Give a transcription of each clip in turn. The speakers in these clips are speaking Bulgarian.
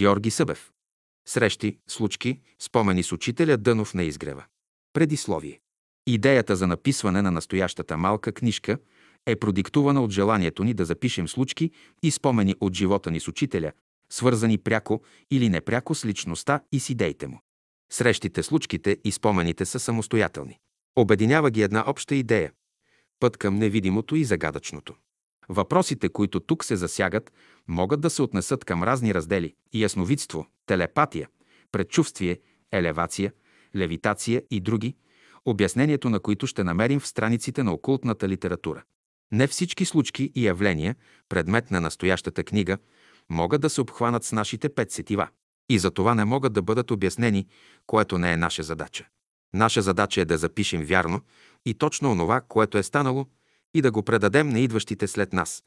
Георги Събев. Срещи, случки, спомени с учителя Дънов на изгрева. Предисловие. Идеята за написване на настоящата малка книжка е продиктувана от желанието ни да запишем случки и спомени от живота ни с учителя, свързани пряко или непряко с личността и с идеите му. Срещите, случките и спомените са самостоятелни. Обединява ги една обща идея – път към невидимото и загадъчното. Въпросите, които тук се засягат, могат да се отнесат към разни раздели – ясновидство, телепатия, предчувствие, елевация, левитация и други, обяснението на които ще намерим в страниците на окултната литература. Не всички случки и явления, предмет на настоящата книга, могат да се обхванат с нашите пет сетива. И за това не могат да бъдат обяснени, което не е наша задача. Наша задача е да запишем вярно и точно онова, което е станало, и да го предадем на идващите след нас,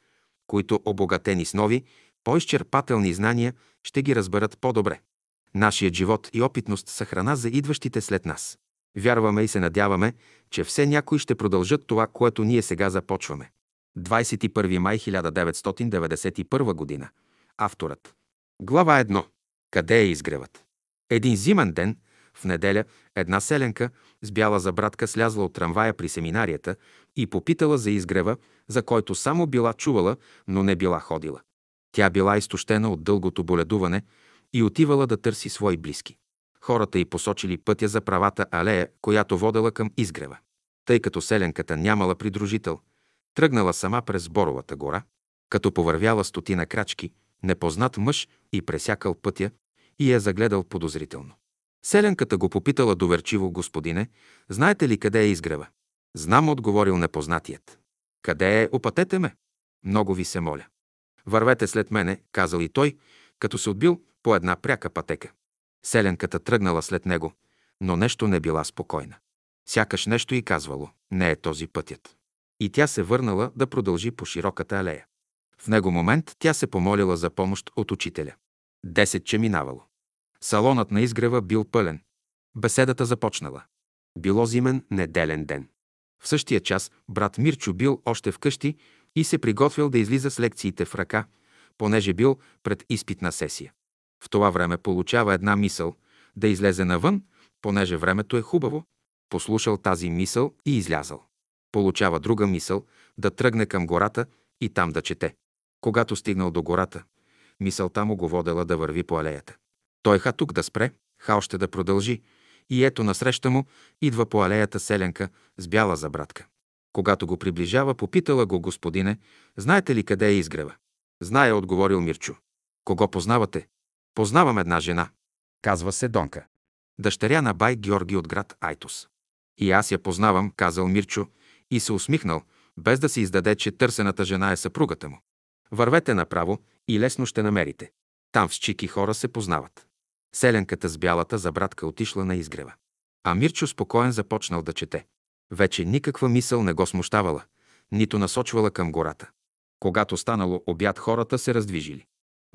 които, обогатени с нови, по-изчерпателни знания, ще ги разберат по-добре. Нашият живот и опитност са храна за идващите след нас. Вярваме и се надяваме, че все някои ще продължат това, което ние сега започваме. 21 май 1991 година. Авторът. Глава 1. Къде е изгревът? Един зимен ден, в неделя, една селенка с бяла забратка слязла от трамвая при семинарията и попитала за изгрева, за който само била чувала, но не била ходила. Тя била изтощена от дългото боледуване и отивала да търси свои близки. Хората й посочили пътя за правата алея, която водела към изгрева. Тъй като селенката нямала придружител, тръгнала сама през Боровата гора, като повървяла стотина крачки, непознат мъж и пресякал пътя и я загледал подозрително. Селенката го попитала доверчиво, господине, знаете ли къде е изгрева? Знам, отговорил непознатият. Къде е, опътете ме? Много ви се моля. Вървете след мене, казал и той, като се отбил по една пряка пътека. Селенката тръгнала след него, но нещо не била спокойна. Сякаш нещо и казвало, не е този пътят. И тя се върнала да продължи по широката алея. В него момент тя се помолила за помощ от учителя. Десет че минавало. Салонът на изгрева бил пълен. Беседата започнала. Било зимен неделен ден. В същия час брат Мирчо бил още вкъщи и се приготвил да излиза с лекциите в ръка, понеже бил пред изпитна сесия. В това време получава една мисъл да излезе навън, понеже времето е хубаво, послушал тази мисъл и излязал. Получава друга мисъл да тръгне към гората и там да чете. Когато стигнал до гората, мисълта му го водела да върви по алеята. Той ха тук да спре, ха още да продължи, и ето насреща му идва по алеята селенка с бяла забратка. Когато го приближава, попитала го господине, знаете ли къде е изгрева? Зная, отговорил Мирчо. Кого познавате? Познавам една жена. Казва се Донка. Дъщеря на бай Георги от град Айтос. И аз я познавам, казал Мирчо и се усмихнал, без да се издаде, че търсената жена е съпругата му. Вървете направо и лесно ще намерите. Там в Чики хора се познават. Селенката с бялата забратка отишла на изгрева. А Мирчо спокоен започнал да чете. Вече никаква мисъл не го смущавала, нито насочвала към гората. Когато станало обяд, хората се раздвижили.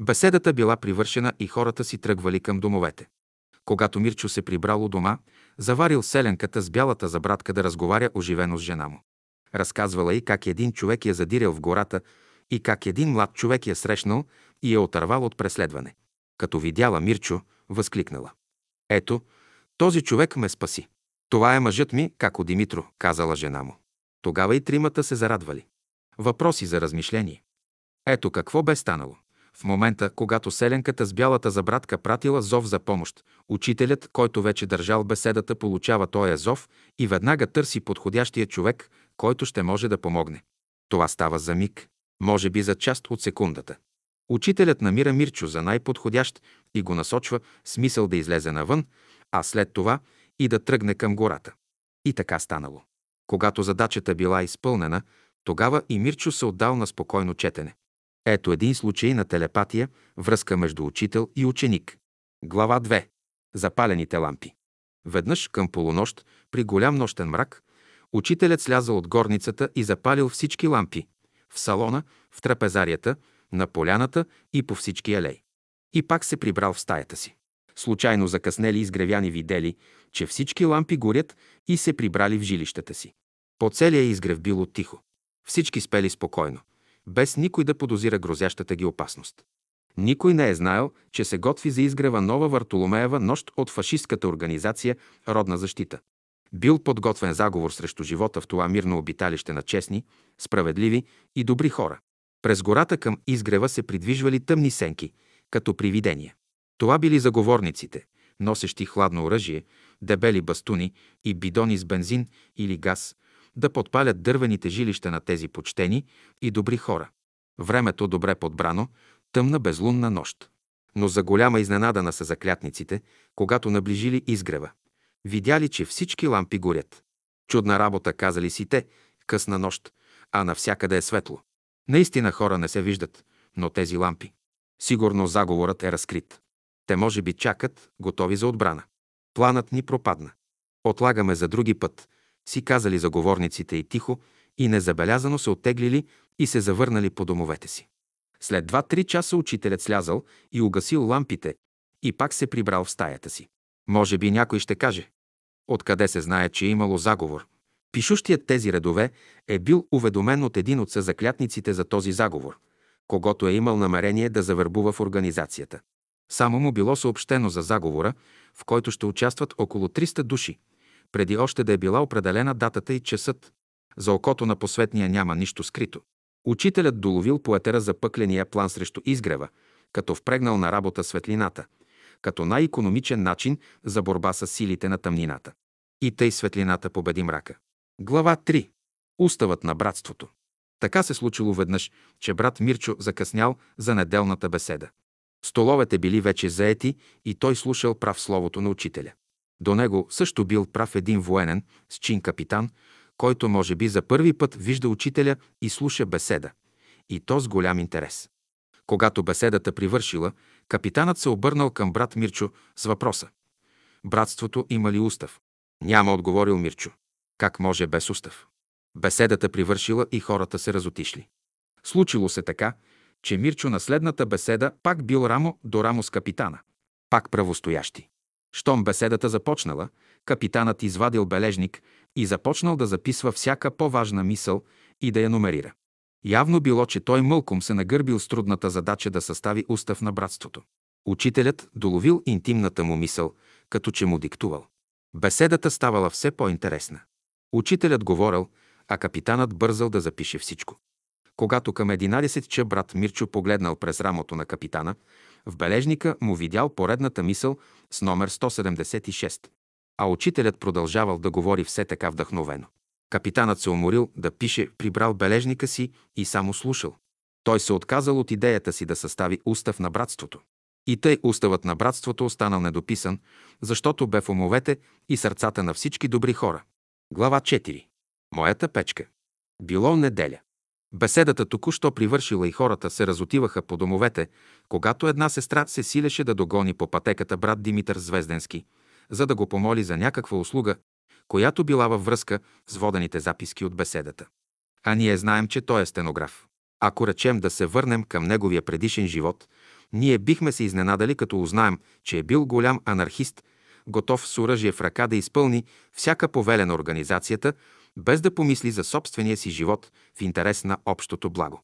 Беседата била привършена и хората си тръгвали към домовете. Когато Мирчо се прибрал у дома, заварил селенката с бялата забратка да разговаря оживено с жена му. Разказвала и как един човек я задирил в гората и как един млад човек я срещнал и я отървал от преследване. Като видяла Мирчо, възкликнала. Ето, този човек ме спаси. Това е мъжът ми, како Димитро, казала жена му. Тогава и тримата се зарадвали. Въпроси за размишление. Ето какво бе станало. В момента, когато селенката с бялата забратка пратила зов за помощ, учителят, който вече държал беседата, получава този зов и веднага търси подходящия човек, който ще може да помогне. Това става за миг, може би за част от секундата. Учителят намира Мирчо за най-подходящ и го насочва с мисъл да излезе навън, а след това и да тръгне към гората. И така станало. Когато задачата била изпълнена, тогава и Мирчо се отдал на спокойно четене. Ето един случай на телепатия, връзка между учител и ученик. Глава 2. Запалените лампи. Веднъж към полунощ, при голям нощен мрак, учителят слязал от горницата и запалил всички лампи в салона, в трапезарията, на поляната и по всички алеи. И пак се прибрал в стаята си. Случайно закъснели изгревяни видели, че всички лампи горят и се прибрали в жилищата си. По целия изгрев било тихо. Всички спели спокойно, без никой да подозира грозящата ги опасност. Никой не е знаел, че се готви за изгрева нова Вартоломеева нощ от фашистката организация Родна защита. Бил подготвен заговор срещу живота в това мирно обиталище на честни, справедливи и добри хора. През гората към изгрева се придвижвали тъмни сенки, като привидения. Това били заговорниците, носещи хладно оръжие, дебели бастуни и бидони с бензин или газ, да подпалят дървените жилища на тези почтени и добри хора. Времето добре подбрано, тъмна безлунна нощ. Но за голяма изненада на съзаклятниците, когато наближили изгрева, видяли, че всички лампи горят. Чудна работа, казали си те, късна нощ, а навсякъде е светло. Наистина хора не се виждат, но тези лампи. Сигурно заговорът е разкрит. Те може би чакат, готови за отбрана. Планът ни пропадна. Отлагаме за други път, си казали заговорниците и тихо, и незабелязано се оттеглили и се завърнали по домовете си. След два-три часа учителят слязал и угасил лампите и пак се прибрал в стаята си. Може би някой ще каже. Откъде се знае, че е имало заговор? Пишущият тези редове е бил уведомен от един от съзаклятниците за този заговор, когато е имал намерение да завърбува в организацията. Само му било съобщено за заговора, в който ще участват около 300 души, преди още да е била определена датата и часът. За окото на посветния няма нищо скрито. Учителят доловил поетера за пъкления план срещу изгрева, като впрегнал на работа светлината, като най-економичен начин за борба с силите на тъмнината. И тъй светлината победи мрака. Глава 3. Уставът на братството. Така се случило веднъж, че брат Мирчо закъснял за неделната беседа. Столовете били вече заети и той слушал прав словото на учителя. До него също бил прав един военен, с чин капитан, който може би за първи път вижда учителя и слуша беседа. И то с голям интерес. Когато беседата привършила, капитанът се обърнал към брат Мирчо с въпроса. Братството има ли устав? Няма, отговорил Мирчо. Как може без устав? Беседата привършила и хората се разотишли. Случило се така, че Мирчо на следната беседа пак бил рамо до рамо с капитана. Пак правостоящи. Щом беседата започнала, капитанът извадил бележник и започнал да записва всяка по-важна мисъл и да я номерира. Явно било, че той мълком се нагърбил с трудната задача да състави устав на братството. Учителят доловил интимната му мисъл, като че му диктувал. Беседата ставала все по-интересна. Учителят говорил, а капитанът бързал да запише всичко. Когато към 11 ча брат Мирчо погледнал през рамото на капитана, в бележника му видял поредната мисъл с номер 176. А учителят продължавал да говори все така вдъхновено. Капитанът се уморил да пише, прибрал бележника си и само слушал. Той се отказал от идеята си да състави устав на братството. И тъй уставът на братството останал недописан, защото бе в умовете и сърцата на всички добри хора. Глава 4. Моята печка. Било неделя. Беседата току-що привършила и хората се разотиваха по домовете, когато една сестра се силеше да догони по пътеката брат Димитър Звезденски, за да го помоли за някаква услуга, която била във връзка с водените записки от беседата. А ние знаем, че той е стенограф. Ако речем да се върнем към неговия предишен живот, ние бихме се изненадали, като узнаем, че е бил голям анархист, готов с оръжие в ръка да изпълни всяка повеля на организацията, без да помисли за собствения си живот в интерес на общото благо.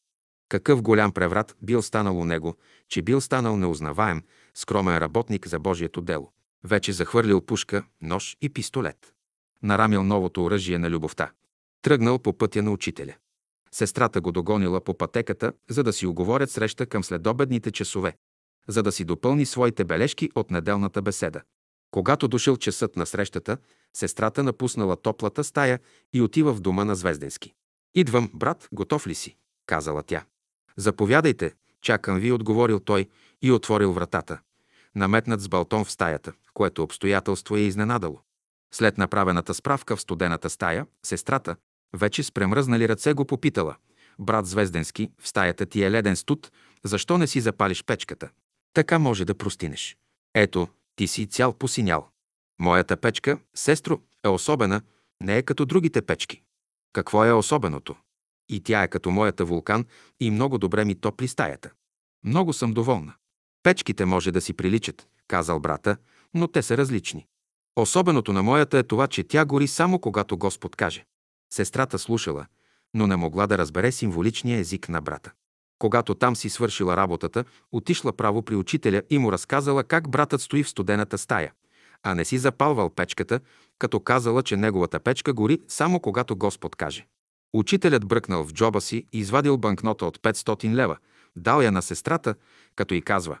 Какъв голям преврат бил станал у него, че бил станал неузнаваем, скромен работник за Божието дело. Вече захвърлил пушка, нож и пистолет. Нарамил новото оръжие на любовта. Тръгнал по пътя на учителя. Сестрата го догонила по пътеката, за да си оговорят среща към следобедните часове, за да си допълни своите бележки от неделната беседа. Когато дошъл часът на срещата, сестрата напуснала топлата стая и отива в дома на Звезденски. «Идвам, брат, готов ли си?» казала тя. «Заповядайте, чакам ви», отговорил той и отворил вратата. Наметнат с балтон в стаята, което обстоятелство е изненадало. След направената справка в студената стая, сестрата, вече с премръзнали ръце го попитала. Брат Звезденски, в стаята ти е леден студ, защо не си запалиш печката? Така може да простинеш. Ето, ти си цял посинял. Моята печка, сестро, е особена, не е като другите печки. Какво е особеното? И тя е като моята вулкан и много добре ми топли стаята. Много съм доволна. Печките може да си приличат, казал брата, но те са различни. Особеното на моята е това, че тя гори само когато Господ каже. Сестрата слушала, но не могла да разбере символичния език на брата. Когато там си свършила работата, отишла право при учителя и му разказала как братът стои в студената стая, а не си запалвал печката, като казала, че неговата печка гори само когато Господ каже. Учителят бръкнал в джоба си и извадил банкнота от 500 лева, дал я на сестрата, като й казва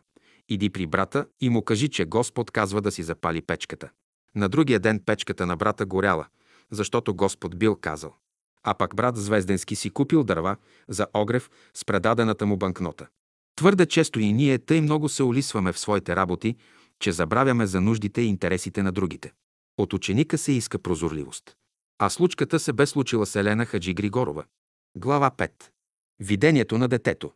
«Иди при брата и му кажи, че Господ казва да си запали печката». На другия ден печката на брата горяла, защото Господ бил казал. А пак брат Звезденски си купил дърва за огрев с предадената му банкнота. Твърде често и ние тъй много се улисваме в своите работи, че забравяме за нуждите и интересите на другите. От ученика се иска прозорливост. А случката се бе случила с Елена Хаджи Григорова. Глава 5. Видението на детето.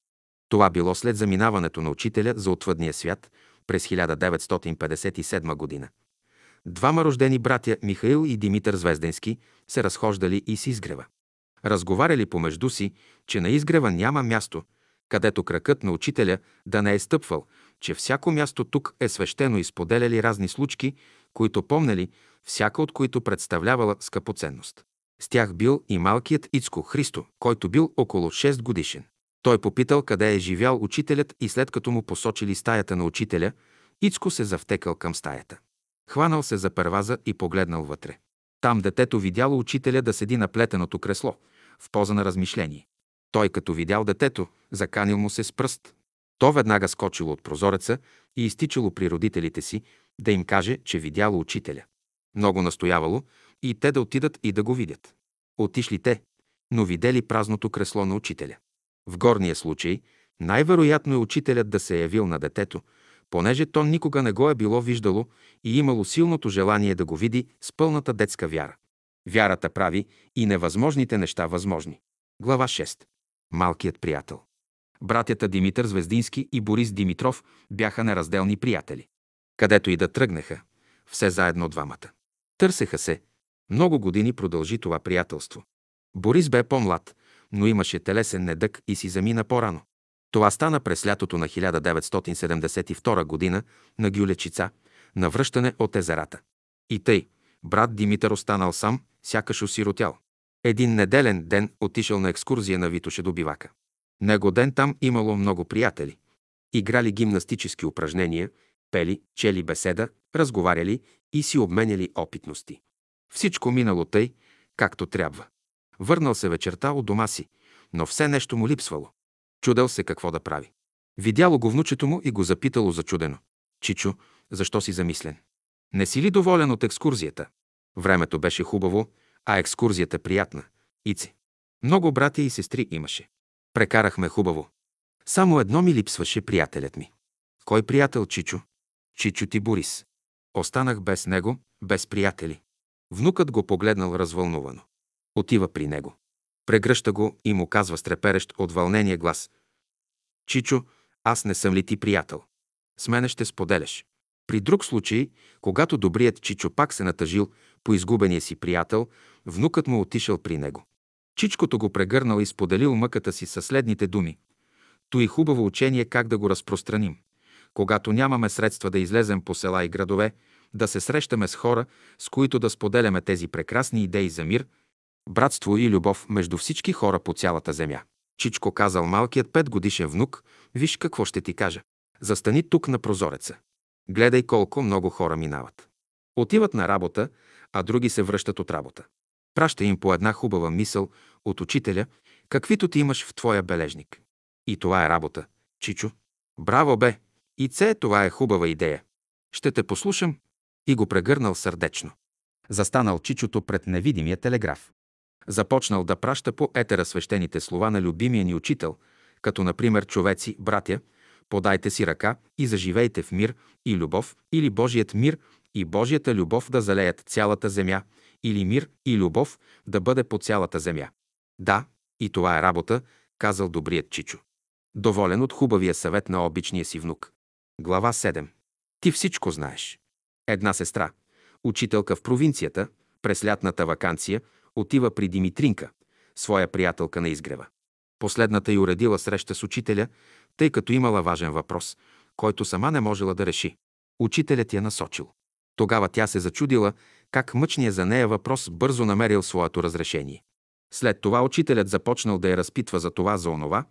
Това било след заминаването на учителя за отвъдния свят през 1957 година. Двама рождени братя Михаил и Димитър Звезденски се разхождали и с изгрева. Разговаряли помежду си, че на изгрева няма място, където кракът на учителя да не е стъпвал, че всяко място тук е свещено и споделяли разни случки, които помнели, всяка от които представлявала скъпоценност. С тях бил и малкият Ицко Христо, който бил около 6 годишен. Той попитал къде е живял учителят и след като му посочили стаята на учителя, Ицко се завтекал към стаята. Хванал се за перваза и погледнал вътре. Там детето видяло учителя да седи на плетеното кресло, в поза на размишление. Той, като видял детето, заканил му се с пръст. То веднага скочило от прозореца и изтичало при родителите си, да им каже, че видяло учителя. Много настоявало и те да отидат и да го видят. Отишли те, но видели празното кресло на учителя. В горния случай най-вероятно е учителят да се е явил на детето, понеже то никога не го е било виждало и имало силното желание да го види с пълната детска вяра. Вярата прави и невъзможните неща възможни. Глава 6. Малкият приятел. Братята Димитър Звездински и Борис Димитров бяха неразделни приятели. Където и да тръгнеха, все заедно двамата. Търсеха се. Много години продължи това приятелство. Борис бе по-млад, но имаше телесен недък и си замина по-рано. Това стана през лятото на 1972 година на Гюлечица, на връщане от езерата. И тъй, брат Димитър останал сам, сякаш осиротял. Един неделен ден отишъл на екскурзия на Витоше до бивака. Него ден там имало много приятели. Играли гимнастически упражнения, пели, чели беседа, разговаряли и си обменяли опитности. Всичко минало тъй, както трябва. Върнал се вечерта от дома си, но все нещо му липсвало. Чудел се какво да прави. Видяло го внучето му и го запитало зачудено. Чичо, защо си замислен? Не си ли доволен от екскурзията? Времето беше хубаво, а екскурзията приятна. Ици. Много братя и сестри имаше. Прекарахме хубаво. Само едно ми липсваше приятелят ми. Кой приятел, Чичо? Чичо ти Борис. Останах без него, без приятели. Внукът го погледнал развълнувано. Отива при него. Прегръща го и му казва с треперещ от вълнение глас. Чичо, аз не съм ли ти приятел? С мене ще споделяш. При друг случай, когато добрият Чичо пак се натъжил по изгубения си приятел, внукът му отишъл при него. Чичкото го прегърнал и споделил мъката си със следните думи. То и хубаво учение как да го разпространим. Когато нямаме средства да излезем по села и градове, да се срещаме с хора, с които да споделяме тези прекрасни идеи за мир, братство и любов между всички хора по цялата земя. Чичко казал малкият петгодишен внук, виж какво ще ти кажа. Застани тук на прозореца. Гледай колко много хора минават. Отиват на работа, а други се връщат от работа. Праща им по една хубава мисъл от учителя, каквито ти имаш в твоя бележник. И това е работа, Чичо. Браво бе! И це, това е хубава идея. Ще те послушам. И го прегърнал сърдечно. Застанал Чичото пред невидимия телеграф. Започнал да праща по етера свещените слова на любимия ни учител, като например човеци, братя, подайте си ръка и заживейте в мир и любов, или Божият мир и Божията любов да залеят цялата земя, или мир и любов да бъде по цялата земя. Да, и това е работа, казал добрият Чичо. Доволен от хубавия съвет на обичния си внук. Глава 7. Ти всичко знаеш. Една сестра, учителка в провинцията, през лятната вакансия, отива при Димитринка, своя приятелка на изгрева. Последната й уредила среща с учителя, тъй като имала важен въпрос, който сама не можела да реши. Учителят я насочил. Тогава тя се зачудила как мъчният за нея въпрос бързо намерил своето разрешение. След това учителят започнал да я разпитва за това, за онова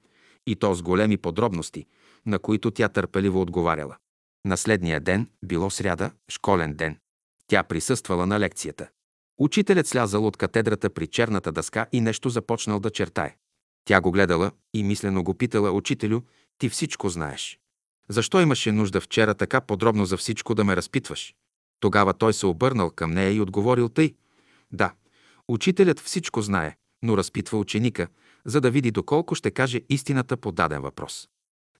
И то с големи подробности, на които тя търпеливо отговаряла. На ден, било сряда, школен ден. Тя присъствала на лекцията. Учителят слязал от катедрата при черната дъска и нещо започнал да чертае. Тя го гледала и мислено го питала, учителю, ти всичко знаеш. Защо имаше нужда вчера така подробно за всичко да ме разпитваш? Тогава той се обърнал към нея и отговорил тъй. Да, учителят всичко знае, но разпитва ученика, за да види доколко ще каже истината по даден въпрос.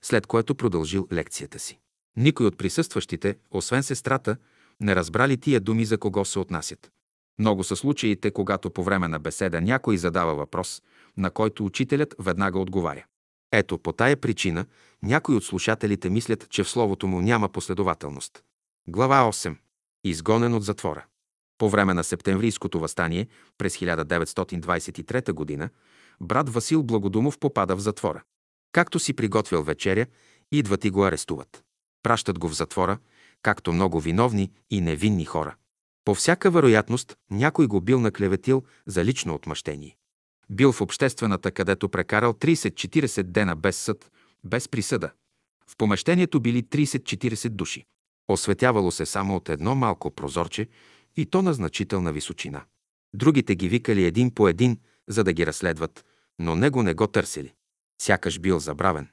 След което продължил лекцията си. Никой от присъстващите, освен сестрата, не разбрали тия думи за кого се отнасят. Много са случаите, когато по време на беседа някой задава въпрос, на който учителят веднага отговаря. Ето, по тая причина някои от слушателите мислят, че в словото му няма последователност. Глава 8. Изгонен от затвора. По време на септемврийското възстание през 1923 г. брат Васил Благодумов попада в затвора. Както си приготвил вечеря, идват и го арестуват. Пращат го в затвора, както много виновни и невинни хора. По всяка вероятност някой го бил наклеветил за лично отмъщение. Бил в обществената, където прекарал 30-40 дена без съд, без присъда. В помещението били 30-40 души. Осветявало се само от едно малко прозорче и то на значителна височина. Другите ги викали един по един, за да ги разследват, но него не го търсили. Сякаш бил забравен.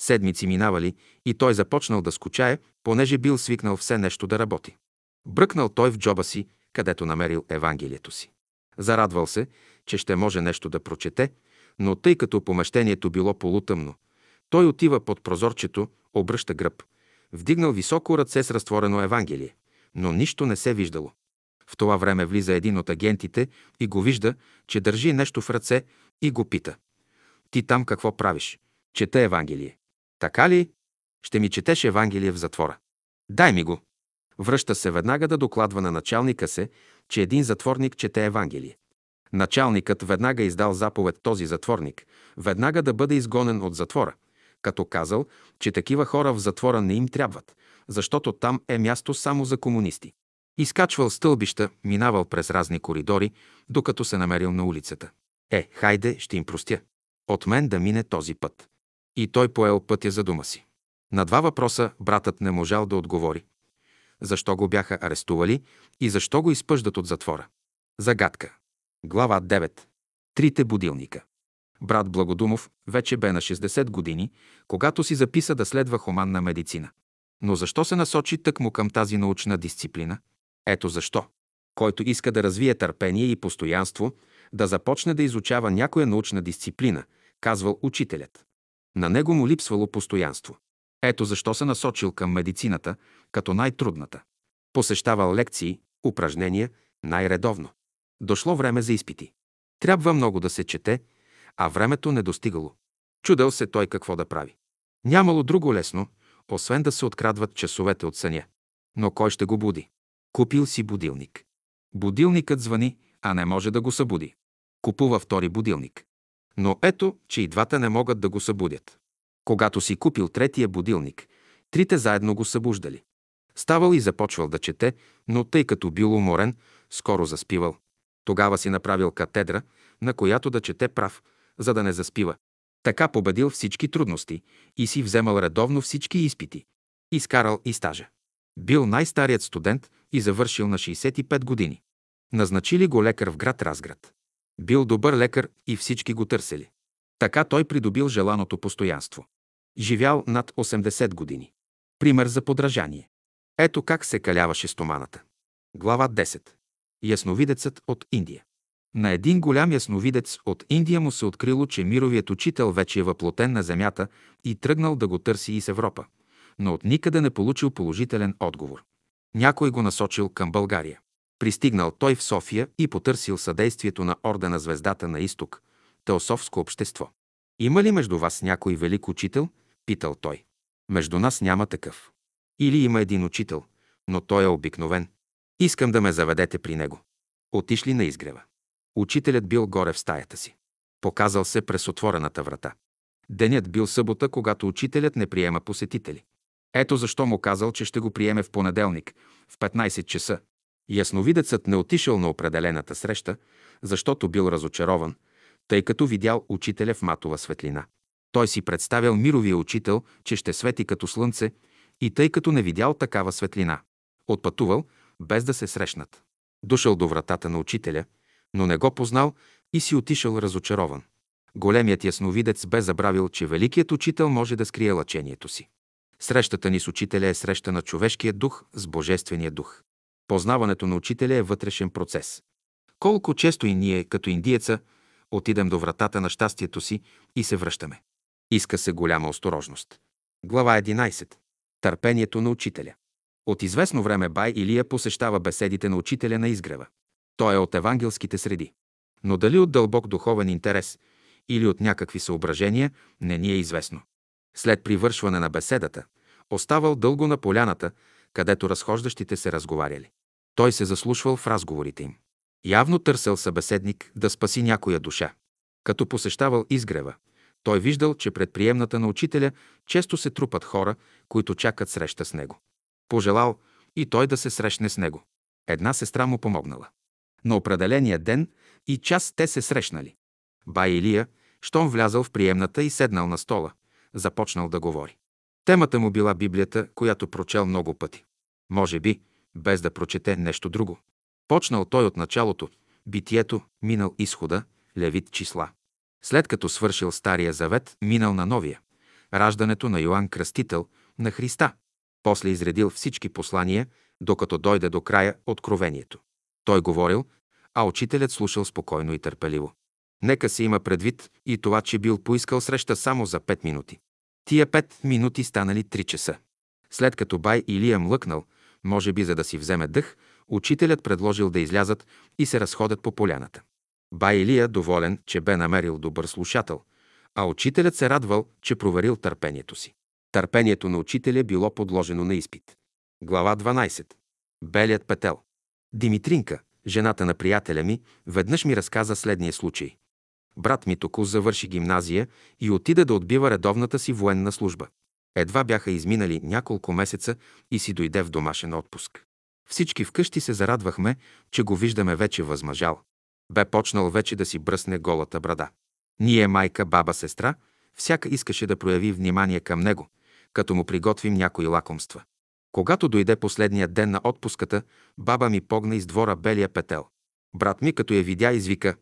Седмици минавали и той започнал да скучае, понеже бил свикнал все нещо да работи. Бръкнал той в джоба си, където намерил Евангелието си. Зарадвал се, че ще може нещо да прочете, но тъй като помещението било полутъмно, той отива под прозорчето, обръща гръб, вдигнал високо ръце с разтворено Евангелие, но нищо не се виждало. В това време влиза един от агентите и го вижда, че държи нещо в ръце и го пита. Ти там какво правиш? Чете Евангелие. Така ли? Ще ми четеш Евангелие в затвора. Дай ми го. Връща се веднага да докладва на началника се, че един затворник чете Евангелие. Началникът веднага издал заповед този затворник, веднага да бъде изгонен от затвора, като казал, че такива хора в затвора не им трябват, защото там е място само за комунисти. Изкачвал стълбища, минавал през разни коридори, докато се намерил на улицата. Е, хайде, ще им простя. От мен да мине този път. И той поел пътя за дома си. На два въпроса братът не можал да отговори. Защо го бяха арестували и защо го изпъждат от затвора? Загадка. Глава 9. Трите будилника. Брат Благодумов вече бе на 60 години, когато си записа да следва хуманна медицина. Но защо се насочи тъкмо към тази научна дисциплина? Ето защо. Който иска да развие търпение и постоянство, да започне да изучава някоя научна дисциплина, казвал учителят. На него му липсвало постоянство. Ето защо се насочил към медицината, като най-трудната. Посещавал лекции, упражнения най-редовно. Дошло време за изпити. Трябва много да се чете, а времето не достигало. Чудел се той какво да прави. Нямало друго лесно, освен да се открадват часовете от съня. Но кой ще го буди? Купил си будилник. Будилникът звъни, а не може да го събуди. Купува втори будилник. Но ето, че и двата не могат да го събудят. Когато си купил третия будилник, трите заедно го събуждали. Ставал и започвал да чете, но тъй като бил уморен, скоро заспивал. Тогава си направил катедра, на която да чете прав, за да не заспива. Така победил всички трудности и си вземал редовно всички изпити. Изкарал и стажа. Бил най-старият студент и завършил на 65 години. Назначили го лекар в град Разград. Бил добър лекар и всички го търсили. Така той придобил желаното постоянство. Живял над 80 години. Пример за подражание. Ето как се каляваше стоманата. Глава 10. Ясновидецът от Индия. На един голям ясновидец от Индия му се открило, че мировият учител вече е въплотен на земята и тръгнал да го търси из Европа, но от никъде не получил положителен отговор. Някой го насочил към България. Пристигнал той в София и потърсил съдействието на Ордена Звездата на изток, Теософско общество. Има ли между вас някой велик учител? Питал той. Между нас няма такъв. Или има един учител, но той е обикновен. Искам да ме заведете при него. Отишли на изгрева. Учителят бил горе в стаята си. Показал се през отворената врата. Денят бил събота, когато учителят не приема посетители. Ето защо му казал, че ще го приеме в понеделник, в 15 часа. Ясновидецът не отишъл на определената среща, защото бил разочарован, тъй като видял учителя в матова светлина. Той си представял мировия учител, че ще свети като слънце и тъй като не видял такава светлина. Отпътувал, без да се срещнат. Дошъл до вратата на учителя, но не го познал и си отишъл разочарован. Големият ясновидец бе забравил, че великият учител може да скрие лъчението си. Срещата ни с учителя е среща на човешкия дух с божествения дух. Познаването на учителя е вътрешен процес. Колко често и ние, като индиеца, отидем до вратата на щастието си и се връщаме. Иска се голяма осторожност. Глава 11. Търпението на учителя. От известно време Бай Илия посещава беседите на учителя на изгрева. Той е от евангелските среди. Но дали от дълбок духовен интерес или от някакви съображения, не ни е известно. След привършване на беседата, оставал дълго на поляната, където разхождащите се разговаряли. Той се заслушвал в разговорите им. Явно търсил събеседник да спаси някоя душа. Като посещавал изгрева, той виждал, че пред приемната на учителя често се трупат хора, които чакат среща с него. Пожелал и той да се срещне с него. Една сестра му помогнала. На определения ден и час те се срещнали. Бай Илия, щом влязал в приемната и седнал на стола, започнал да говори. Темата му била Библията, която прочел много пъти. Може би, без да прочете нещо друго. Почнал той от началото, битието, минал изхода, левит числа. След като свършил Стария завет, минал на Новия. Раждането на Йоанн Кръстител, на Христа. После изредил всички послания, докато дойде до края Откровението. Той говорил, а учителят слушал спокойно и търпеливо. Нека се има предвид и това, че бил поискал среща само за 5 минути. Тия 5 минути станали 3 часа. След като Бай Илия млъкнал, може би за да си вземе дъх, учителят предложил да излязат и се разходят по поляната. Бай Илия доволен, че бе намерил добър слушател, а учителят се радвал, че проверил търпението си. Търпението на учителя било подложено на изпит. Глава 12. Белият петел. Димитринка, жената на приятеля ми, веднъж ми разказа следния случай. Брат ми току завърши гимназия и отида да отбива редовната си военна служба. Едва бяха изминали няколко месеца и си дойде в домашен отпуск. Всички вкъщи се зарадвахме, че го виждаме вече възмъжал. Бе почнал вече да си бръсне голата брада. Ние, майка, баба, сестра, всяка искаше да прояви внимание към него, като му приготвим някои лакомства. Когато дойде последния ден на отпуската, баба ми погна из двора белия петел. Брат ми, като я видя, извика.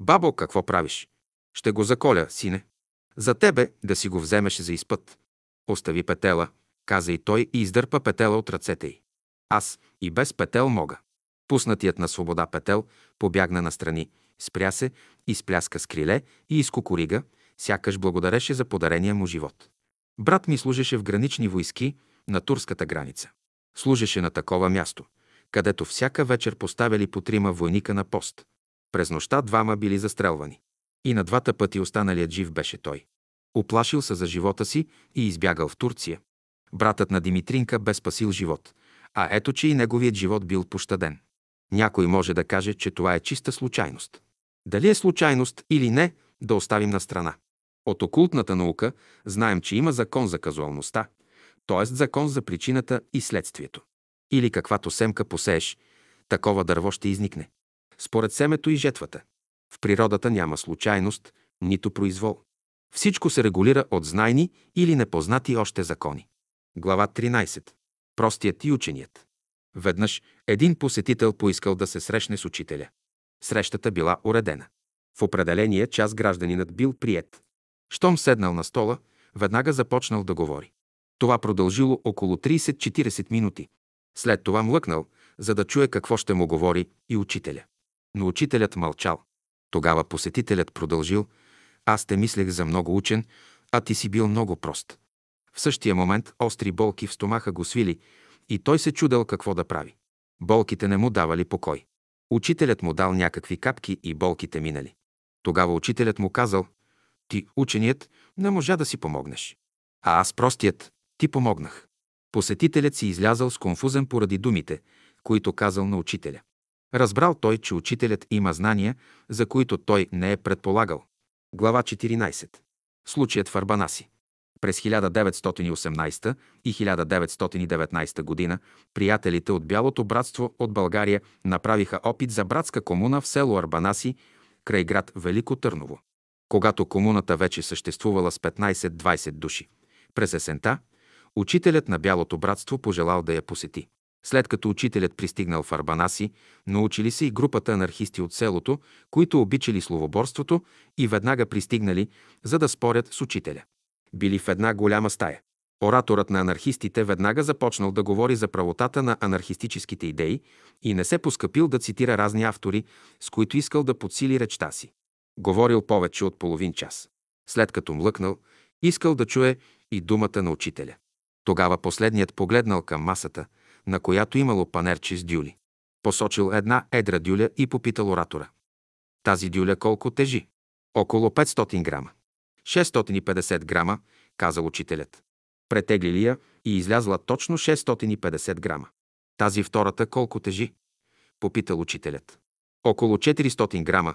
Бабо, какво правиш? Ще го заколя, сине. За тебе да си го вземеш за изпът. Остави петела, каза и той и издърпа петела от ръцете й. Аз и без петел мога. Пуснатият на свобода петел побягна настрани, спря се, изпляска с криле и изкукорига, сякаш благодареше за подарения му живот. Брат ми служеше в гранични войски на турската граница. Служеше на такова място, където всяка вечер поставяли по трима войника на пост. През нощта двама били застрелвани. И на двата пъти останалият жив беше той. Оплашил се за живота си и избягал в Турция. Братът на Димитринка бе спасил живот, а ето, че и неговият живот бил пощаден. Някой може да каже, че това е чиста случайност. Дали е случайност или не, да оставим на страна. От окултната наука знаем, че има закон за казуалността, т.е. закон за причината и следствието. Или каквато семка посееш, такова дърво ще изникне. Според семето и жетвата. В природата няма случайност, нито произвол. Всичко се регулира от знайни или непознати още закони. Глава 13. Простият и ученият. Веднъж един посетител поискал да се срещне с учителя. Срещата била уредена. В определения час гражданинът бил прият. Щом седнал на стола, веднага започнал да говори. Това продължило около 30-40 минути. След това млъкнал, за да чуе какво ще му говори и учителя. Но учителят мълчал. Тогава посетителят продължил. Аз те мислех за много учен, а ти си бил много прост. В същия момент остри болки в стомаха го свили и той се чудел какво да прави. Болките не му давали покой. Учителят му дал някакви капки и болките минали. Тогава учителят му казал, ти, ученият, не можа да си помогнеш. А аз простият, ти помогнах. Посетителят си излязал с конфузен поради думите, които казал на учителя. Разбрал той, че учителят има знания, за които той не е предполагал. Глава 14. Случаят в Арбанаси. През 1918 и 1919 година приятелите от Бялото братство от България направиха опит за братска комуна в село Арбанаси, край град Велико Търново. Когато комуната вече съществувала с 15-20 души, през есента, учителят на Бялото братство пожелал да я посети. След като учителят пристигнал в Арбанаси, научили се и групата анархисти от селото, които обичали словоборството и веднага пристигнали, за да спорят с учителя. Били в една голяма стая. Ораторът на анархистите веднага започнал да говори за правотата на анархистическите идеи и не се поскъпил да цитира разни автори, с които искал да подсили речта си. Говорил повече от половин час. След като млъкнал, искал да чуе и думата на учителя. Тогава последният погледнал към масата, на която имало панерче с дюли. Посочил една едра дюля и попитал оратора. Тази дюля колко тежи? Около 500 грама. 650 грама, казал учителят. Претеглили я и излязла точно 650 грама. Тази втората колко тежи? Попитал учителят. Около 400 грама.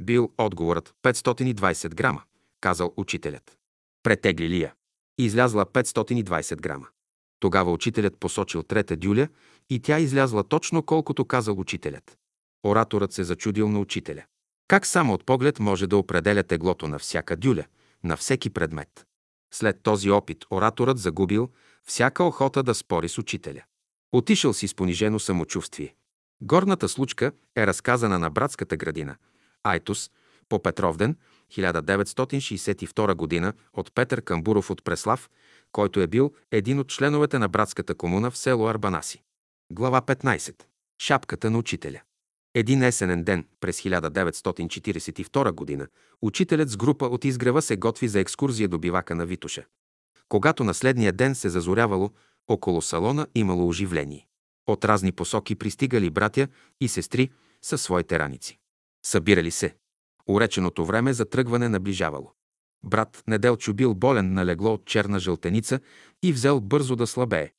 Бил отговорът 520 грама, казал учителят. Претеглили я. Излязла 520 грама. Тогава учителят посочил трета дюля и тя излязла точно колкото казал учителят. Ораторът се зачудил на учителя. Как само от поглед може да определя теглото на всяка дюля, на всеки предмет? След този опит ораторът загубил всяка охота да спори с учителя. Отишъл си с понижено самочувствие. Горната случка е разказана на братската градина. Айтос, по Петровден, 1962 г. от Петър Камбуров от Преслав, който е бил един от членовете на братската комуна в село Арбанаси. Глава 15. Шапката на учителя. Един есенен ден през 1942 г. учителят с група от изгрева се готви за екскурзия до бивака на Витуша. Когато на следния ден се зазорявало, около салона имало оживление. От разни посоки пристигали братя и сестри със своите раници. Събирали се. Уреченото време за тръгване наближавало. Брат Неделчо бил болен на легло от черна жълтеница и взел бързо да слабее.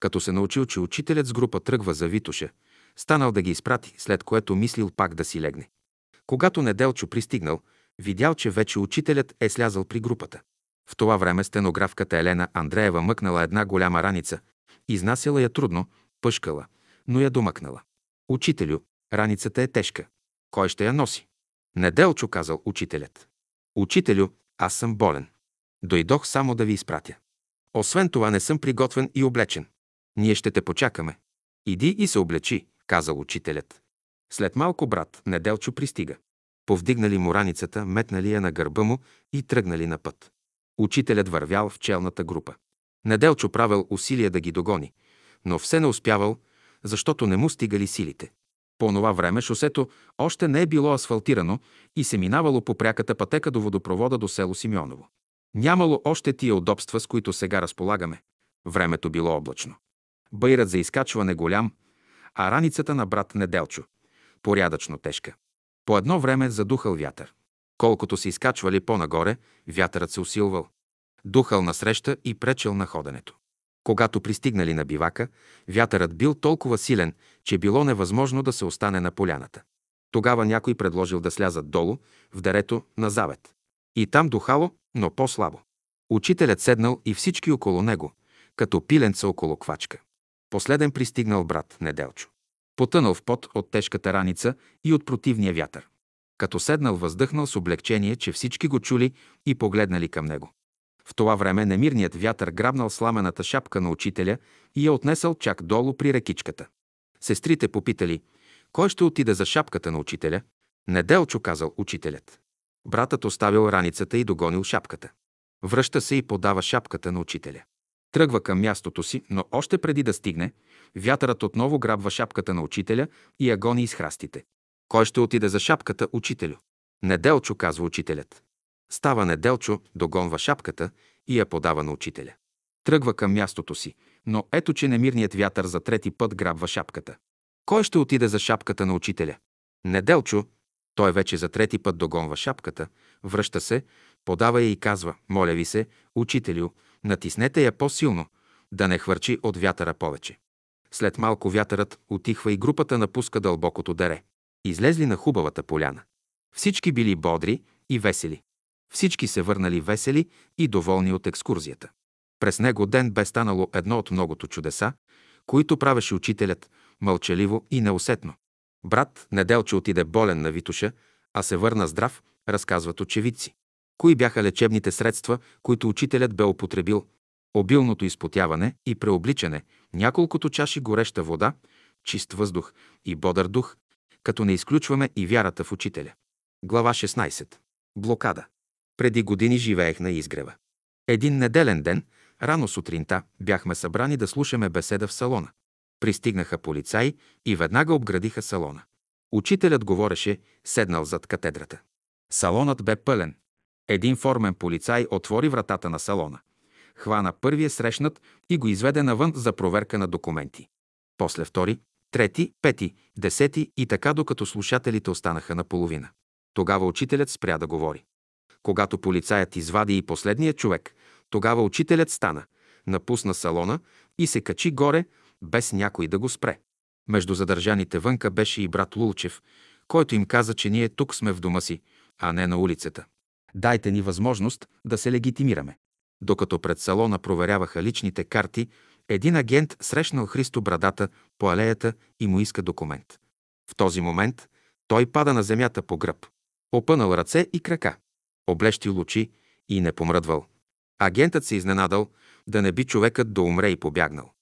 Като се научил, че учителят с група тръгва за Витуша, станал да ги изпрати, след което мислил пак да си легне. Когато Неделчо пристигнал, видял, че вече учителят е слязал при групата. В това време стенографката Елена Андреева мъкнала една голяма раница, изнасяла я трудно, пъшкала, но я домъкнала. Учителю, раницата е тежка. Кой ще я носи? Неделчо, казал учителят. Учителю, аз съм болен. Дойдох само да ви изпратя. Освен това не съм приготвен и облечен. Ние ще те почакаме. Иди и се облечи, казал учителят. След малко брат Неделчо пристига. Повдигнали му раницата, метнали я на гърба му и тръгнали на път. Учителят вървял в челната група. Неделчо правил усилия да ги догони, но все не успявал, защото не му стигали силите. По това време шосето още не е било асфалтирано и се минавало по пряката пътека до водопровода до село Симеоново. Нямало още тия удобства, с които сега разполагаме. Времето било облачно. Байрат за изкачване голям, а раницата на брат Неделчо – порядъчно тежка. По едно време задухал вятър. Колкото се изкачвали по-нагоре, вятърът се усилвал. Духал насреща и пречел на ходенето. Когато пристигнали на бивака, вятърът бил толкова силен, че било невъзможно да се остане на поляната. Тогава някой предложил да слязат долу, в дерето на завет. И там духало, но по-слабо. Учителят седнал и всички около него, като пиленца около квачка. Последен пристигнал брат Неделчо. Потънал в пот от тежката раница и от противния вятър. Като седнал, въздъхнал с облегчение, че всички го чули и погледнали към него. В това време немирният вятър грабнал сламената шапка на учителя и я отнесъл чак долу при рекичката. Сестрите попитали, кой ще отиде за шапката на учителя? Неделчо, казал учителят. Братът оставил раницата и догонил шапката. Връща се и подава шапката на учителя. Тръгва към мястото си, но още преди да стигне, вятърът отново грабва шапката на учителя и я гони из храстите. Кой ще отиде за шапката, учителю? Неделчо, казва учителят. Става Неделчо, догонва шапката и я подава на учителя. Тръгва към мястото си, но ето, че немирният вятър за трети път грабва шапката. Кой ще отиде за шапката на учителя? Неделчо, той вече за трети път догонва шапката, връща се, подава я и казва, моля ви се, учителю, натиснете я по-силно, да не хвърчи от вятъра повече. След малко вятърът отихва и групата напуска дълбокото дере. Излезли на хубавата поляна. Всички били бодри и весели. Всички се върнали весели и доволни от екскурзията. През него ден бе станало едно от многото чудеса, които правеше учителят, мълчаливо и неусетно. Брат Неделче отиде болен на Витуша, а се върна здрав, разказват очевидци. Кои бяха лечебните средства, които учителят бе употребил? Обилното изпотяване и преобличане, няколкото чаши гореща вода, чист въздух и бодър дух, като не изключваме и вярата в учителя. Глава 16. Блокада. Преди години живеех на изгрева. Един неделен ден, рано сутринта, бяхме събрани да слушаме беседа в салона. Пристигнаха полицаи и веднага обградиха салона. Учителят говореше, седнал зад катедрата. Салонът бе пълен. Един формен полицай отвори вратата на салона. Хвана първия срещнат и го изведе навън за проверка на документи. После втори, трети, пети, десети и така докато слушателите останаха наполовина. Тогава учителят спря да говори. Когато полицаят извади и последния човек, тогава учителят стана, напусна салона и се качи горе, без някой да го спре. Между задържаните вънка беше и брат Лулчев, който им каза, че ние тук сме в дома си, а не на улицата. Дайте ни възможност да се легитимираме. Докато пред салона проверяваха личните карти, един агент срещнал Христо брадата по алеята и му иска документ. В този момент той пада на земята по гръб. Опънал ръце и крака. Облещил очи и не помръдвал. Агентът се изненадал да не би човекът да умре и побягнал.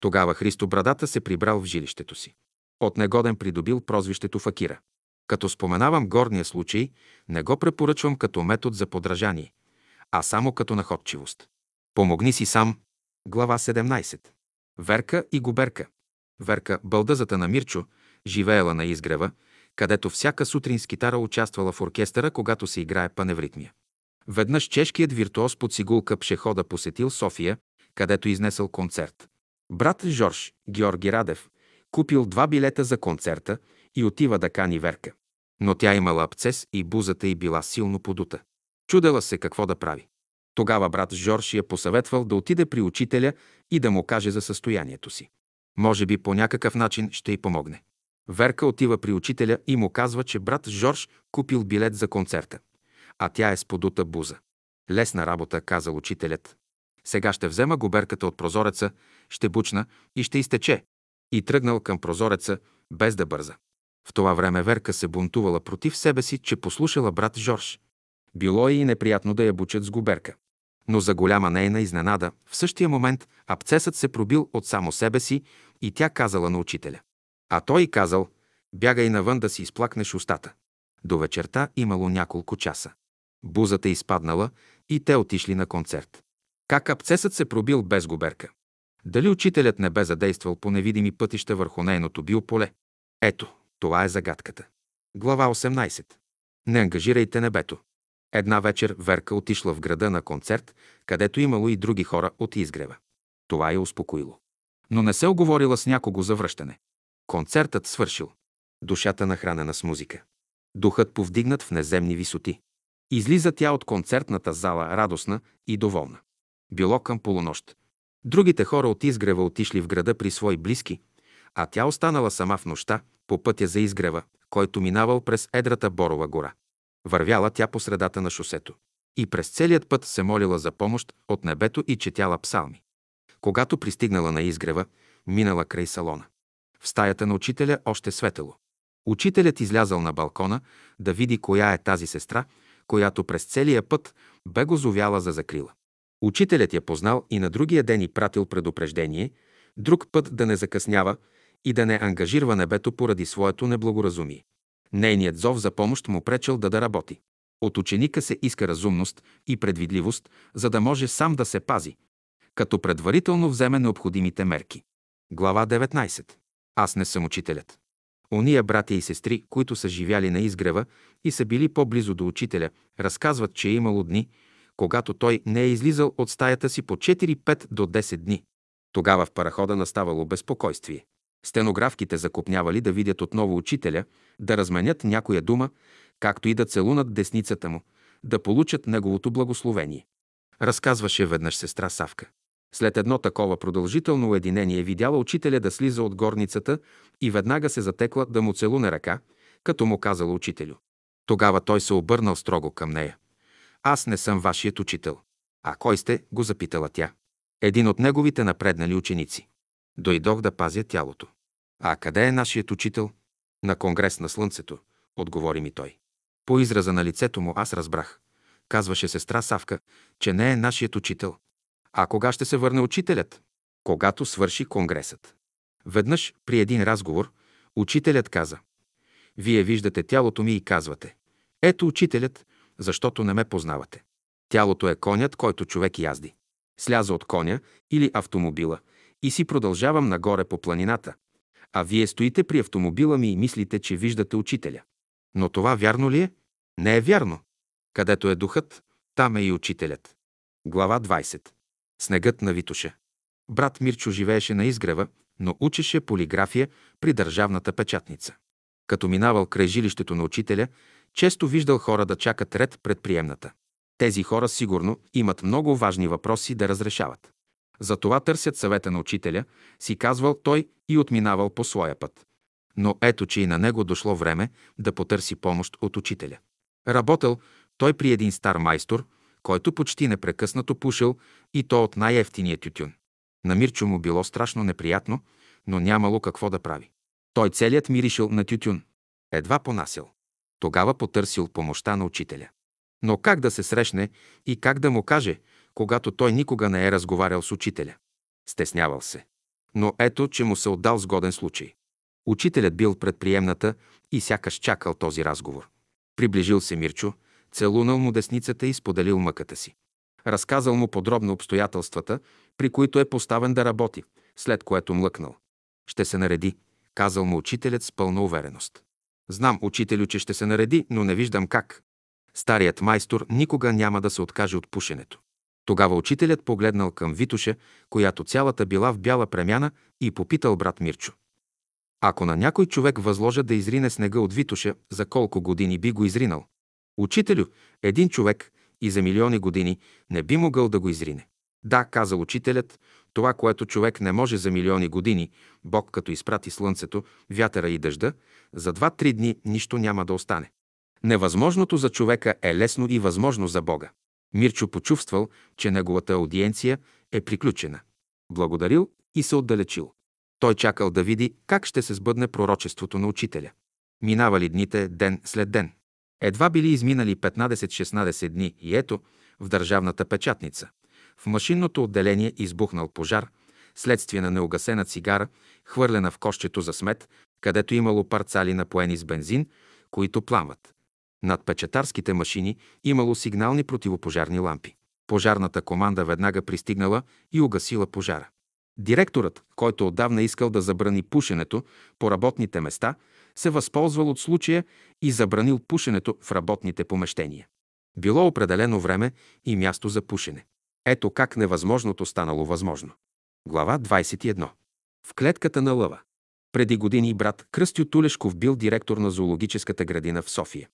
Тогава Христо Брадата се прибрал в жилището си. От негоден придобил прозвището Факира. Като споменавам горния случай, не го препоръчвам като метод за подражание, а само като находчивост. Помогни си сам. Глава 17. Верка и Губерка. Верка, бълдъзата на Мирчо, живеела на изгрева, където всяка сутрин с китара участвала в оркестъра, когато се играе паневритмия. Веднъж чешкият виртуоз под сигулка Пшехода посетил София, където изнесъл концерт. Брат Жорж, Георги Радев, купил два билета за концерта и отива да кани Верка. Но тя имала абцес и бузата й била силно подута. Чудела се какво да прави. Тогава брат Жорж я посъветвал да отиде при учителя и да му каже за състоянието си. Може би по някакъв начин ще й помогне. Верка отива при учителя и му казва, че брат Жорж купил билет за концерта, а тя е с подута буза. Лесна работа, каза учителят. Сега ще взема губерката от прозореца, ще бучна и ще изтече. И тръгнал към прозореца, без да бърза. В това време Верка се бунтувала против себе си, че послушала брат Жорж. Било и неприятно да я бучат с губерка. Но за голяма нейна изненада, в същия момент абцесът се пробил от само себе си и тя казала на учителя. А той казал, бягай навън да си изплакнеш устата. До вечерта имало няколко часа. Бузата изпаднала и те отишли на концерт. Как абцесът се пробил без губерка? Дали учителят не бе задействал по невидими пътища върху нейното биополе? Ето, това е загадката. Глава 18. Не ангажирайте небето. Една вечер Верка отишла в града на концерт, където имало и други хора от изгрева. Това я успокоило. Но не се оговорила с някого за връщане. Концертът свършил. Душата нахранена с музика. Духът повдигнат в неземни висоти. Излиза тя от концертната зала радостна и доволна. Било към полунощ. Другите хора от изгрева отишли в града при свои близки, а тя останала сама в нощта по пътя за изгрева, който минавал през едрата Борова гора. Вървяла тя по средата на шосето. И през целият път се молила за помощ от небето и четяла псалми. Когато пристигнала на изгрева, минала край салона. В стаята на учителя още светело. Учителят излязал на балкона да види коя е тази сестра, която през целия път бе го зовяла за закрила. Учителят я познал и на другия ден и пратил предупреждение, друг път да не закъснява и да не ангажирва небето поради своето неблагоразумие. Нейният зов за помощ му пречел да да работи. От ученика се иска разумност и предвидливост, за да може сам да се пази, като предварително вземе необходимите мерки. Глава 19. Аз не съм учителят. Ония братя и сестри, които са живяли на изгрева и са били по-близо до учителя, разказват, че е имало дни, когато той не е излизал от стаята си по 4-5 до 10 дни. Тогава в парахода наставало безпокойствие. Стенографките закупнявали да видят отново учителя, да разменят някоя дума, както и да целунат десницата му, да получат неговото благословение. Разказваше веднъж сестра Савка. След едно такова продължително уединение видяла учителя да слиза от горницата и веднага се затекла да му целуне ръка, като му казала учителю. Тогава той се обърнал строго към нея. Аз не съм вашият учител. А кой сте? го запитала тя. Един от неговите напреднали ученици. Дойдох да пазя тялото. А къде е нашият учител? На конгрес на слънцето, отговори ми той. По израза на лицето му аз разбрах. Казваше сестра Савка, че не е нашият учител. А кога ще се върне учителят? Когато свърши конгресът. Веднъж при един разговор учителят каза Вие виждате тялото ми и казвате Ето учителят, защото не ме познавате. Тялото е конят, който човек язди. Сляза от коня или автомобила и си продължавам нагоре по планината, а вие стоите при автомобила ми и мислите, че виждате учителя. Но това вярно ли е? Не е вярно. Където е духът, там е и учителят. Глава 20. Снегът на Витуша. Брат Мирчо живееше на изгрева, но учеше полиграфия при държавната печатница. Като минавал край жилището на учителя, често виждал хора да чакат ред пред приемната. Тези хора сигурно имат много важни въпроси да разрешават. Затова търсят съвета на учителя, си казвал той и отминавал по своя път. Но ето, че и на него дошло време да потърси помощ от учителя. Работел той при един стар майстор, който почти непрекъснато пушил и то от най-ефтиния тютюн. На Мирчо му било страшно неприятно, но нямало какво да прави. Той целият миришил на тютюн. Едва понасил. Тогава потърсил помощта на учителя. Но как да се срещне и как да му каже, когато той никога не е разговарял с учителя? Стеснявал се. Но ето, че му се отдал сгоден случай. Учителят бил пред приемната и сякаш чакал този разговор. Приближил се Мирчо, целунал му десницата и споделил мъката си. Разказал му подробно обстоятелствата, при които е поставен да работи, след което млъкнал. Ще се нареди, казал му учителят с пълна увереност. Знам, учителю, че ще се нареди, но не виждам как. Старият майстор никога няма да се откаже от пушенето. Тогава учителят погледнал към Витуша, която цялата била в бяла премяна и попитал брат Мирчо. Ако на някой човек възложа да изрине снега от Витуша, за колко години би го изринал? Учителю, един човек и за милиони години не би могъл да го изрине. Да, казал учителят, това, което човек не може за милиони години, Бог като изпрати слънцето, вятъра и дъжда, за два-три дни нищо няма да остане. Невъзможното за човека е лесно и възможно за Бога. Мирчо почувствал, че неговата аудиенция е приключена. Благодарил и се отдалечил. Той чакал да види как ще се сбъдне пророчеството на учителя. Минавали дните ден след ден. Едва били изминали 15-16 дни и ето, в държавната печатница. В машинното отделение избухнал пожар, следствие на неугасена цигара, хвърлена в кощето за смет, където имало парцали напоени с бензин, които пламват. Над печатарските машини имало сигнални противопожарни лампи. Пожарната команда веднага пристигнала и угасила пожара. Директорът, който отдавна искал да забрани пушенето по работните места, се възползвал от случая и забранил пушенето в работните помещения. Било определено време и място за пушене. Ето как невъзможното станало възможно. Глава 21. В клетката на лъва. Преди години брат Кръстю Тулешков бил директор на зоологическата градина в София.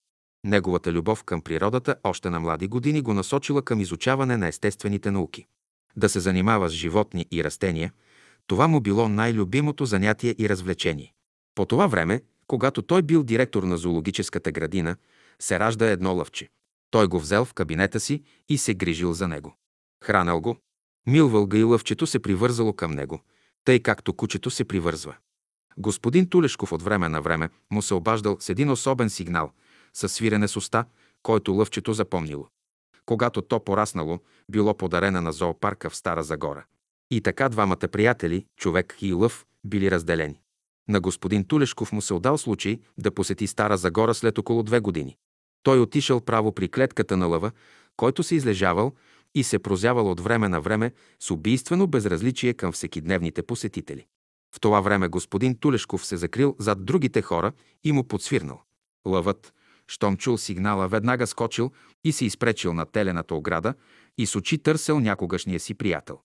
Неговата любов към природата още на млади години го насочила към изучаване на естествените науки. Да се занимава с животни и растения, това му било най-любимото занятие и развлечение. По това време, когато той бил директор на зоологическата градина, се ражда едно лъвче. Той го взел в кабинета си и се грижил за него. Хранел го, милвал го и лъвчето се привързало към него, тъй както кучето се привързва. Господин Тулешков от време на време му се обаждал с един особен сигнал, със свирене с уста, който лъвчето запомнило. Когато то пораснало, било подарена на зоопарка в Стара Загора. И така двамата приятели, човек и лъв, били разделени. На господин Тулешков му се отдал случай да посети Стара Загора след около две години. Той отишъл право при клетката на лъва, който се излежавал и се прозявал от време на време с убийствено безразличие към всекидневните посетители. В това време господин Тулешков се закрил зад другите хора и му подсвирнал. Лъвът, щом чул сигнала, веднага скочил и се изпречил на телената ограда и с очи търсел някогашния си приятел.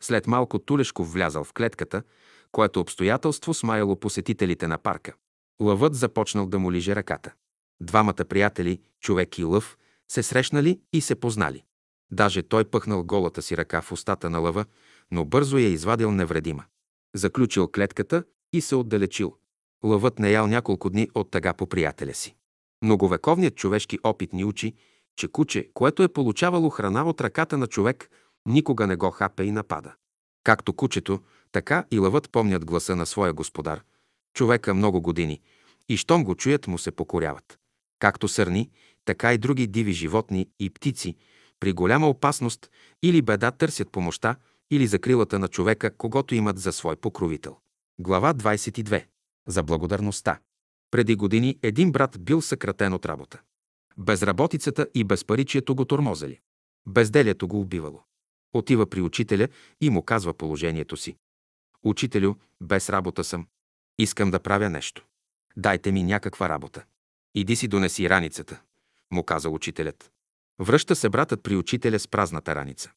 След малко Тулешков влязал в клетката, което обстоятелство смаяло посетителите на парка. Лъвът започнал да му лиже ръката. Двамата приятели, човек и лъв, се срещнали и се познали. Даже той пъхнал голата си ръка в устата на лъва, но бързо я извадил невредима. Заключил клетката и се отдалечил. Лъвът не ял няколко дни от тъга по приятеля си. Многовековният човешки опит ни учи, че куче, което е получавало храна от ръката на човек, никога не го хапе и напада. Както кучето, така и лъвът помнят гласа на своя господар. Човека много години и щом го чуят, му се покоряват. Както сърни, така и други диви животни и птици при голяма опасност или беда търсят помощта или закрилата на човека, когато имат за свой покровител. Глава 22. За благодарността. Преди години един брат бил съкратен от работа. Безработицата и безпаричието го тормозали. Безделието го убивало. Отива при учителя и му казва положението си. Учителю, без работа съм. Искам да правя нещо. Дайте ми някаква работа. Иди си донеси раницата, му каза учителят. Връща се братът при учителя с празната раница.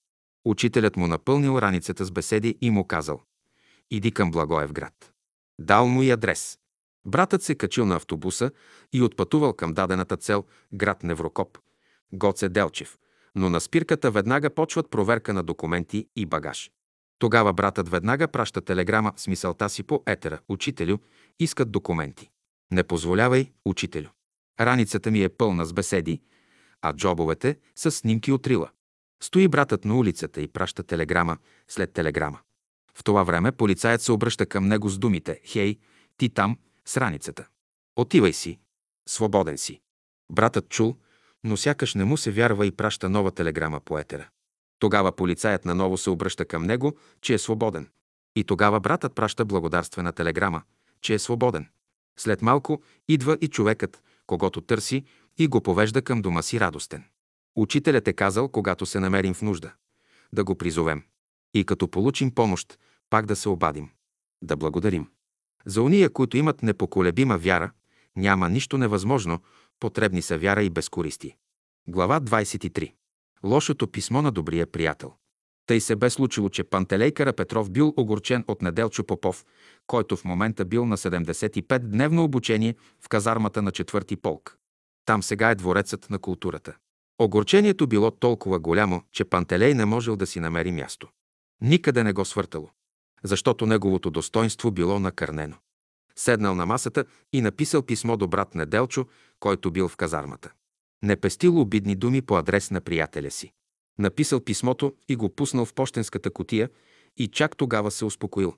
Учителят му напълнил раницата с беседи и му казал «Иди към Благоев град». Дал му и адрес. Братът се качил на автобуса и отпътувал към дадената цел град Неврокоп, Гоце Делчев, но на спирката веднага почват проверка на документи и багаж. Тогава братът веднага праща телеграма с мисълта си по етера. Учителю, искат документи. Не позволявай, учителю. Раницата ми е пълна с беседи, а джобовете са снимки от рила. Стои братът на улицата и праща телеграма след телеграма. В това време полицаят се обръща към него с думите «Хей, ти там, с раницата. Отивай си. Свободен си». Братът чул, но сякаш не му се вярва и праща нова телеграма по етера. Тогава полицаят наново се обръща към него, че е свободен. И тогава братът праща благодарствена телеграма, че е свободен. След малко идва и човекът, когато търси, и го повежда към дома си радостен. Учителят е казал, когато се намерим в нужда, да го призовем. И като получим помощ, пак да се обадим. Да благодарим. За уния, които имат непоколебима вяра, няма нищо невъзможно, потребни са вяра и безкористие. Глава 23. Лошото писмо на добрия приятел. Тъй се бе случило, че Пантелей Карапетров бил огорчен от Неделчо Попов, който в момента бил на 75-дневно обучение в казармата на четвърти полк. Там сега е дворецът на културата. Огорчението било толкова голямо, че Пантелей не можел да си намери място. Никъде не го свъртало, защото неговото достоинство било накърнено. Седнал на масата и написал писмо до брат Неделчо, който бил в казармата. Не пестил обидни думи по адрес на приятеля си. Написал писмото и го пуснал в почтенската котия и чак тогава се успокоил.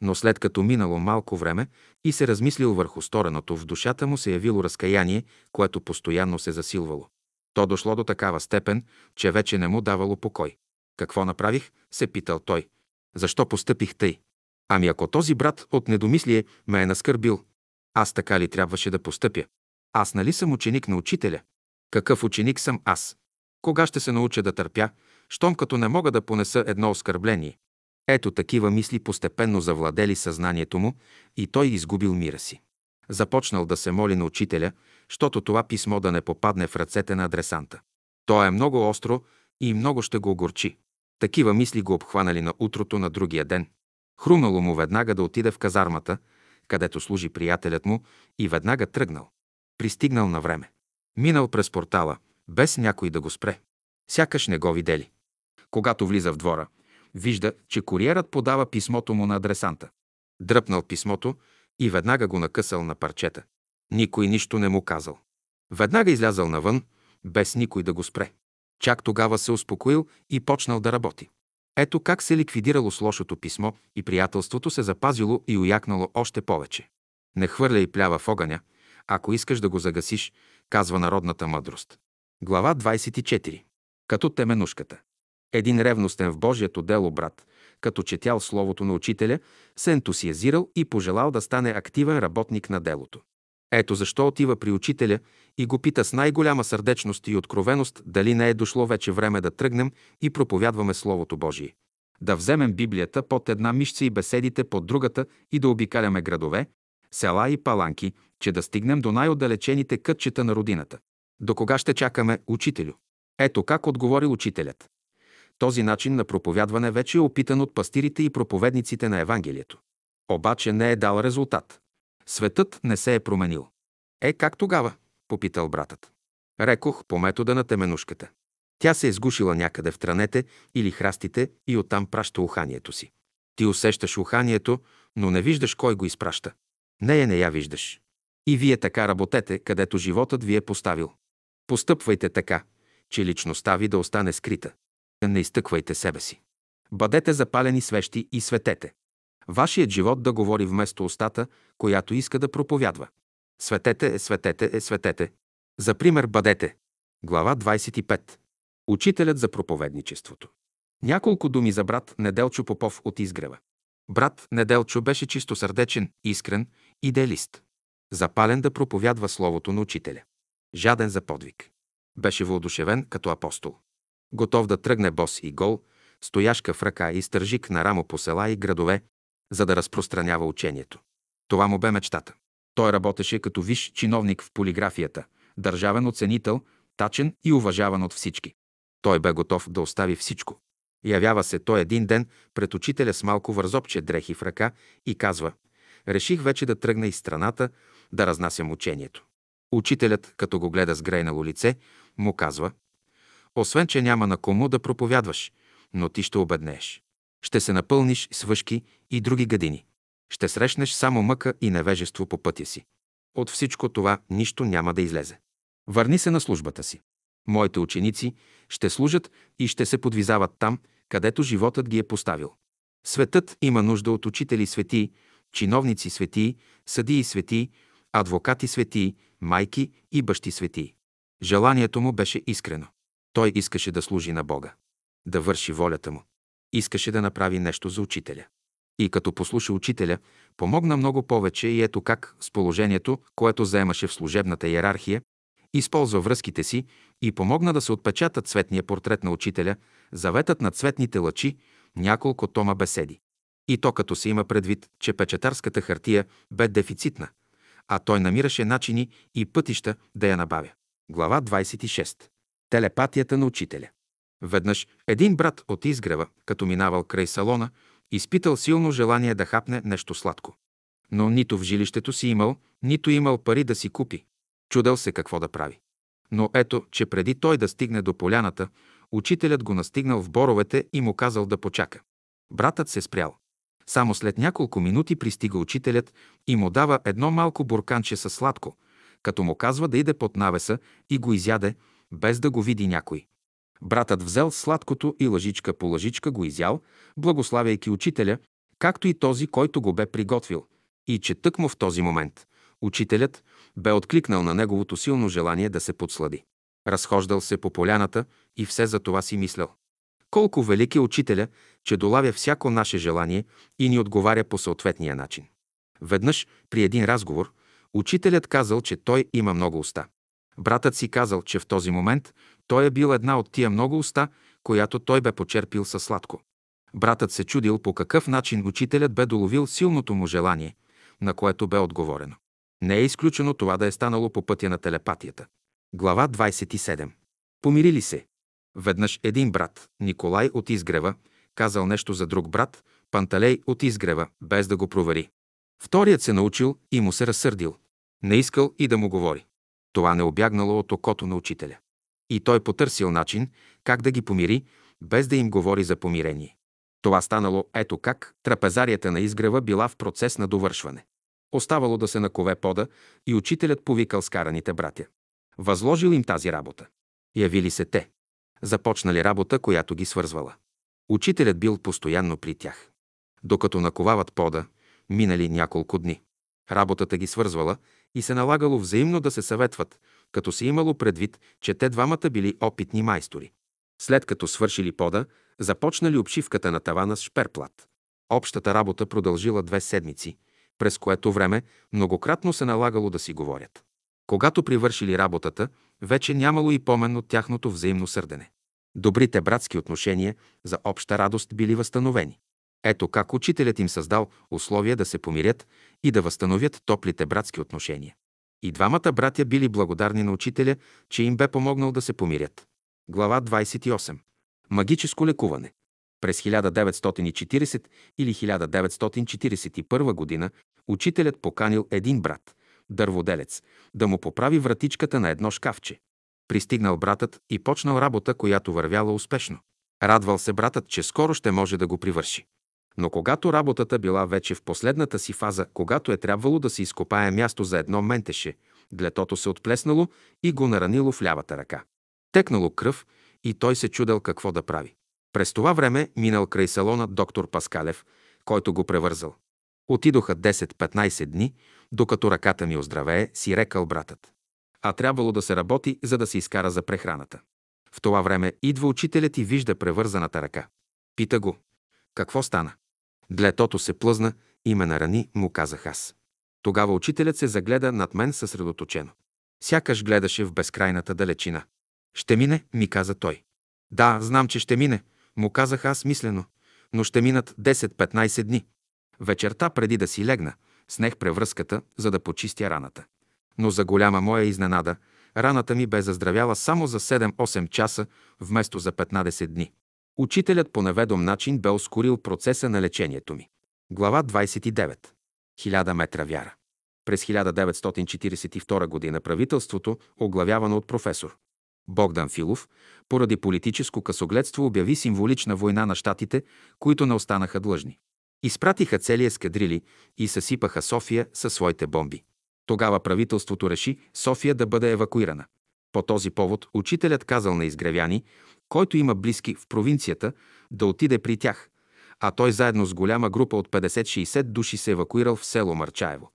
Но след като минало малко време и се размислил върху стореното, в душата му се явило разкаяние, което постоянно се засилвало. То дошло до такава степен, че вече не му давало покой. Какво направих? се питал той. Защо постъпих тъй? Ами ако този брат от недомислие ме е наскърбил, аз така ли трябваше да постъпя? Аз нали съм ученик на учителя? Какъв ученик съм аз? Кога ще се науча да търпя, щом като не мога да понеса едно оскърбление? Ето такива мисли постепенно завладели съзнанието му и той изгубил мира си. Започнал да се моли на учителя, щото това писмо да не попадне в ръцете на адресанта. То е много остро и много ще го огорчи. Такива мисли го обхванали на утрото на другия ден. Хрумнало му веднага да отиде в казармата, където служи приятелят му, и веднага тръгнал. Пристигнал на време. Минал през портала, без някой да го спре. Сякаш не го видели. Когато влиза в двора, вижда, че куриерът подава писмото му на адресанта. Дръпнал писмото и веднага го накъсал на парчета. Никой нищо не му казал. Веднага излязал навън, без никой да го спре. Чак тогава се успокоил и почнал да работи. Ето как се ликвидирало с лошото писмо и приятелството се запазило и уякнало още повече. Не хвърляй плява в огъня, ако искаш да го загасиш, казва народната мъдрост. Глава 24. Като теменушката. Един ревностен в Божието дело брат, като четял словото на учителя, се ентусиазирал и пожелал да стане активен работник на делото. Ето защо отива при учителя и го пита с най-голяма сърдечност и откровеност дали не е дошло вече време да тръгнем и проповядваме Словото Божие. Да вземем Библията под една мишца и беседите под другата и да обикаляме градове, села и паланки, че да стигнем до най-отдалечените кътчета на родината. До кога ще чакаме, учителю? Ето как отговори учителят. Този начин на проповядване вече е опитан от пастирите и проповедниците на Евангелието. Обаче не е дал резултат. Светът не се е променил. Е, как тогава? попитал братът. Рекох по метода на теменушката. Тя се е сгушила някъде в транете или храстите и оттам праща уханието си. Ти усещаш уханието, но не виждаш кой го изпраща. Нея не я виждаш. И вие така работете, където животът ви е поставил. Постъпвайте така, че личността ви да остане скрита. Не изтъквайте себе си. Бъдете запалени свещи и светете. Вашият живот да говори вместо устата, която иска да проповядва. Светете е, светете е, светете. За пример бъдете. Глава 25. Учителят за проповедничеството. Няколко думи за брат Неделчо Попов от Изгрева. Брат Неделчо беше чистосърдечен, искрен, идеалист. Запален да проповядва словото на учителя. Жаден за подвиг. Беше въодушевен като апостол. Готов да тръгне бос и гол, стояшка в ръка и стържик на рамо по села и градове, за да разпространява учението. Това му бе мечтата. Той работеше като виш чиновник в полиграфията, държавен оценител, тачен и уважаван от всички. Той бе готов да остави всичко. Явява се той един ден пред учителя с малко вързопче дрехи в ръка и казва «Реших вече да тръгна из страната, да разнасям учението». Учителят, като го гледа с грейнало лице, му казва «Освен, че няма на кому да проповядваш, но ти ще обеднееш. Ще се напълниш с въшки и други гадини. Ще срещнеш само мъка и невежество по пътя си. От всичко това нищо няма да излезе. Върни се на службата си. Моите ученици ще служат и ще се подвизават там, където животът ги е поставил. Светът има нужда от учители светии, чиновници светии, съдии светии, адвокати светии, майки и бащи светии. Желанието му беше искрено. Той искаше да служи на Бога, да върши волята му. Искаше да направи нещо за учителя. И като послуша учителя, помогна много повече и ето как с положението, което заемаше в служебната иерархия, използва връзките си и помогна да се отпечата цветния портрет на учителя, заветът на цветните лъчи, няколко тома беседи. И то като се има предвид, че печатарската хартия бе дефицитна, а той намираше начини и пътища да я набавя. Глава 26. Телепатията на учителя. Веднъж един брат от изгрева, като минавал край салона, изпитал силно желание да хапне нещо сладко. Но нито в жилището си имал, нито имал пари да си купи. Чудел се какво да прави. Но ето, че преди той да стигне до поляната, учителят го настигнал в боровете и му казал да почака. Братът се спрял. Само след няколко минути пристига учителят и му дава едно малко бурканче със сладко, като му казва да иде под навеса и го изяде, без да го види някой. Братът взел сладкото и лъжичка по лъжичка го изял, благославяйки учителя, както и този, който го бе приготвил. И че тъкмо в този момент учителят бе откликнал на неговото силно желание да се подслади. Разхождал се по поляната и все за това си мислял. Колко велик е учителя, че долавя всяко наше желание и ни отговаря по съответния начин. Веднъж при един разговор учителят казал, че той има много уста. Братът си казал, че в този момент той е бил една от тия много уста, която той бе почерпил със сладко. Братът се чудил по какъв начин учителят бе доловил силното му желание, на което бе отговорено. Не е изключено това да е станало по пътя на телепатията. Глава 27. Помирили се. Веднъж един брат, Николай от Изгрева, казал нещо за друг брат, Панталей от Изгрева, без да го провери. Вторият се научил и му се разсърдил. Не искал и да му говори. Това не обягнало от окото на учителя. И той потърсил начин как да ги помири, без да им говори за помирение. Това станало ето как трапезарията на изгрева била в процес на довършване. Оставало да се накове пода и учителят повикал скараните братя. Възложил им тази работа. Явили се те. Започнали работа, която ги свързвала. Учителят бил постоянно при тях. Докато наковават пода, минали няколко дни. Работата ги свързвала и се налагало взаимно да се съветват, като се имало предвид, че те двамата били опитни майстори. След като свършили пода, започнали обшивката на тавана с шперплат. Общата работа продължила две седмици, през което време многократно се налагало да си говорят. Когато привършили работата, вече нямало и помен от тяхното взаимно сърдене. Добрите братски отношения за обща радост били възстановени. Ето как учителят им създал условия да се помирят и да възстановят топлите братски отношения. И двамата братя били благодарни на учителя, че им бе помогнал да се помирят. Глава 28. Магическо лекуване. През 1940 или 1941 година учителят поканил един брат, дърводелец, да му поправи вратичката на едно шкафче. Пристигнал братът и почнал работа, която вървяла успешно. Радвал се братът, че скоро ще може да го привърши. Но когато работата била вече в последната си фаза, когато е трябвало да се изкопае място за едно ментеше, длетото се отплеснало и го наранило в лявата ръка. Текнало кръв и той се чудел какво да прави. През това време минал край салона доктор Паскалев, който го превързал. Отидоха 10-15 дни, докато ръката ми оздравее, си рекал братът. а трябвало да се работи, за да се изкара за прехраната. В това време идва учителят и вижда превързаната ръка. Пита го. Какво стана? Длетото се плъзна и ме нарани, му казах аз. Тогава учителят се загледа над мен съсредоточено. Сякаш гледаше в безкрайната далечина. Ще мине, ми каза той. Да, знам, че ще мине, му казах аз мислено, но ще минат 10-15 дни. Вечерта, преди да си легна, снех превръзката, за да почистя раната. Но за голяма моя изненада, раната ми бе заздравяла само за 7-8 часа, вместо за 15 дни. Учителят по неведом начин бе ускорил процеса на лечението ми. Глава 29. Хиляда метра вяра. През 1942 г. правителството, оглавявано от професор Богдан Филов, поради политическо късогледство обяви символична война на щатите, които не останаха длъжни. Изпратиха цели ескадрили и съсипаха София със своите бомби. Тогава правителството реши София да бъде евакуирана. По този повод учителят казал на изгревяни, който има близки в провинцията, да отиде при тях, а той заедно с голяма група от 50-60 души се евакуирал в село Марчаево.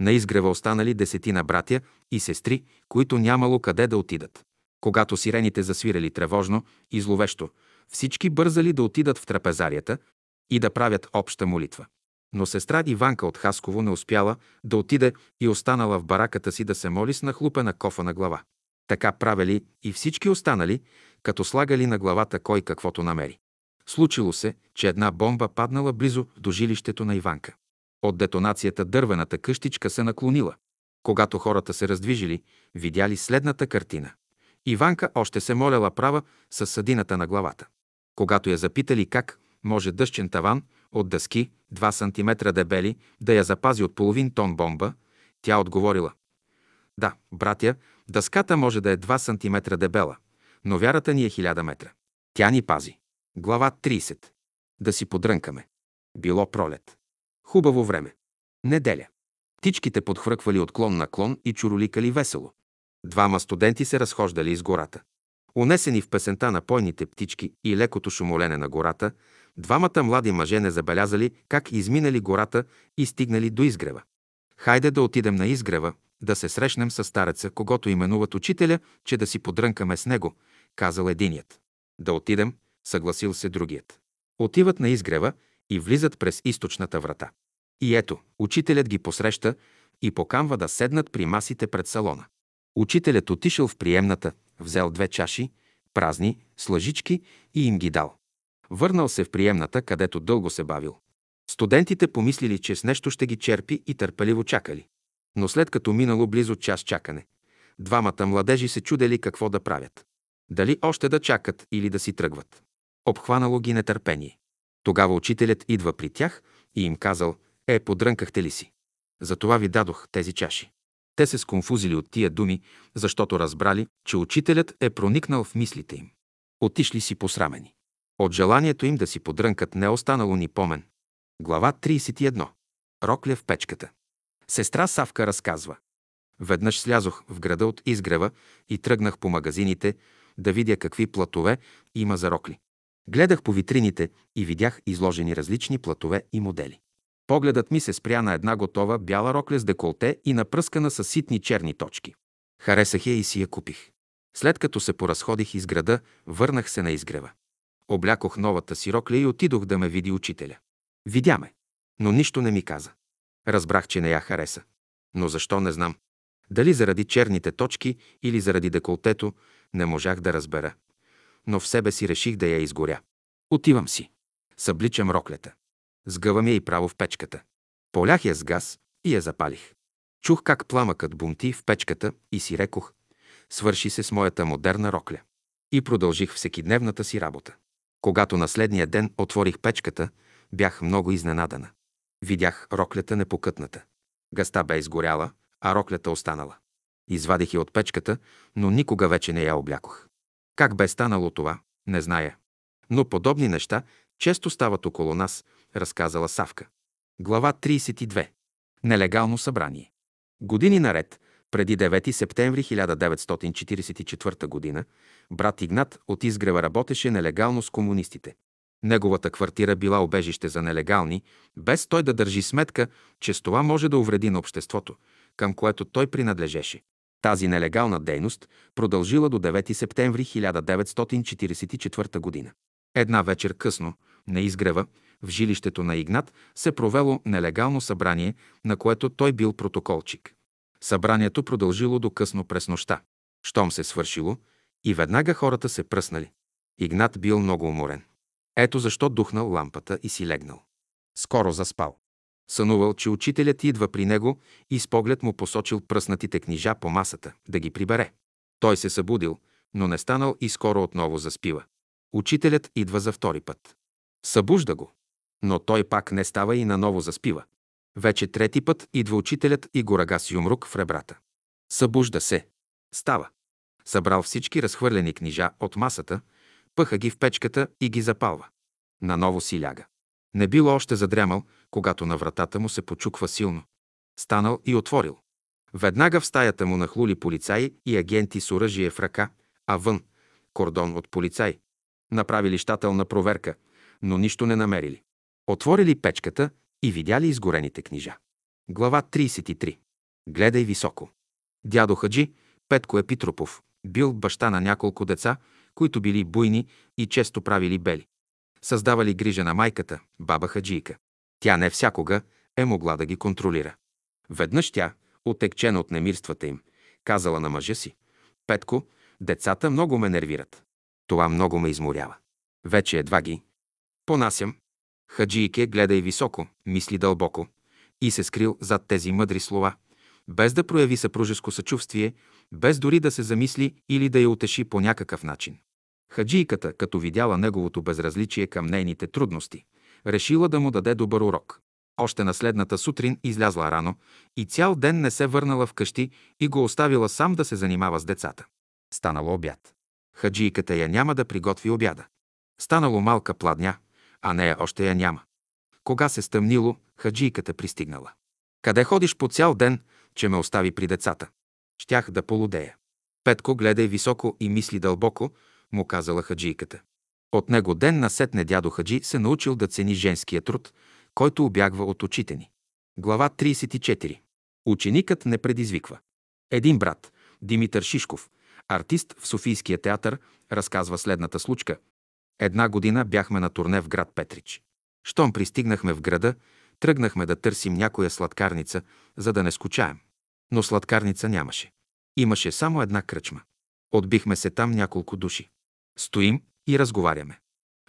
На изгрева останали десетина братя и сестри, които нямало къде да отидат. Когато сирените засвирали тревожно и зловещо, всички бързали да отидат в трапезарията и да правят обща молитва. Но сестра Иванка от Хасково не успяла да отиде и останала в бараката си да се моли с нахлупена кофа на глава. Така правили и всички останали, като слагали на главата кой каквото намери. Случило се, че една бомба паднала близо до жилището на Иванка. От детонацията дървената къщичка се наклонила. Когато хората се раздвижили, видяли следната картина. Иванка още се моляла права с съдината на главата. Когато я запитали как може дъщен таван от дъски 2 см дебели да я запази от половин тон бомба, тя отговорила. Да, братя, дъската може да е 2 см дебела, но вярата ни е 1000 метра. Тя ни пази. Глава 30. Да си подрънкаме. Било пролет. Хубаво време. Неделя. Птичките подхвърквали от клон на клон и чуроликали весело. Двама студенти се разхождали из гората. Унесени в песента на пойните птички и лекото шумолене на гората, двамата млади мъже не забелязали как изминали гората и стигнали до изгрева. Хайде да отидем на изгрева, да се срещнем с стареца, когато именуват учителя, че да си подрънкаме с него, казал единият. Да отидем, съгласил се другият. Отиват на изгрева и влизат през източната врата. И ето, учителят ги посреща и покамва да седнат при масите пред салона. Учителят отишъл в приемната, взел две чаши, празни, с лъжички и им ги дал. Върнал се в приемната, където дълго се бавил. Студентите помислили, че с нещо ще ги черпи и търпеливо чакали. Но след като минало близо час чакане, двамата младежи се чудели какво да правят. Дали още да чакат или да си тръгват. Обхванало ги нетърпение. Тогава учителят идва при тях и им казал, е, подрънкахте ли си? Затова ви дадох тези чаши. Те се сконфузили от тия думи, защото разбрали, че учителят е проникнал в мислите им. Отишли си посрамени. От желанието им да си подрънкат не е останало ни помен. Глава 31. Рокля в печката. Сестра Савка разказва. Веднъж слязох в града от изгрева и тръгнах по магазините да видя какви платове има за рокли. Гледах по витрините и видях изложени различни платове и модели. Погледът ми се спря на една готова бяла рокля с деколте и напръскана с ситни черни точки. Харесах я и си я купих. След като се поразходих из града, върнах се на изгрева. Облякох новата си рокля и отидох да ме види учителя. Видя ме, но нищо не ми каза. Разбрах, че не я хареса. Но защо не знам. Дали заради черните точки или заради деколтето, не можах да разбера. Но в себе си реших да я изгоря. Отивам си. Събличам роклята. Сгъвам я и право в печката. Полях я с газ и я запалих. Чух как пламъкът бунти в печката и си рекох, свърши се с моята модерна рокля. И продължих всекидневната си работа. Когато на следния ден отворих печката, бях много изненадана. Видях роклята непокътната. Гъста бе изгоряла, а роклята останала. Извадих я от печката, но никога вече не я облякох. Как бе станало това, не зная. Но подобни неща често стават около нас, разказала Савка. Глава 32. Нелегално събрание. Години наред, преди 9 септември 1944 г., брат Игнат от изгрева работеше нелегално с комунистите. Неговата квартира била обежище за нелегални, без той да държи сметка, че с това може да увреди на обществото, към което той принадлежеше. Тази нелегална дейност продължила до 9 септември 1944 г. Една вечер късно, на изгрева, в жилището на Игнат се провело нелегално събрание, на което той бил протоколчик. Събранието продължило до късно през нощта. Щом се свършило, и веднага хората се пръснали. Игнат бил много уморен. Ето защо духнал лампата и си легнал. Скоро заспал. Сънувал, че учителят идва при него и с поглед му посочил пръснатите книжа по масата, да ги прибере. Той се събудил, но не станал и скоро отново заспива. Учителят идва за втори път. Събужда го. Но той пак не става и наново заспива. Вече трети път идва учителят и го рага с юмрук в ребрата. Събужда се. Става. Събрал всички разхвърлени книжа от масата, пъха ги в печката и ги запалва. Наново си ляга. Не бил още задрямал, когато на вратата му се почуква силно. Станал и отворил. Веднага в стаята му нахлули полицаи и агенти с оръжие в ръка, а вън – кордон от полицаи. Направили щателна проверка, но нищо не намерили. Отворили печката и видяли изгорените книжа. Глава 33. Гледай високо. Дядо Хаджи, Петко Епитропов, бил баща на няколко деца, които били буйни и често правили бели. Създавали грижа на майката, баба Хаджийка. Тя не всякога е могла да ги контролира. Веднъж тя, отекчена от немирствата им, казала на мъжа си, «Петко, децата много ме нервират. Това много ме изморява. Вече едва ги. Понасям. Хаджийке гледай високо, мисли дълбоко и се скрил зад тези мъдри слова, без да прояви съпружеско съчувствие, без дори да се замисли или да я утеши по някакъв начин. Хаджийката, като видяла неговото безразличие към нейните трудности, решила да му даде добър урок. Още на следната сутрин излязла рано и цял ден не се върнала вкъщи и го оставила сам да се занимава с децата. Станало обяд. Хаджийката я няма да приготви обяда. Станало малка пладня, а нея още я няма. Кога се стъмнило, хаджийката пристигнала. Къде ходиш по цял ден, че ме остави при децата? Щях да полудея. Петко гледай високо и мисли дълбоко, му казала хаджийката. От него ден насетне дядо Хаджи се научил да цени женския труд, който обягва от очите ни. Глава 34. Ученикът не предизвиква. Един брат, Димитър Шишков, артист в Софийския театър, разказва следната случка. Една година бяхме на турне в град Петрич. Щом пристигнахме в града, тръгнахме да търсим някоя сладкарница, за да не скучаем. Но сладкарница нямаше. Имаше само една кръчма. Отбихме се там няколко души. Стоим и разговаряме.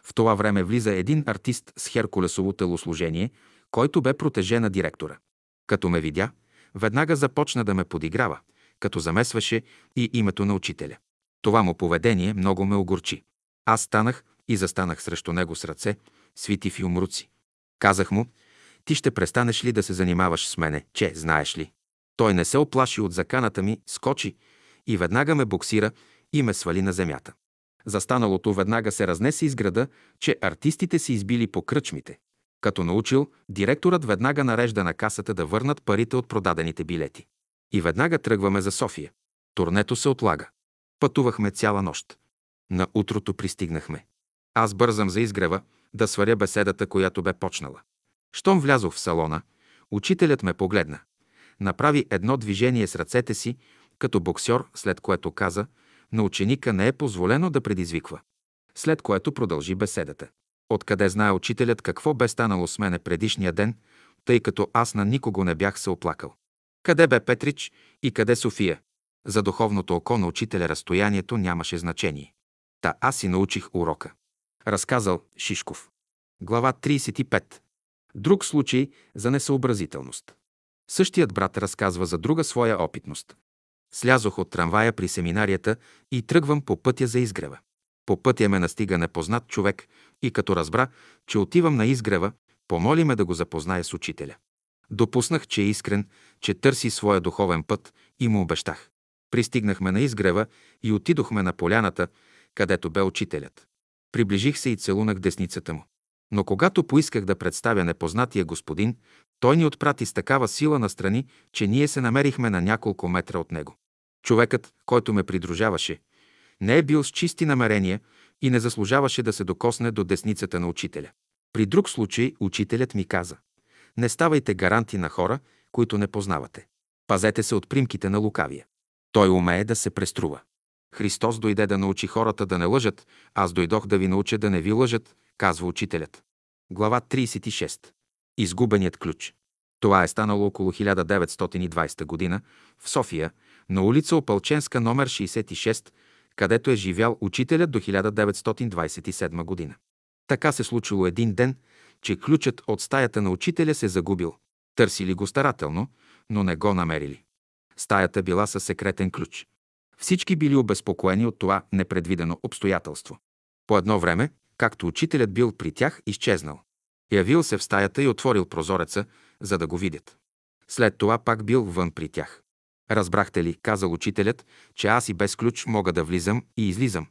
В това време влиза един артист с Херкулесово телосложение, който бе протеже на директора. Като ме видя, веднага започна да ме подиграва, като замесваше и името на учителя. Това му поведение много ме огорчи. Аз станах и застанах срещу него с ръце, свити в юмруци. Казах му, ти ще престанеш ли да се занимаваш с мене, че, знаеш ли? Той не се оплаши от заканата ми, скочи и веднага ме боксира и ме свали на земята. Застаналото веднага се разнесе из града, че артистите си избили по кръчмите. Като научил, директорът веднага нарежда на касата да върнат парите от продадените билети. И веднага тръгваме за София. Турнето се отлага. Пътувахме цяла нощ. На утрото пристигнахме. Аз бързам за изгрева, да сваря беседата, която бе почнала. Щом влязох в салона, учителят ме погледна. Направи едно движение с ръцете си, като боксер, след което каза, на ученика не е позволено да предизвиква. След което продължи беседата. Откъде знае учителят какво бе станало с мене предишния ден, тъй като аз на никого не бях се оплакал. Къде бе Петрич и къде София? За духовното око на учителя разстоянието нямаше значение. Та аз си научих урока. Разказал Шишков. Глава 35. Друг случай за несъобразителност. Същият брат разказва за друга своя опитност. Слязох от трамвая при семинарията и тръгвам по пътя за изгрева. По пътя ме настига непознат човек и като разбра, че отивам на изгрева, помоли ме да го запозная с учителя. Допуснах, че е искрен, че търси своя духовен път и му обещах. Пристигнахме на изгрева и отидохме на поляната, където бе учителят. Приближих се и целунах десницата му. Но когато поисках да представя непознатия господин, той ни отпрати с такава сила настрани, че ние се намерихме на няколко метра от него. Човекът, който ме придружаваше, не е бил с чисти намерения и не заслужаваше да се докосне до десницата на учителя. При друг случай учителят ми каза «Не ставайте гаранти на хора, които не познавате. Пазете се от примките на лукавия». Той умее да се преструва. Христос дойде да научи хората да не лъжат, аз дойдох да ви науча да не ви лъжат, казва учителят. Глава 36. Изгубеният ключ. Това е станало около 1920 г. в София, на улица Опалченска номер 66, където е живял учителят до 1927 година. Така се случило един ден, че ключът от стаята на учителя се загубил. Търсили го старателно, но не го намерили. Стаята била със секретен ключ. Всички били обезпокоени от това непредвидено обстоятелство. По едно време, както учителят бил при тях, изчезнал. Явил се в стаята и отворил прозореца, за да го видят. След това пак бил вън при тях. Разбрахте ли, казал учителят, че аз и без ключ мога да влизам и излизам.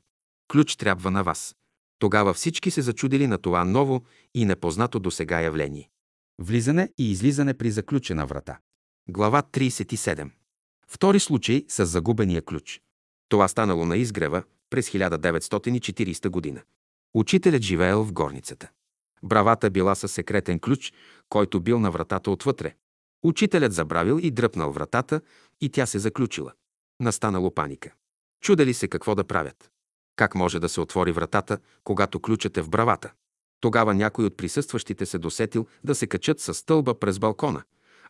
Ключ трябва на вас. Тогава всички се зачудили на това ново и непознато до сега явление. Влизане и излизане при заключена врата. Глава 37. Втори случай с загубения ключ. Това станало на изгрева през 1940 година. Учителят живеел в горницата. Бравата била със секретен ключ, който бил на вратата отвътре. Учителят забравил и дръпнал вратата и тя се заключила. Настанало паника. Чудели се какво да правят. Как може да се отвори вратата, когато ключът е в бравата? Тогава някой от присъстващите се досетил да се качат с стълба през балкона,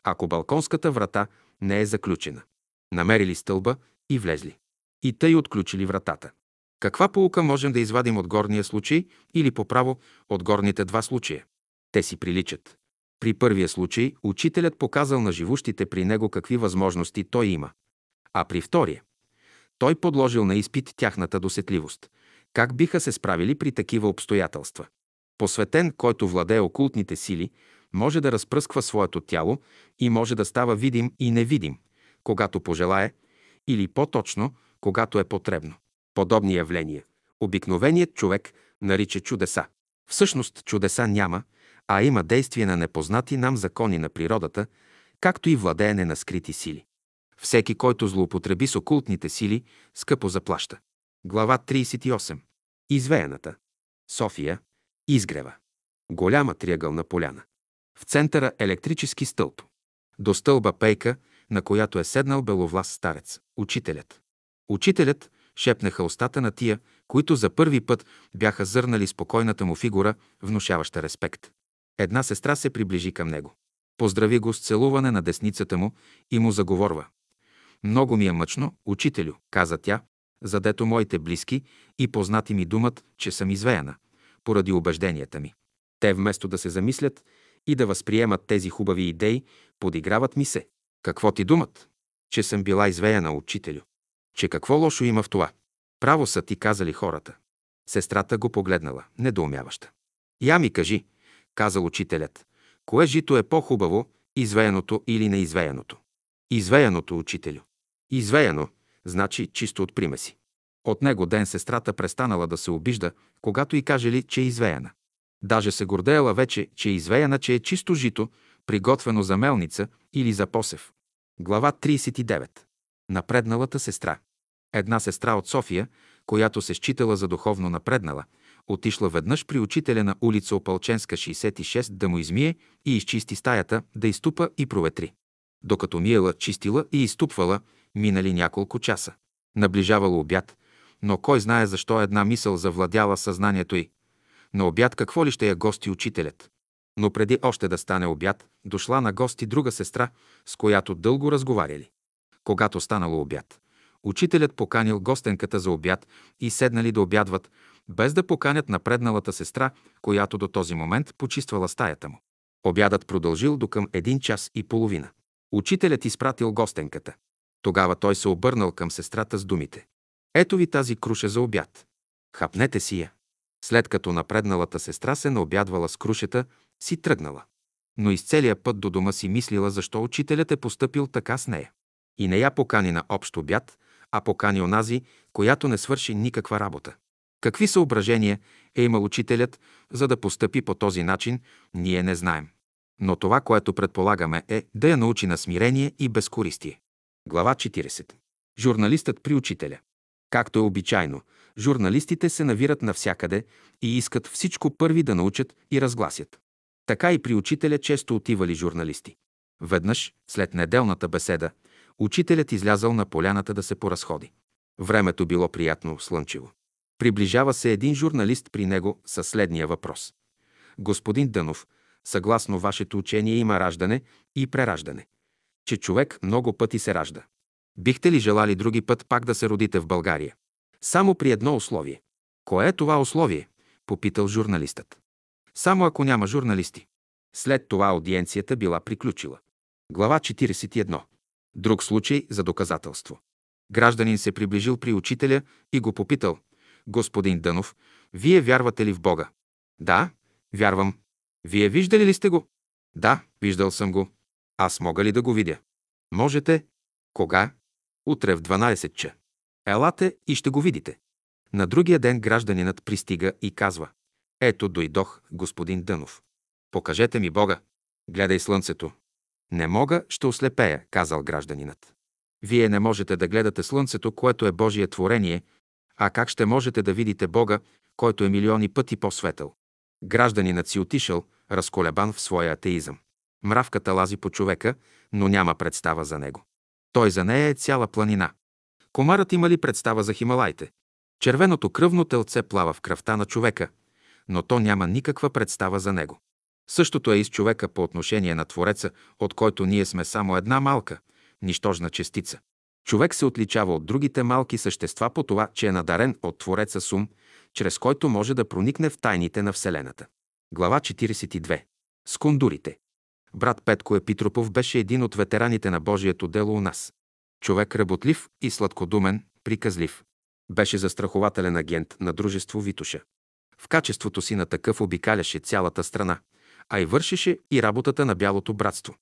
ако балконската врата не е заключена. Намерили стълба и влезли. И тъй отключили вратата. Каква полука можем да извадим от горния случай или по право от горните два случая? Те си приличат. При първия случай учителят показал на живущите при него какви възможности той има. А при втория той подложил на изпит тяхната досетливост. Как биха се справили при такива обстоятелства? Посветен, който владее окултните сили, може да разпръсква своето тяло и може да става видим и невидим, когато пожелае, или по-точно, когато е потребно. Подобни явления обикновеният човек нарича чудеса. Всъщност чудеса няма, а има действие на непознати нам закони на природата, както и владеене на скрити сили. Всеки, който злоупотреби с окултните сили, скъпо заплаща. Глава 38. Извеяната. София. Изгрева. Голяма триъгълна поляна. В центъра електрически стълб. До стълба пейка, на която е седнал беловлас старец, учителят. Учителят шепнаха устата на тия, които за първи път бяха зърнали спокойната му фигура, внушаваща респект. Една сестра се приближи към него. Поздрави го с целуване на десницата му и му заговорва. Много ми е мъчно, учителю, каза тя, задето моите близки и познати ми думат, че съм извеяна, поради убежденията ми. Те вместо да се замислят и да възприемат тези хубави идеи, подиграват ми се. Какво ти думат? Че съм била извеяна, учителю. Че какво лошо има в това? Право са ти казали хората. Сестрата го погледнала, недоумяваща. Я ми кажи, казал учителят, кое жито е по-хубаво, извеяното или неизвеяното? Извеяното, учителю. Извеяно, значи чисто от примеси. От него ден сестрата престанала да се обижда, когато и кажели, че е извеяна. Даже се гордеяла вече, че е извеяна, че е чисто жито, приготвено за мелница или за посев. Глава 39. Напредналата сестра. Една сестра от София, която се считала за духовно напреднала, отишла веднъж при учителя на улица Опалченска 66 да му измие и изчисти стаята, да изтупа и проветри. Докато миела, чистила и изтупвала, минали няколко часа. Наближавало обяд, но кой знае защо една мисъл завладяла съзнанието й. На обяд какво ли ще я гости учителят? Но преди още да стане обяд, дошла на гости друга сестра, с която дълго разговаряли. Когато станало обяд, учителят поканил гостенката за обяд и седнали да обядват, без да поканят напредналата сестра, която до този момент почиствала стаята му. Обядът продължил до към един час и половина. Учителят изпратил гостенката. Тогава той се обърнал към сестрата с думите. Ето ви тази круша за обяд. Хапнете си я. След като напредналата сестра се наобядвала с крушета, си тръгнала. Но из целия път до дома си мислила защо учителят е поступил така с нея. И не я покани на общ обяд, а покани онази, която не свърши никаква работа. Какви съображения е имал учителят, за да постъпи по този начин, ние не знаем. Но това, което предполагаме е да я научи на смирение и безкористие. Глава 40. Журналистът при учителя. Както е обичайно, журналистите се навират навсякъде и искат всичко първи да научат и разгласят. Така и при учителя често отивали журналисти. Веднъж, след неделната беседа, Учителят излязъл на поляната да се поразходи. Времето било приятно, слънчево. Приближава се един журналист при него със следния въпрос. Господин Дънов, съгласно вашето учение има раждане и прераждане. Че човек много пъти се ражда. Бихте ли желали други път пак да се родите в България? Само при едно условие. Кое е това условие? Попитал журналистът. Само ако няма журналисти. След това аудиенцията била приключила. Глава 41. Друг случай за доказателство. Гражданин се приближил при учителя и го попитал. Господин Дънов, вие вярвате ли в Бога? Да, вярвам. Вие виждали ли сте го? Да, виждал съм го. Аз мога ли да го видя? Можете. Кога? Утре в 12 ча. Елате и ще го видите. На другия ден гражданинът пристига и казва. Ето дойдох, господин Дънов. Покажете ми Бога. Гледай слънцето. Не мога, ще ослепея, казал гражданинът. Вие не можете да гледате слънцето, което е Божие творение, а как ще можете да видите Бога, който е милиони пъти по-светъл? Гражданинът си отишъл, разколебан в своя атеизъм. Мравката лази по човека, но няма представа за него. Той за нея е цяла планина. Комарът има ли представа за Хималайте? Червеното кръвно телце плава в кръвта на човека, но то няма никаква представа за него. Същото е и с човека по отношение на Твореца, от който ние сме само една малка, нищожна частица. Човек се отличава от другите малки същества по това, че е надарен от Твореца сум, чрез който може да проникне в тайните на Вселената. Глава 42. Скондурите. Брат Петко Епитропов беше един от ветераните на Божието дело у нас. Човек работлив и сладкодумен, приказлив. Беше застрахователен агент на дружество Витуша. В качеството си на такъв обикаляше цялата страна, а и вършеше и работата на Бялото братство.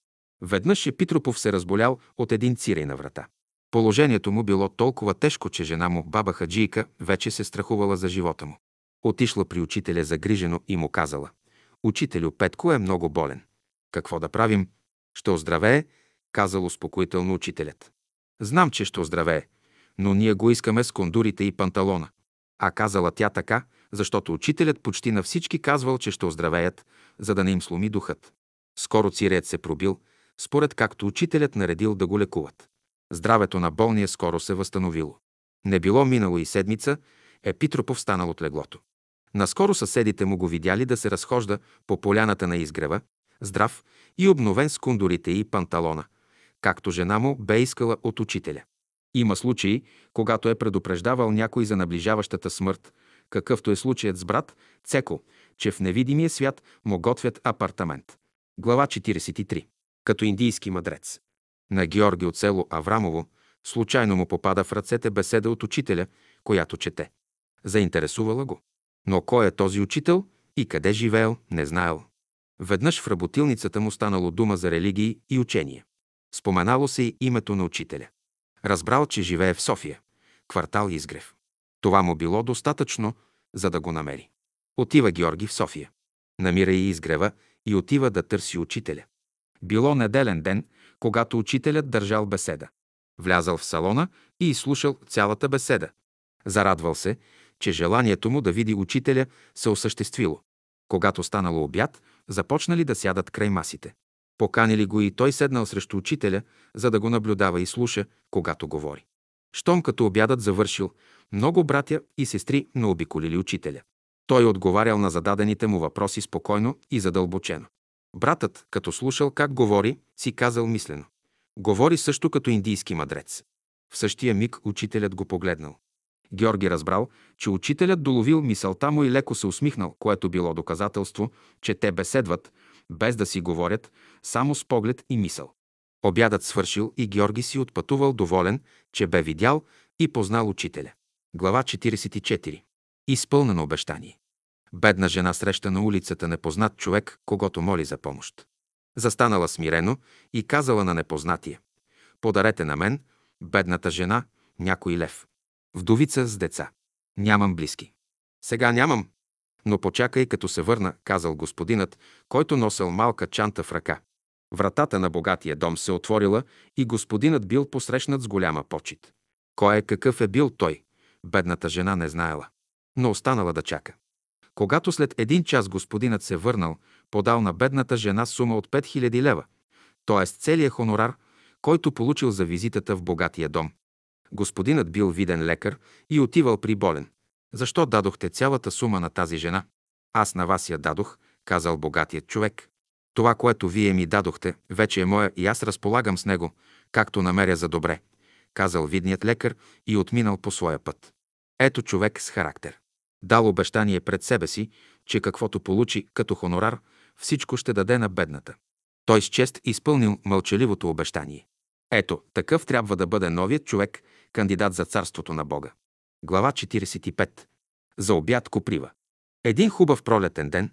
Веднъж Епитропов се разболял от един цирей на врата. Положението му било толкова тежко, че жена му, баба Хаджийка, вече се страхувала за живота му. Отишла при учителя загрижено и му казала «Учителю, Петко е много болен. Какво да правим? Ще оздравее?» казал успокоително учителят. Знам, че ще оздравее, но ние го искаме с кондурите и панталона. А казала тя така, защото учителят почти на всички казвал, че ще оздравеят, за да не им сломи духът. Скоро циреят се пробил, според както учителят наредил да го лекуват. Здравето на болния скоро се възстановило. Не било минало и седмица, Епитропов станал от леглото. Наскоро съседите му го видяли да се разхожда по поляната на изгрева, здрав и обновен с кундорите и панталона, както жена му бе искала от учителя. Има случаи, когато е предупреждавал някой за наближаващата смърт, какъвто е случаят с брат Цеко, че в невидимия свят му готвят апартамент. Глава 43. Като индийски мъдрец. На Георги от село Аврамово случайно му попада в ръцете беседа от учителя, която чете. Заинтересувала го. Но кой е този учител и къде живеел, не знаел. Веднъж в работилницата му станало дума за религии и учение. Споменало се и името на учителя. Разбрал, че живее в София, квартал Изгрев. Това му било достатъчно, за да го намери. Отива Георги в София. Намира и изгрева и отива да търси учителя. Било неделен ден, когато учителят държал беседа. Влязал в салона и изслушал цялата беседа. Зарадвал се, че желанието му да види учителя се осъществило. Когато станало обяд, започнали да сядат край масите. Поканили го и той седнал срещу учителя, за да го наблюдава и слуша, когато говори. Щом като обядът завършил, много братя и сестри наобиколили учителя. Той отговарял на зададените му въпроси спокойно и задълбочено. Братът, като слушал как говори, си казал мислено. Говори също като индийски мъдрец. В същия миг учителят го погледнал. Георги разбрал, че учителят доловил мисълта му и леко се усмихнал, което било доказателство, че те беседват, без да си говорят, само с поглед и мисъл. Обядът свършил и Георги си отпътувал доволен, че бе видял и познал учителя. Глава 44. Изпълнено обещание. Бедна жена среща на улицата непознат човек, когато моли за помощ. Застанала смирено и казала на непознатия. Подарете на мен, бедната жена, някой лев. Вдовица с деца. Нямам близки. Сега нямам. Но почакай, като се върна, казал господинът, който носел малка чанта в ръка. Вратата на богатия дом се отворила и господинът бил посрещнат с голяма почет. Кой е какъв е бил той? Бедната жена не знаела, но останала да чака. Когато след един час господинът се върнал, подал на бедната жена сума от 5000 лева, т.е. целият хонорар, който получил за визитата в богатия дом. Господинът бил виден лекар и отивал при болен. Защо дадохте цялата сума на тази жена? Аз на вас я дадох, казал богатият човек. Това, което вие ми дадохте, вече е моя и аз разполагам с него, както намеря за добре, казал видният лекар и отминал по своя път. Ето човек с характер. Дал обещание пред себе си, че каквото получи като хонорар, всичко ще даде на бедната. Той с чест изпълнил мълчаливото обещание. Ето, такъв трябва да бъде новият човек, кандидат за царството на Бога. Глава 45. За обяд Коприва. Един хубав пролетен ден,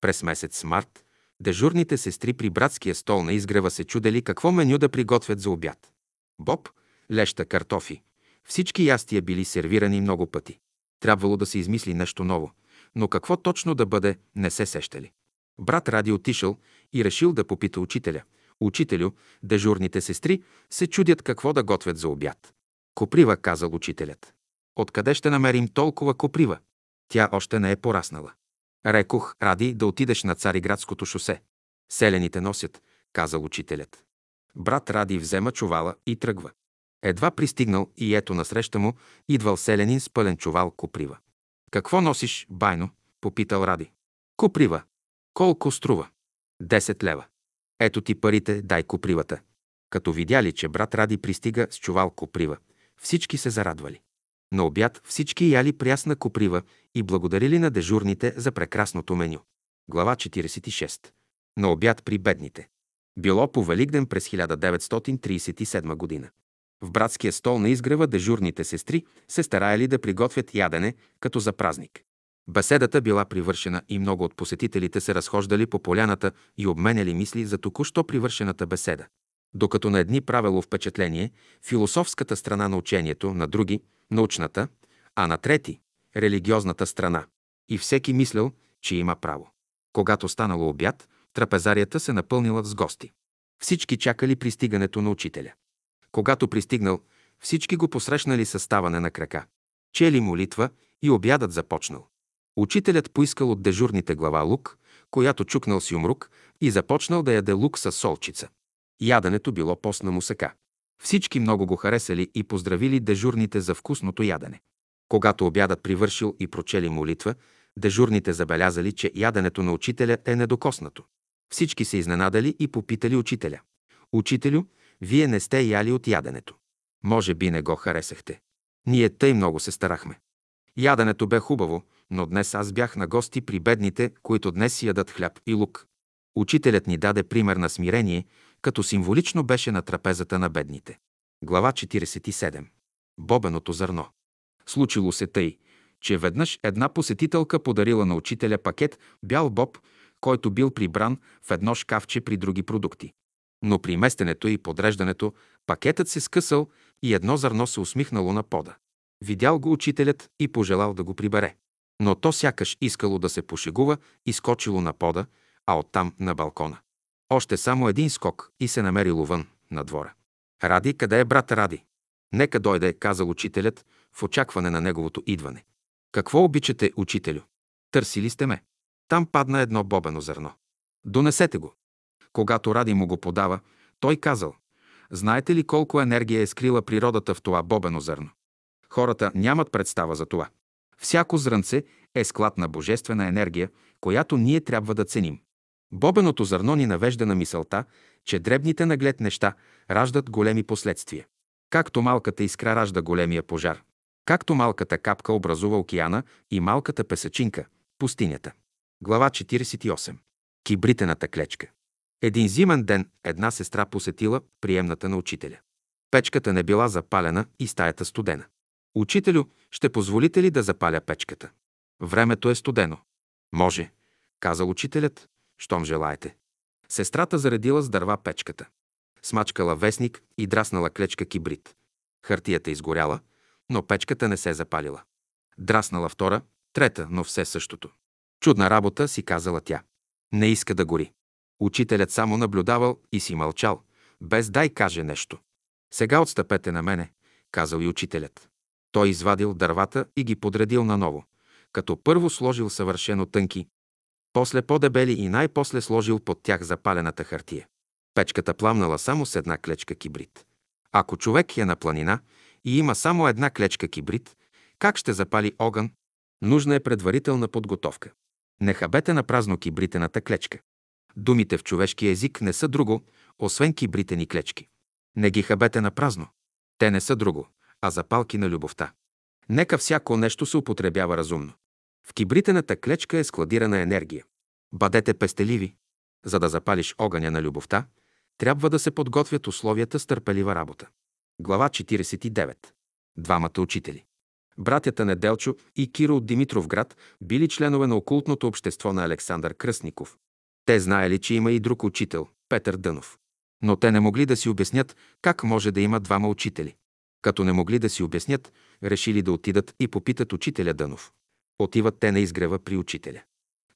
през месец март, дежурните сестри при братския стол на изгрева се чудели какво меню да приготвят за обяд. Боб, леща, картофи. Всички ястия били сервирани много пъти. Трябвало да се измисли нещо ново, но какво точно да бъде, не се сещали. Брат Ради отишъл и решил да попита учителя. Учителю, дежурните сестри се чудят какво да готвят за обяд. Коприва, казал учителят. Откъде ще намерим толкова коприва? Тя още не е пораснала. Рекох, Ради, да отидеш на Цариградското шосе. Селените носят, казал учителят. Брат Ради взема чувала и тръгва. Едва пристигнал и ето насреща му идвал селянин с пълен чувал коприва. Какво носиш, байно? попитал Ради. Коприва. Колко струва? Десет лева. Ето ти парите, дай копривата. Като видяли, че брат Ради пристига с чувал коприва, всички се зарадвали. На обяд всички яли прясна коприва и благодарили на дежурните за прекрасното меню. Глава 46. На обяд при бедните. Било по Великден през 1937 година. В братския стол на изгрева дежурните сестри се стараяли да приготвят ядене, като за празник. Беседата била привършена и много от посетителите се разхождали по поляната и обменяли мисли за току-що привършената беседа. Докато на едни правило впечатление философската страна на учението, на други – научната, а на трети – религиозната страна. И всеки мислял, че има право. Когато станало обяд, трапезарията се напълнила с гости. Всички чакали пристигането на учителя. Когато пристигнал, всички го посрещнали със ставане на крака. Чели молитва и обядът започнал. Учителят поискал от дежурните глава лук, която чукнал си умрук и започнал да яде лук с солчица. Яденето било постна мусака. Всички много го харесали и поздравили дежурните за вкусното ядене. Когато обядът привършил и прочели молитва, дежурните забелязали, че яденето на учителя е недокоснато. Всички се изненадали и попитали учителя. Учителю, вие не сте яли от яденето. Може би не го харесахте. Ние тъй много се старахме. Яденето бе хубаво, но днес аз бях на гости при бедните, които днес ядат хляб и лук. Учителят ни даде пример на смирение, като символично беше на трапезата на бедните. Глава 47. Бобеното зърно. Случило се тъй, че веднъж една посетителка подарила на учителя пакет бял боб, който бил прибран в едно шкафче при други продукти. Но при местенето и подреждането пакетът се скъсал и едно зърно се усмихнало на пода. Видял го учителят и пожелал да го прибере. Но то сякаш искало да се пошегува и скочило на пода, а оттам на балкона. Още само един скок и се намерило вън, на двора. Ради, къде е брат Ради? Нека дойде, казал учителят, в очакване на неговото идване. Какво обичате, учителю? Търсили сте ме. Там падна едно бобено зърно. Донесете го. Когато Ради му го подава, той казал, знаете ли колко енергия е скрила природата в това бобено зърно? Хората нямат представа за това. Всяко зрънце е склад на божествена енергия, която ние трябва да ценим. Бобеното зърно ни навежда на мисълта, че дребните наглед неща раждат големи последствия. Както малката искра ражда големия пожар, както малката капка образува океана и малката песачинка – пустинята. Глава 48. Кибритената клечка. Един зимен ден една сестра посетила приемната на учителя. Печката не била запалена и стаята студена. Учителю, ще позволите ли да запаля печката? Времето е студено. Може, каза учителят, щом желаете. Сестрата заредила с дърва печката. Смачкала вестник и драснала клечка кибрид. Хартията изгоряла, но печката не се запалила. Драснала втора, трета, но все същото. Чудна работа, си казала тя. Не иска да гори. Учителят само наблюдавал и си мълчал, без дай каже нещо. Сега отстъпете на мене, казал и учителят. Той извадил дървата и ги подредил наново, като първо сложил съвършено тънки, после по-дебели и най-после сложил под тях запалената хартия. Печката пламнала само с една клечка кибрид. Ако човек е на планина и има само една клечка кибрид, как ще запали огън? Нужна е предварителна подготовка. Не хабете на празно кибритената клечка. Думите в човешки език не са друго, освен кибритени клечки. Не ги хабете на празно. Те не са друго, а запалки на любовта. Нека всяко нещо се употребява разумно. В кибритената клечка е складирана енергия. Бъдете пестеливи. За да запалиш огъня на любовта, трябва да се подготвят условията с търпелива работа. Глава 49. Двамата учители. Братята Неделчо и Киро от Димитровград били членове на окултното общество на Александър Кръстников. Те знаели, че има и друг учител – Петър Дънов. Но те не могли да си обяснят как може да има двама учители. Като не могли да си обяснят, решили да отидат и попитат учителя Дънов. Отиват те на изгрева при учителя.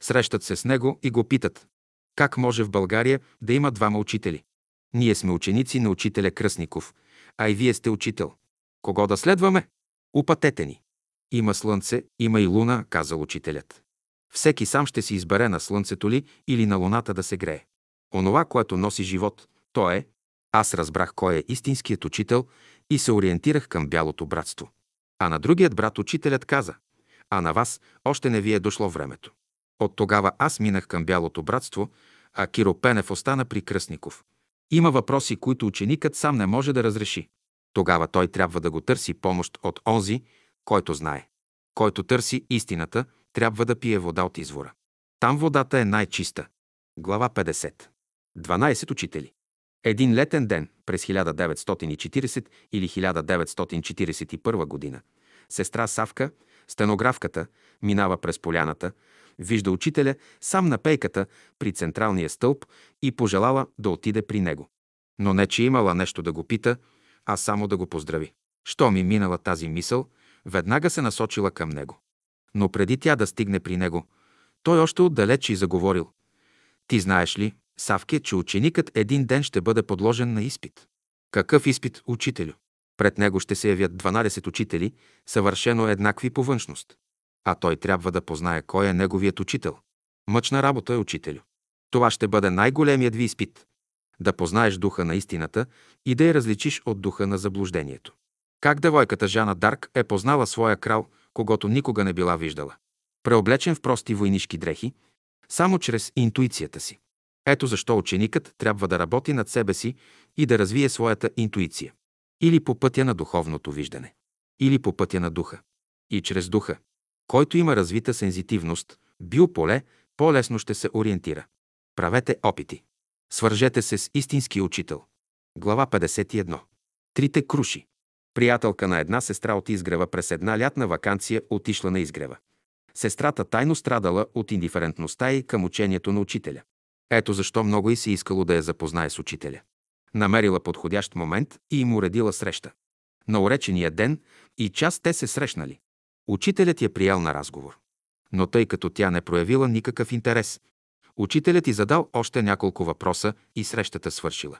Срещат се с него и го питат. Как може в България да има двама учители? Ние сме ученици на учителя Кръсников, а и вие сте учител. Кого да следваме? Упатете ни. Има слънце, има и луна, казал учителят. Всеки сам ще си избере на слънцето ли или на луната да се грее. Онова, което носи живот, то е. Аз разбрах кой е истинският учител и се ориентирах към бялото братство. А на другият брат учителят каза, а на вас още не ви е дошло времето. От тогава аз минах към бялото братство, а Киро Пенев остана при Кръстников. Има въпроси, които ученикът сам не може да разреши. Тогава той трябва да го търси помощ от онзи, който знае. Който търси истината, трябва да пие вода от извора. Там водата е най-чиста. Глава 50. 12 учители. Един летен ден през 1940 или 1941 година сестра Савка, стенографката, минава през поляната, вижда учителя сам на пейката при централния стълб и пожелала да отиде при него. Но не, че имала нещо да го пита, а само да го поздрави. Що ми минала тази мисъл, веднага се насочила към него. Но преди тя да стигне при него, той още отдалеч и заговорил. Ти знаеш ли, Савке, че ученикът един ден ще бъде подложен на изпит. Какъв изпит, учителю? Пред него ще се явят 12 учители, съвършено еднакви по външност. А той трябва да познае кой е неговият учител. Мъчна работа е учителю. Това ще бъде най-големият ви изпит. Да познаеш духа на истината и да я различиш от духа на заблуждението. Как девойката Жана Дарк е познала своя крал, когато никога не била виждала. Преоблечен в прости войнишки дрехи, само чрез интуицията си. Ето защо ученикът трябва да работи над себе си и да развие своята интуиция. Или по пътя на духовното виждане. Или по пътя на духа. И чрез духа. Който има развита сензитивност, биополе, по-лесно ще се ориентира. Правете опити. Свържете се с истински учител. Глава 51. Трите круши. Приятелка на една сестра от изгрева през една лятна вакансия отишла на изгрева. Сестрата тайно страдала от индиферентността и към учението на учителя. Ето защо много и се искало да я запознае с учителя. Намерила подходящ момент и им уредила среща. На уречения ден и час те се срещнали. Учителят я приял на разговор. Но тъй като тя не проявила никакъв интерес, учителят й задал още няколко въпроса и срещата свършила.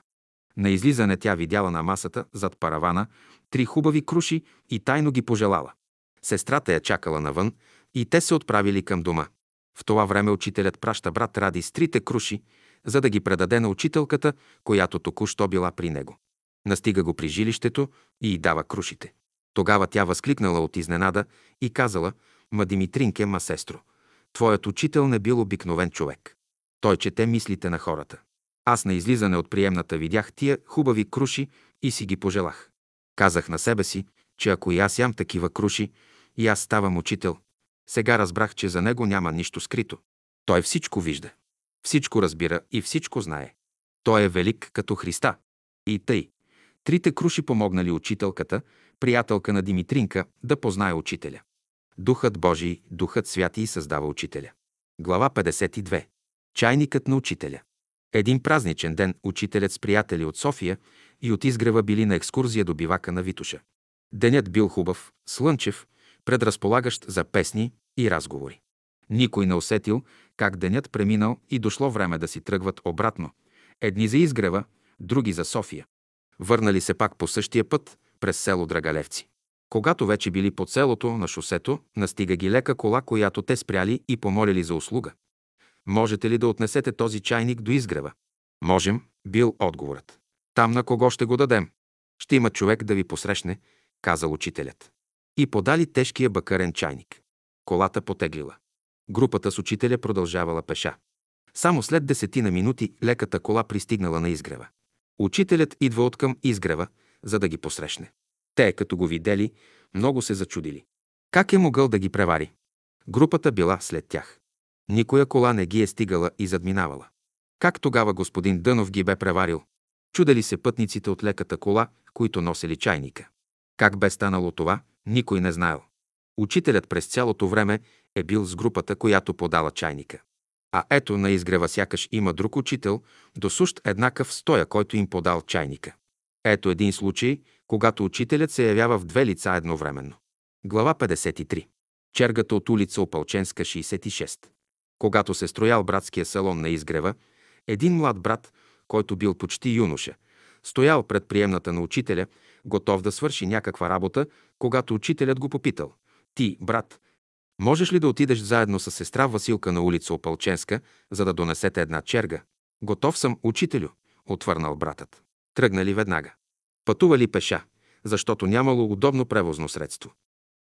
На излизане тя видяла на масата, зад паравана, три хубави круши и тайно ги пожелала. Сестрата я чакала навън и те се отправили към дома. В това време учителят праща брат Ради с трите круши, за да ги предаде на учителката, която току-що била при него. Настига го при жилището и дава крушите. Тогава тя възкликнала от изненада и казала, «Ма Димитринке, ма сестро, твоят учител не бил обикновен човек. Той чете мислите на хората. Аз на излизане от приемната видях тия хубави круши и си ги пожелах. Казах на себе си, че ако и аз ям такива круши, и аз ставам учител. Сега разбрах, че за него няма нищо скрито. Той всичко вижда. Всичко разбира и всичко знае. Той е велик като Христа. И тъй. Трите круши помогнали учителката, приятелка на Димитринка, да познае учителя. Духът Божий, Духът Святи създава учителя. Глава 52. Чайникът на учителя. Един празничен ден учителят с приятели от София и от изгрева били на екскурзия до бивака на Витуша. Денят бил хубав, слънчев, предразполагащ за песни и разговори. Никой не усетил как денят преминал и дошло време да си тръгват обратно. Едни за изгрева, други за София. Върнали се пак по същия път през село Драгалевци. Когато вече били по селото на шосето, настига ги лека кола, която те спряли и помолили за услуга. Можете ли да отнесете този чайник до изгрева? Можем, бил отговорът. Там на кого ще го дадем? Ще има човек да ви посрещне, казал учителят. И подали тежкия бакарен чайник. Колата потеглила. Групата с учителя продължавала пеша. Само след десетина минути леката кола пристигнала на изгрева. Учителят идва от към изгрева, за да ги посрещне. Те, като го видели, много се зачудили. Как е могъл да ги превари? Групата била след тях. Никоя кола не ги е стигала и задминавала. Как тогава господин Дънов ги бе преварил? Чудели се пътниците от леката кола, които носели чайника. Как бе станало това, никой не знаел. Учителят през цялото време е бил с групата, която подала чайника. А ето на изгрева сякаш има друг учител, досущ еднакъв стоя, който им подал чайника. Ето един случай, когато учителят се явява в две лица едновременно. Глава 53. Чергата от улица Опалченска, 66. Когато се строял братския салон на изгрева, един млад брат, който бил почти юноша, стоял пред приемната на учителя, готов да свърши някаква работа, когато учителят го попитал. Ти, брат, можеш ли да отидеш заедно с сестра Василка на улица Опалченска, за да донесете една черга? Готов съм, учителю, отвърнал братът. Тръгнали веднага. Пътували пеша, защото нямало удобно превозно средство.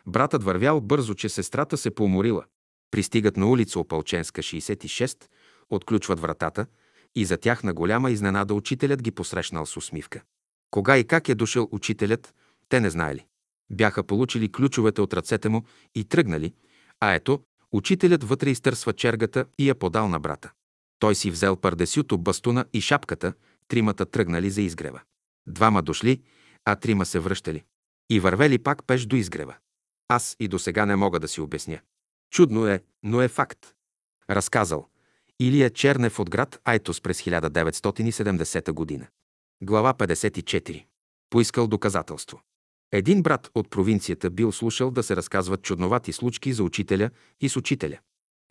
Братът вървял бързо, че сестрата се поуморила. Пристигат на улица Опалченска, 66, отключват вратата и за тях на голяма изненада учителят ги посрещнал с усмивка. Кога и как е дошъл учителят, те не знаели. Бяха получили ключовете от ръцете му и тръгнали, а ето, учителят вътре изтърсва чергата и я подал на брата. Той си взел пардесюто, бастуна и шапката, тримата тръгнали за изгрева. Двама дошли, а трима се връщали. И вървели пак пеш до изгрева. Аз и до сега не мога да си обясня. Чудно е, но е факт. Разказал. Илия Чернев от град Айтос през 1970 година. Глава 54. Поискал доказателство. Един брат от провинцията бил слушал да се разказват чудновати случки за учителя и с учителя.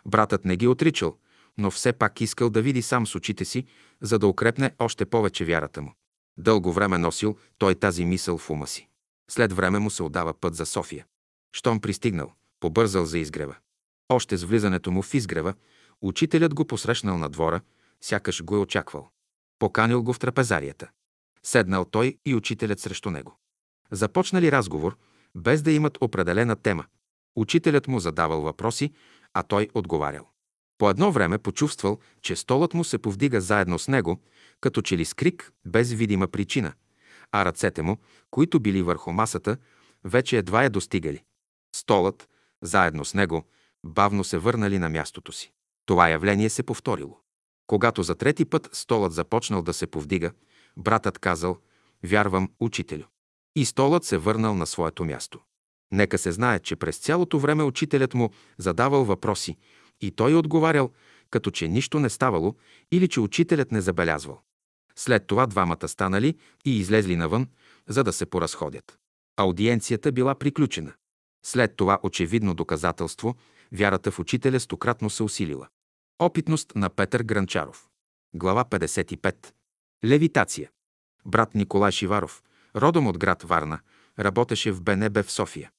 Братът не ги отричал, но все пак искал да види сам с очите си, за да укрепне още повече вярата му. Дълго време носил той тази мисъл в ума си. След време му се отдава път за София. Щом пристигнал, побързал за изгрева. Още с влизането му в изгрева, учителят го посрещнал на двора, сякаш го е очаквал. Поканил го в трапезарията. Седнал той и учителят срещу него. Започнали разговор, без да имат определена тема. Учителят му задавал въпроси, а той отговарял. По едно време почувствал, че столът му се повдига заедно с него, като че ли с крик, без видима причина, а ръцете му, които били върху масата, вече едва я достигали. Столът, заедно с него, бавно се върнали на мястото си. Това явление се повторило. Когато за трети път столът започнал да се повдига, братът казал «Вярвам, учителю». И столът се върнал на своето място. Нека се знае, че през цялото време учителят му задавал въпроси и той отговарял, като че нищо не ставало или че учителят не забелязвал. След това двамата станали и излезли навън, за да се поразходят. Аудиенцията била приключена. След това очевидно доказателство, вярата в учителя стократно се усилила. Опитност на Петър Гранчаров. Глава 55. Левитация. Брат Николай Шиваров, родом от град Варна, работеше в БНБ в София.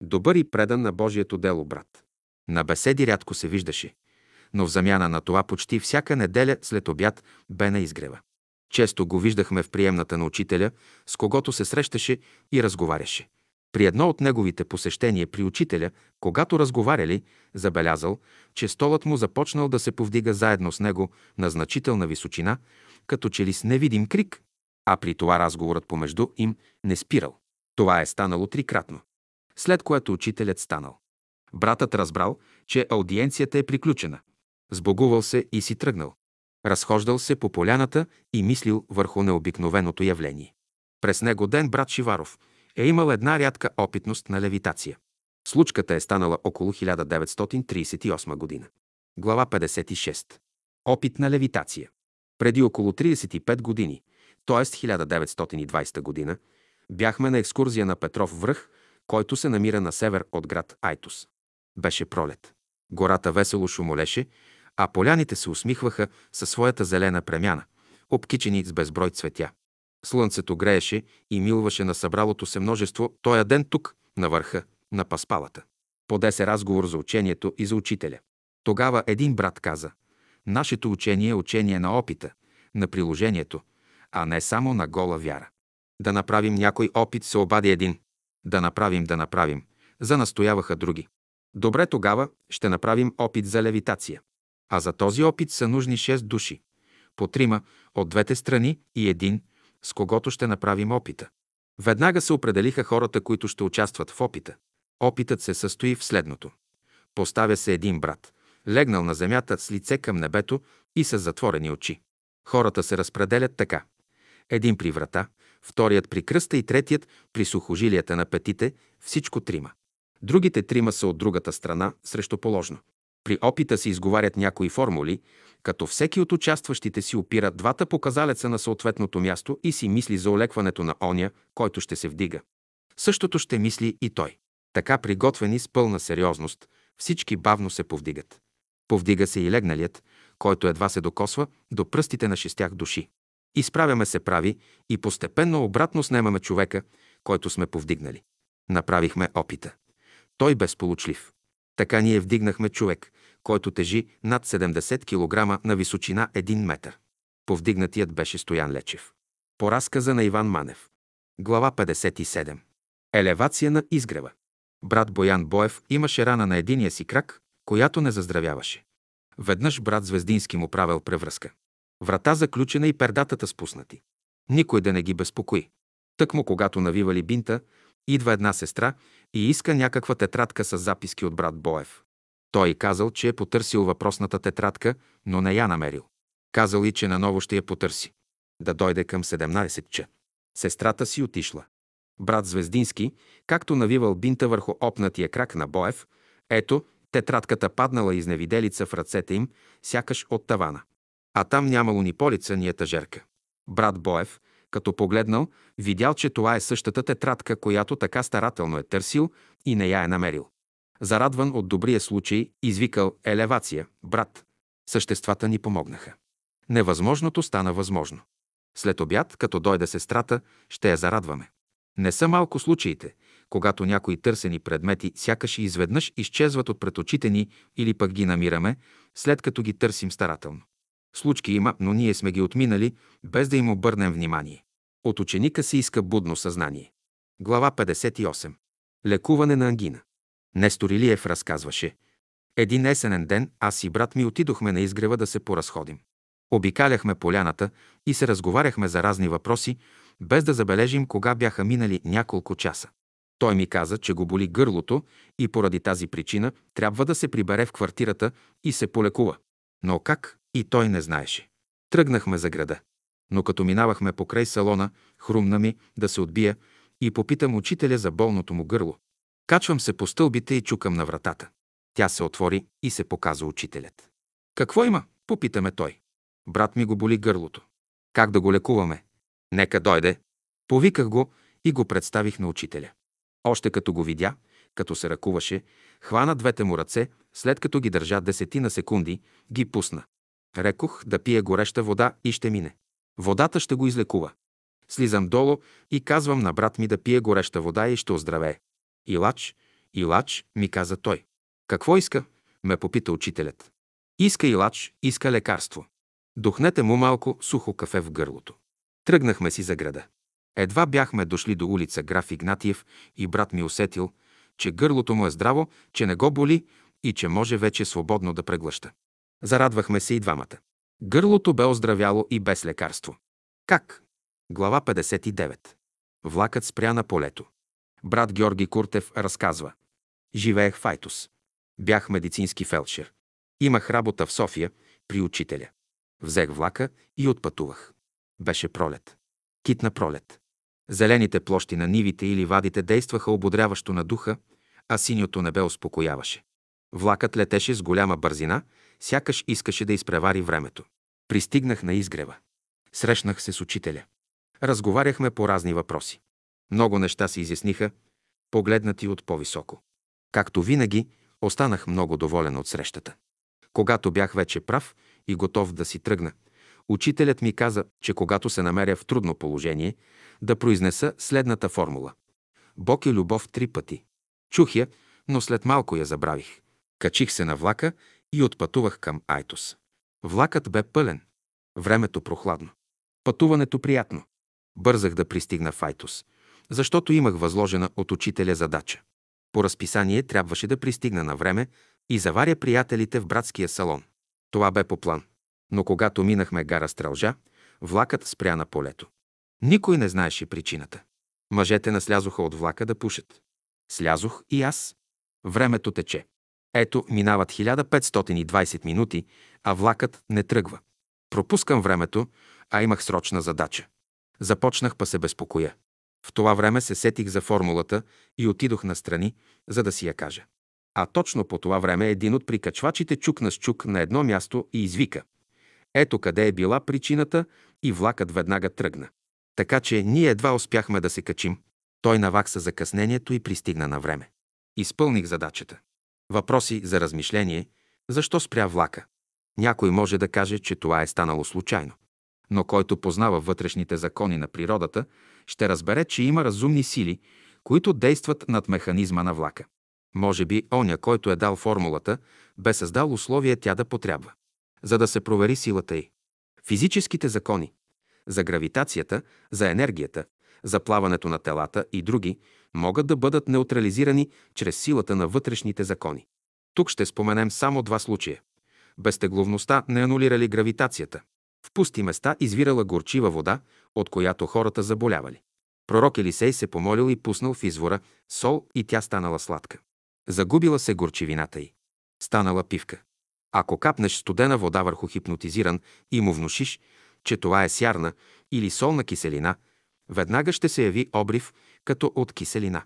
Добър и предан на Божието дело брат. На беседи рядко се виждаше, но в замяна на това почти всяка неделя след обяд бе на изгрева. Често го виждахме в приемната на учителя, с когото се срещаше и разговаряше. При едно от неговите посещения при учителя, когато разговаряли, забелязал, че столът му започнал да се повдига заедно с него на значителна височина, като че ли с невидим крик, а при това разговорът помежду им не спирал. Това е станало трикратно. След което учителят станал. Братът разбрал, че аудиенцията е приключена. Сбогувал се и си тръгнал. Разхождал се по поляната и мислил върху необикновеното явление. През него ден брат Шиваров е имал една рядка опитност на левитация. Случката е станала около 1938 година. Глава 56. Опит на левитация. Преди около 35 години, т.е. 1920 година, бяхме на екскурзия на Петров връх, който се намира на север от град Айтос. Беше пролет. Гората весело шумолеше, а поляните се усмихваха със своята зелена премяна, обкичени с безброй цветя. Слънцето грееше и милваше на събралото се множество тоя ден тук, на върха, на паспалата. Поде се разговор за учението и за учителя. Тогава един брат каза, нашето учение е учение на опита, на приложението, а не само на гола вяра. Да направим някой опит, се обади един. Да направим, да направим. Занастояваха други. Добре, тогава ще направим опит за левитация. А за този опит са нужни 6 души. По трима от двете страни и един, с когото ще направим опита. Веднага се определиха хората, които ще участват в опита. Опитът се състои в следното. Поставя се един брат, легнал на земята с лице към небето и с затворени очи. Хората се разпределят така. Един при врата, вторият при кръста и третият при сухожилията на петите, всичко трима. Другите трима са от другата страна, срещу положно. При опита се изговарят някои формули, като всеки от участващите си опира двата показалеца на съответното място и си мисли за олекването на оня, който ще се вдига. Същото ще мисли и той. Така приготвени с пълна сериозност, всички бавно се повдигат. Повдига се и легналият, който едва се докосва до пръстите на шестях души. Изправяме се прави и постепенно обратно снемаме човека, който сме повдигнали. Направихме опита. Той безполучлив. Така ние вдигнахме човек, който тежи над 70 кг на височина 1 метър. Повдигнатият беше Стоян Лечев. По разказа на Иван Манев. Глава 57. Елевация на изгрева. Брат Боян Боев имаше рана на единия си крак, която не заздравяваше. Веднъж брат Звездински му правил превръзка. Врата заключена и пердатата спуснати. Никой да не ги безпокои. Тъкмо когато навивали бинта, идва една сестра и иска някаква тетрадка с записки от брат Боев. Той казал, че е потърсил въпросната тетрадка, но не я намерил. Казал и, че наново ще я потърси. Да дойде към 17 ча. Сестрата си отишла. Брат Звездински, както навивал бинта върху опнатия крак на Боев, ето, тетрадката паднала изневиделица в ръцете им, сякаш от тавана. А там нямало ни полица, ни етажерка. Брат Боев, като погледнал, видял, че това е същата тетрадка, която така старателно е търсил и не я е намерил. Зарадван от добрия случай, извикал елевация, брат. Съществата ни помогнаха. Невъзможното стана възможно. След обяд, като дойде сестрата, ще я зарадваме. Не са малко случаите, когато някои търсени предмети сякаш изведнъж изчезват от пред очите ни или пък ги намираме, след като ги търсим старателно. Случки има, но ние сме ги отминали, без да им обърнем внимание. От ученика се иска будно съзнание. Глава 58. Лекуване на ангина. Нестор Илиев разказваше. Един есенен ден аз и брат ми отидохме на изгрева да се поразходим. Обикаляхме поляната и се разговаряхме за разни въпроси, без да забележим кога бяха минали няколко часа. Той ми каза, че го боли гърлото и поради тази причина трябва да се прибере в квартирата и се полекува. Но как? И той не знаеше. Тръгнахме за града. Но като минавахме покрай салона, хрумна ми да се отбия и попитам учителя за болното му гърло. Качвам се по стълбите и чукам на вратата. Тя се отвори и се показа учителят. Какво има? Попитаме той. Брат ми го боли гърлото. Как да го лекуваме? Нека дойде. Повиках го и го представих на учителя. Още като го видя, като се ръкуваше, хвана двете му ръце, след като ги държа десетина секунди, ги пусна. Рекох да пие гореща вода и ще мине. Водата ще го излекува. Слизам долу и казвам на брат ми да пие гореща вода и ще оздравее. Илач, Илач, ми каза той. Какво иска? ме попита учителят. Иска Илач, иска лекарство. Духнете му малко сухо кафе в гърлото. Тръгнахме си за града. Едва бяхме дошли до улица Граф Игнатиев и брат ми усетил, че гърлото му е здраво, че не го боли и че може вече свободно да преглъща. Зарадвахме се и двамата. Гърлото бе оздравяло и без лекарство. Как? Глава 59. Влакът спря на полето. Брат Георги Куртев разказва. Живеех в Айтос. Бях медицински фелдшер. Имах работа в София при учителя. Взех влака и отпътувах. Беше пролет. Китна пролет. Зелените площи на нивите или вадите действаха ободряващо на духа, а синьото небе успокояваше. Влакът летеше с голяма бързина, сякаш искаше да изпревари времето. Пристигнах на изгрева. Срещнах се с учителя. Разговаряхме по разни въпроси. Много неща се изясниха, погледнати от по-високо. Както винаги, останах много доволен от срещата. Когато бях вече прав и готов да си тръгна, учителят ми каза, че когато се намеря в трудно положение, да произнеса следната формула. Бог е любов три пъти. Чух я, но след малко я забравих. Качих се на влака и отпътувах към Айтос. Влакът бе пълен. Времето прохладно. Пътуването приятно. Бързах да пристигна в Айтос, защото имах възложена от учителя задача. По разписание трябваше да пристигна на време и заваря приятелите в братския салон. Това бе по план. Но когато минахме гара Стрелжа, влакът спря на полето. Никой не знаеше причината. Мъжете наслязоха от влака да пушат. Слязох и аз. Времето тече. Ето, минават 1520 минути, а влакът не тръгва. Пропускам времето, а имах срочна задача. Започнах па се безпокоя. В това време се сетих за формулата и отидох настрани, за да си я кажа. А точно по това време един от прикачвачите чукна с чук на едно място и извика. Ето къде е била причината и влакът веднага тръгна. Така че ние едва успяхме да се качим. Той навакса закъснението и пристигна на време. Изпълних задачата. Въпроси за размишление. Защо спря влака? Някой може да каже, че това е станало случайно. Но който познава вътрешните закони на природата, ще разбере, че има разумни сили, които действат над механизма на влака. Може би оня, който е дал формулата, бе създал условия тя да потрябва, за да се провери силата й. Физическите закони за гравитацията, за енергията, за плаването на телата и други могат да бъдат неутрализирани чрез силата на вътрешните закони. Тук ще споменем само два случая. Безтегловността не анулира ли гравитацията? В пусти места извирала горчива вода, от която хората заболявали. Пророк Елисей се помолил и пуснал в извора сол и тя станала сладка. Загубила се горчивината й. Станала пивка. Ако капнеш студена вода върху хипнотизиран и му внушиш, че това е сярна или солна киселина, веднага ще се яви обрив като от киселина.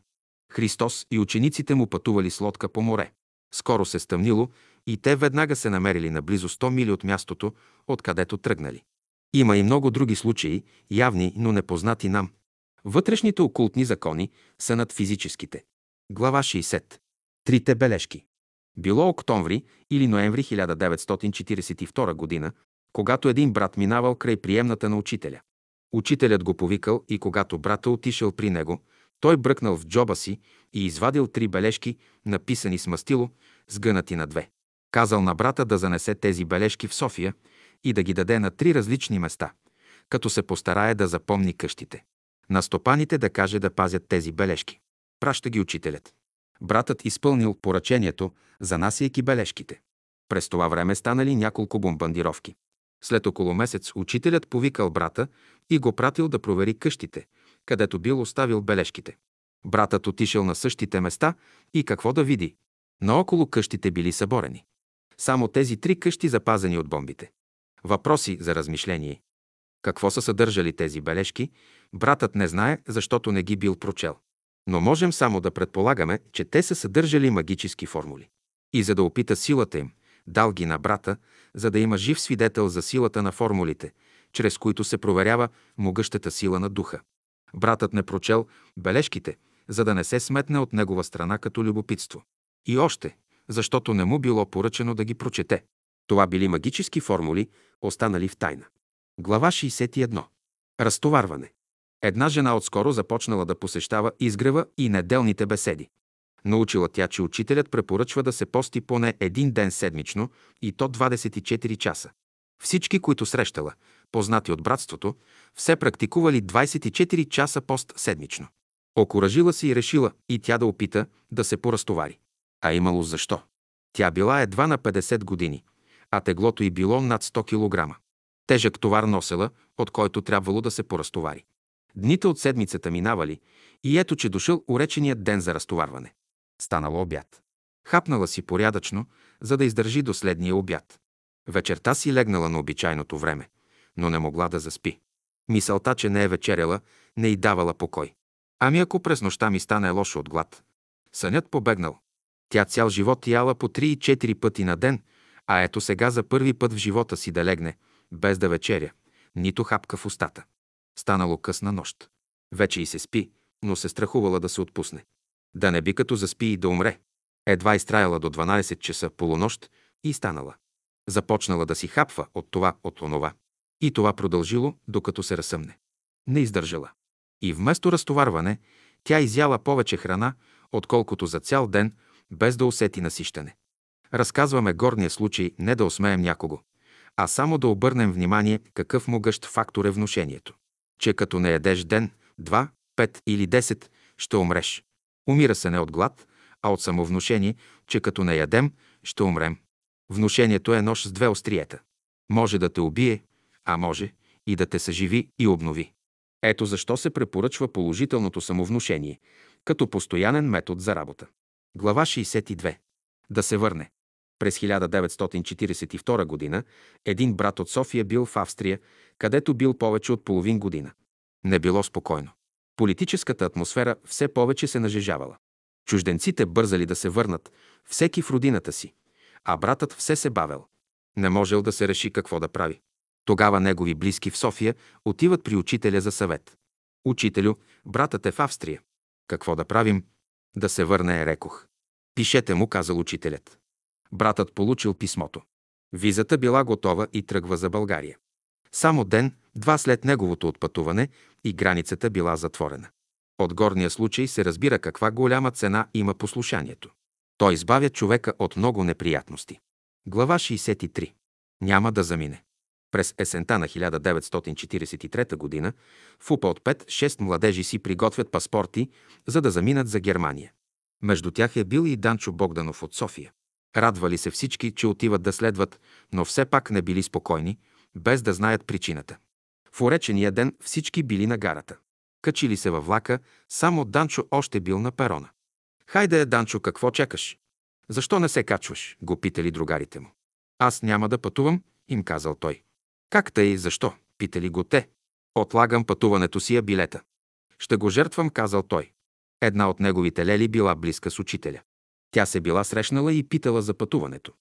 Христос и учениците му пътували с лодка по море. Скоро се стъмнило и те веднага се намерили на близо 100 мили от мястото, откъдето тръгнали. Има и много други случаи, явни, но непознати нам. Вътрешните окултни закони са над физическите. Глава 60. Трите бележки. Било октомври или ноември 1942 година, когато един брат минавал край приемната на учителя. Учителят го повикал и когато брата отишъл при него, той бръкнал в джоба си и извадил три бележки, написани с мастило, сгънати на две. Казал на брата да занесе тези бележки в София и да ги даде на три различни места, като се постарае да запомни къщите. На стопаните да каже да пазят тези бележки. Праща ги учителят. Братът изпълнил поръчението, занасяйки бележките. През това време станали няколко бомбандировки. След около месец учителят повикал брата и го пратил да провери къщите, където бил оставил бележките. Братът отишъл на същите места и какво да види? Наоколо къщите били съборени. Само тези три къщи запазени от бомбите. Въпроси за размишление. Какво са съдържали тези бележки, братът не знае, защото не ги бил прочел. Но можем само да предполагаме, че те са съдържали магически формули. И за да опита силата им, дал ги на брата, за да има жив свидетел за силата на формулите, чрез които се проверява могъщата сила на духа. Братът не прочел бележките, за да не се сметне от негова страна като любопитство. И още, защото не му било поръчено да ги прочете. Това били магически формули, останали в тайна. Глава 61. Разтоварване. Една жена отскоро започнала да посещава изгрева и неделните беседи. Научила тя, че учителят препоръчва да се пости поне един ден седмично и то 24 часа. Всички, които срещала, познати от братството, все практикували 24 часа пост седмично. Окоръжила се и решила и тя да опита да се поразтовари. А имало защо. Тя била едва на 50 години, а теглото й било над 100 кг. Тежък товар носела, от който трябвало да се поразтовари. Дните от седмицата минавали и ето, че дошъл уреченият ден за разтоварване. Станало обяд. Хапнала си порядъчно, за да издържи до следния обяд. Вечерта си легнала на обичайното време, но не могла да заспи. Мисълта, че не е вечеряла, не й давала покой. Ами ако през нощта ми стане лошо от глад? Сънят побегнал. Тя цял живот яла по 3 и 4 пъти на ден, а ето сега за първи път в живота си да легне, без да вечеря, нито хапка в устата. Станало късна нощ. Вече и се спи, но се страхувала да се отпусне. Да не би като заспи и да умре. Едва изтраяла до 12 часа полунощ и станала. Започнала да си хапва от това, от онова. И това продължило, докато се разсъмне. Не издържала. И вместо разтоварване, тя изяла повече храна, отколкото за цял ден, без да усети насищане. Разказваме горния случай не да осмеем някого, а само да обърнем внимание какъв могъщ фактор е внушението. Че като не ядеш ден, два, пет или десет, ще умреш. Умира се не от глад, а от самовнушение, че като не ядем, ще умрем. Внушението е нож с две остриета. Може да те убие, а може и да те съживи и обнови. Ето защо се препоръчва положителното самовнушение, като постоянен метод за работа. Глава 62. Да се върне. През 1942 г. един брат от София бил в Австрия, където бил повече от половин година. Не било спокойно. Политическата атмосфера все повече се нажежавала. Чужденците бързали да се върнат, всеки в родината си, а братът все се бавел. Не можел да се реши какво да прави. Тогава негови близки в София отиват при учителя за съвет. Учителю, братът е в Австрия. Какво да правим? Да се върне, рекох. Пишете му, казал учителят. Братът получил писмото. Визата била готова и тръгва за България. Само ден, два след неговото отпътуване и границата била затворена. От горния случай се разбира каква голяма цена има послушанието. Той избавя човека от много неприятности. Глава 63. Няма да замине. През есента на 1943 г. в УПА от 5-6 младежи си приготвят паспорти, за да заминат за Германия. Между тях е бил и Данчо Богданов от София. Радвали се всички, че отиват да следват, но все пак не били спокойни, без да знаят причината. В уречения ден всички били на гарата. Качили се във влака, само Данчо още бил на перона. Хайде, Данчо, какво чакаш? Защо не се качваш? го питали другарите му. Аз няма да пътувам, им казал той. Как тъй, защо? Питали го те. Отлагам пътуването си а билета. Ще го жертвам, казал той. Една от неговите лели била близка с учителя. Тя се била срещнала и питала за пътуването.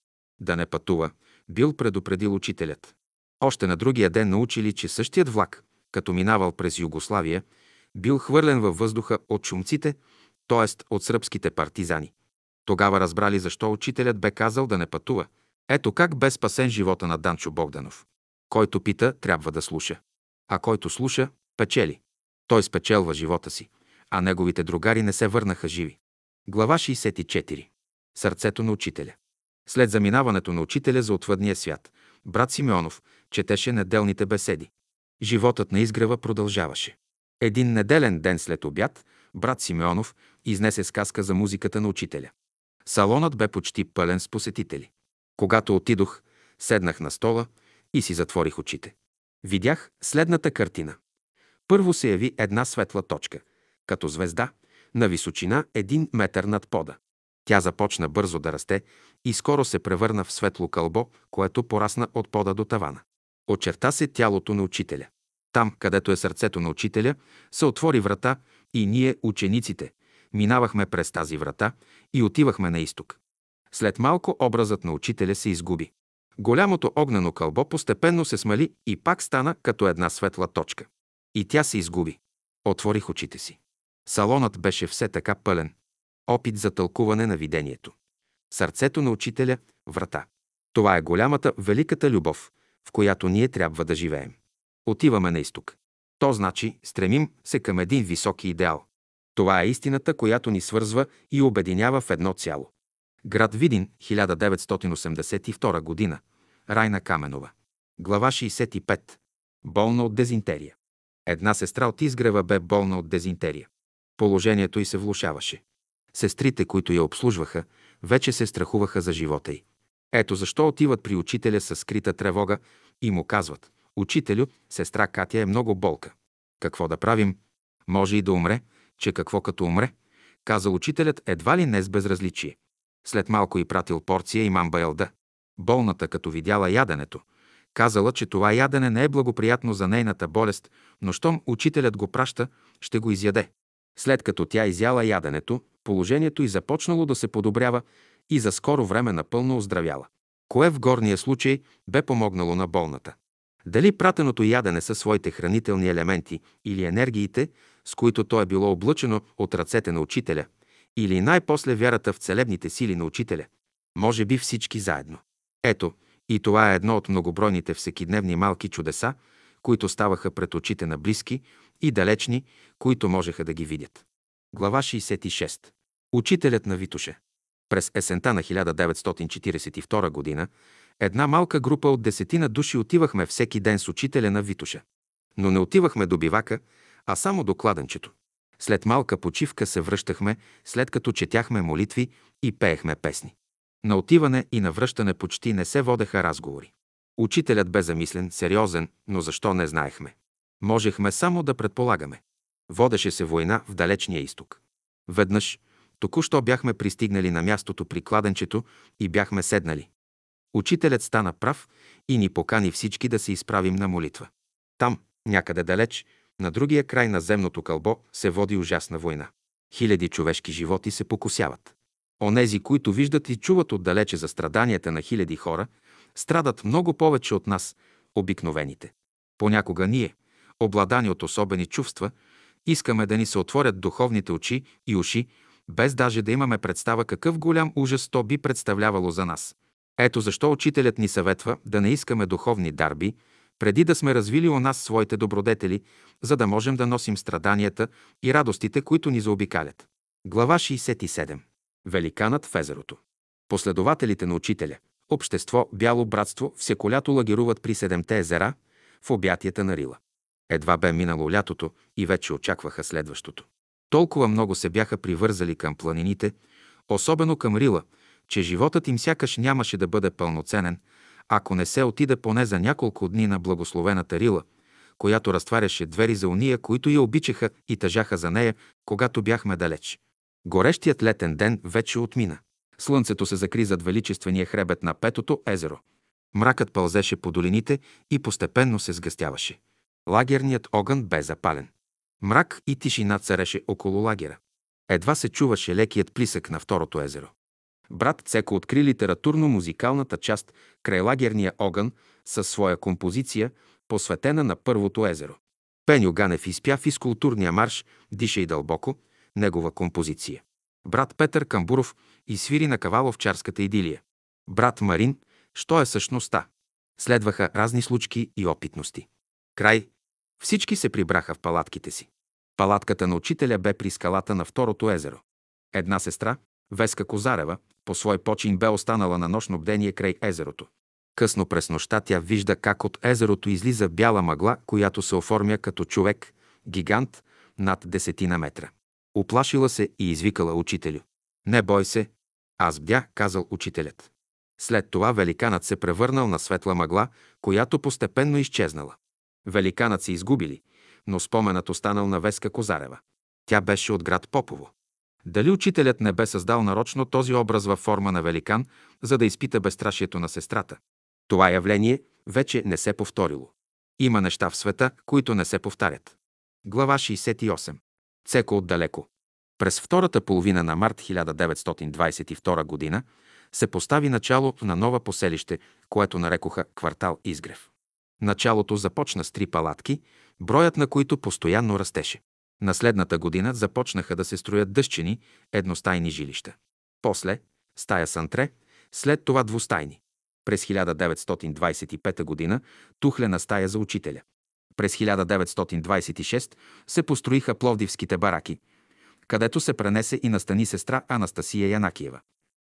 Да не пътува, бил предупредил учителят. Още на другия ден научили, че същият влак, като минавал през Югославия, бил хвърлен във въздуха от чумците, т.е. от сръбските партизани. Тогава разбрали защо учителят бе казал да не пътува. Ето как бе спасен живота на Данчо Богданов. Който пита, трябва да слуша. А който слуша, печели. Той спечелва живота си, а неговите другари не се върнаха живи. Глава 64. Сърцето на учителя. След заминаването на учителя за отвъдния свят, брат Симеонов четеше неделните беседи. Животът на изгрева продължаваше. Един неделен ден след обяд, брат Симеонов изнесе сказка за музиката на учителя. Салонът бе почти пълен с посетители. Когато отидох, седнах на стола и си затворих очите. Видях следната картина. Първо се яви една светла точка, като звезда, на височина един метър над пода. Тя започна бързо да расте и скоро се превърна в светло кълбо, което порасна от пода до тавана. Очерта се тялото на учителя. Там, където е сърцето на учителя, се отвори врата и ние, учениците, минавахме през тази врата и отивахме на изток. След малко образът на учителя се изгуби. Голямото огнено кълбо постепенно се смали и пак стана като една светла точка. И тя се изгуби. Отворих очите си. Салонът беше все така пълен. Опит за тълкуване на видението. Сърцето на учителя – врата. Това е голямата, великата любов, в която ние трябва да живеем. Отиваме на изток. То значи стремим се към един високи идеал. Това е истината, която ни свързва и обединява в едно цяло. Град Видин, 1982 година. Райна Каменова. Глава 65. Болна от дезинтерия. Една сестра от изгрева бе болна от дезинтерия. Положението й се влушаваше. Сестрите, които я обслужваха, вече се страхуваха за живота й. Ето защо отиват при учителя с скрита тревога и му казват «Учителю, сестра Катя е много болка. Какво да правим? Може и да умре, че какво като умре?» казал учителят едва ли не с безразличие. След малко и пратил порция и мамба елда. Болната, като видяла яденето, казала, че това ядене не е благоприятно за нейната болест, но щом учителят го праща, ще го изяде. След като тя изяла яденето, положението й започнало да се подобрява и за скоро време напълно оздравяла. Кое в горния случай бе помогнало на болната? Дали пратеното ядене със своите хранителни елементи или енергиите, с които то е било облъчено от ръцете на учителя, или най-после вярата в целебните сили на учителя? Може би всички заедно. Ето, и това е едно от многобройните всекидневни малки чудеса, които ставаха пред очите на близки и далечни, които можеха да ги видят. Глава 66. Учителят на Витуше. През есента на 1942 г. Една малка група от десетина души отивахме всеки ден с учителя на Витуша. Но не отивахме до бивака, а само до кладенчето. След малка почивка се връщахме, след като четяхме молитви и пеехме песни. На отиване и на връщане почти не се водеха разговори. Учителят бе замислен, сериозен, но защо не знаехме. Можехме само да предполагаме. Водеше се война в далечния изток. Веднъж, току-що бяхме пристигнали на мястото при кладенчето и бяхме седнали. Учителят стана прав и ни покани всички да се изправим на молитва. Там, някъде далеч, на другия край на земното кълбо се води ужасна война. Хиляди човешки животи се покусяват. Онези, които виждат и чуват отдалече за страданията на хиляди хора, страдат много повече от нас, обикновените. Понякога ние, обладани от особени чувства, искаме да ни се отворят духовните очи и уши, без даже да имаме представа какъв голям ужас то би представлявало за нас. Ето защо учителят ни съветва да не искаме духовни дарби, преди да сме развили у нас своите добродетели, за да можем да носим страданията и радостите, които ни заобикалят. Глава 67. Великанът в езерото. Последователите на учителя, общество, бяло братство, всеко лято лагеруват при седемте езера в обятията на Рила. Едва бе минало лятото и вече очакваха следващото. Толкова много се бяха привързали към планините, особено към Рила, че животът им сякаш нямаше да бъде пълноценен, ако не се отиде поне за няколко дни на благословената Рила, която разтваряше двери за уния, които я обичаха и тъжаха за нея, когато бяхме далеч. Горещият летен ден вече отмина. Слънцето се закри зад величествения хребет на Петото езеро. Мракът пълзеше по долините и постепенно се сгъстяваше. Лагерният огън бе запален. Мрак и тишина цареше около лагера. Едва се чуваше лекият плисък на второто езеро. Брат Цеко откри литературно-музикалната част край лагерния огън със своя композиция, посветена на първото езеро. Пеню Ганев изпя физкултурния марш «Дишай дълбоко», негова композиция. Брат Петър Камбуров изсвири на каваловчарската идилия. Брат Марин, що е същността? Следваха разни случки и опитности. Край. Всички се прибраха в палатките си. Палатката на учителя бе при скалата на второто езеро. Една сестра, Веска Козарева, по свой почин бе останала на нощно бдение край езерото. Късно през нощта тя вижда как от езерото излиза бяла мъгла, която се оформя като човек, гигант, над десетина метра. Оплашила се и извикала учителю. Не бой се, аз бдя, казал учителят. След това великанът се превърнал на светла мъгла, която постепенно изчезнала. Великанът се изгубили, но споменът останал на Веска Козарева. Тя беше от град Попово. Дали учителят не бе създал нарочно този образ във форма на великан, за да изпита безстрашието на сестрата? Това явление вече не се повторило. Има неща в света, които не се повтарят. Глава 68. Цеко отдалеко. През втората половина на март 1922 г. се постави начало на нова поселище, което нарекоха квартал Изгрев. Началото започна с три палатки, броят на които постоянно растеше. На следната година започнаха да се строят дъщени, едностайни жилища. После – стая Сантре, след това двустайни. През 1925 г. тухлена стая за учителя. През 1926 се построиха пловдивските бараки, където се пренесе и настани сестра Анастасия Янакиева.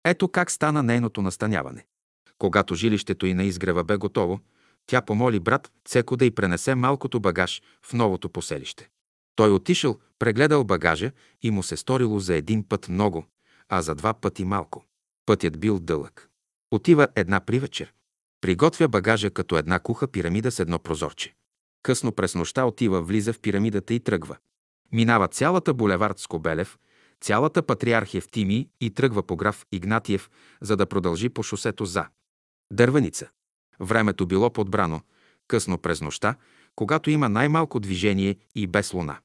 Ето как стана нейното настаняване. Когато жилището и на изгрева бе готово, тя помоли брат Цеко да й пренесе малкото багаж в новото поселище. Той отишъл, прегледал багажа и му се сторило за един път много, а за два пъти малко. Пътят бил дълъг. Отива една при вечер. Приготвя багажа като една куха пирамида с едно прозорче. Късно през нощта отива, влиза в пирамидата и тръгва. Минава цялата булевард Скобелев, цялата патриархия Тими и тръгва по граф Игнатиев, за да продължи по шосето за Дървеница. Времето било подбрано, късно през нощта, когато има най-малко движение и без луна.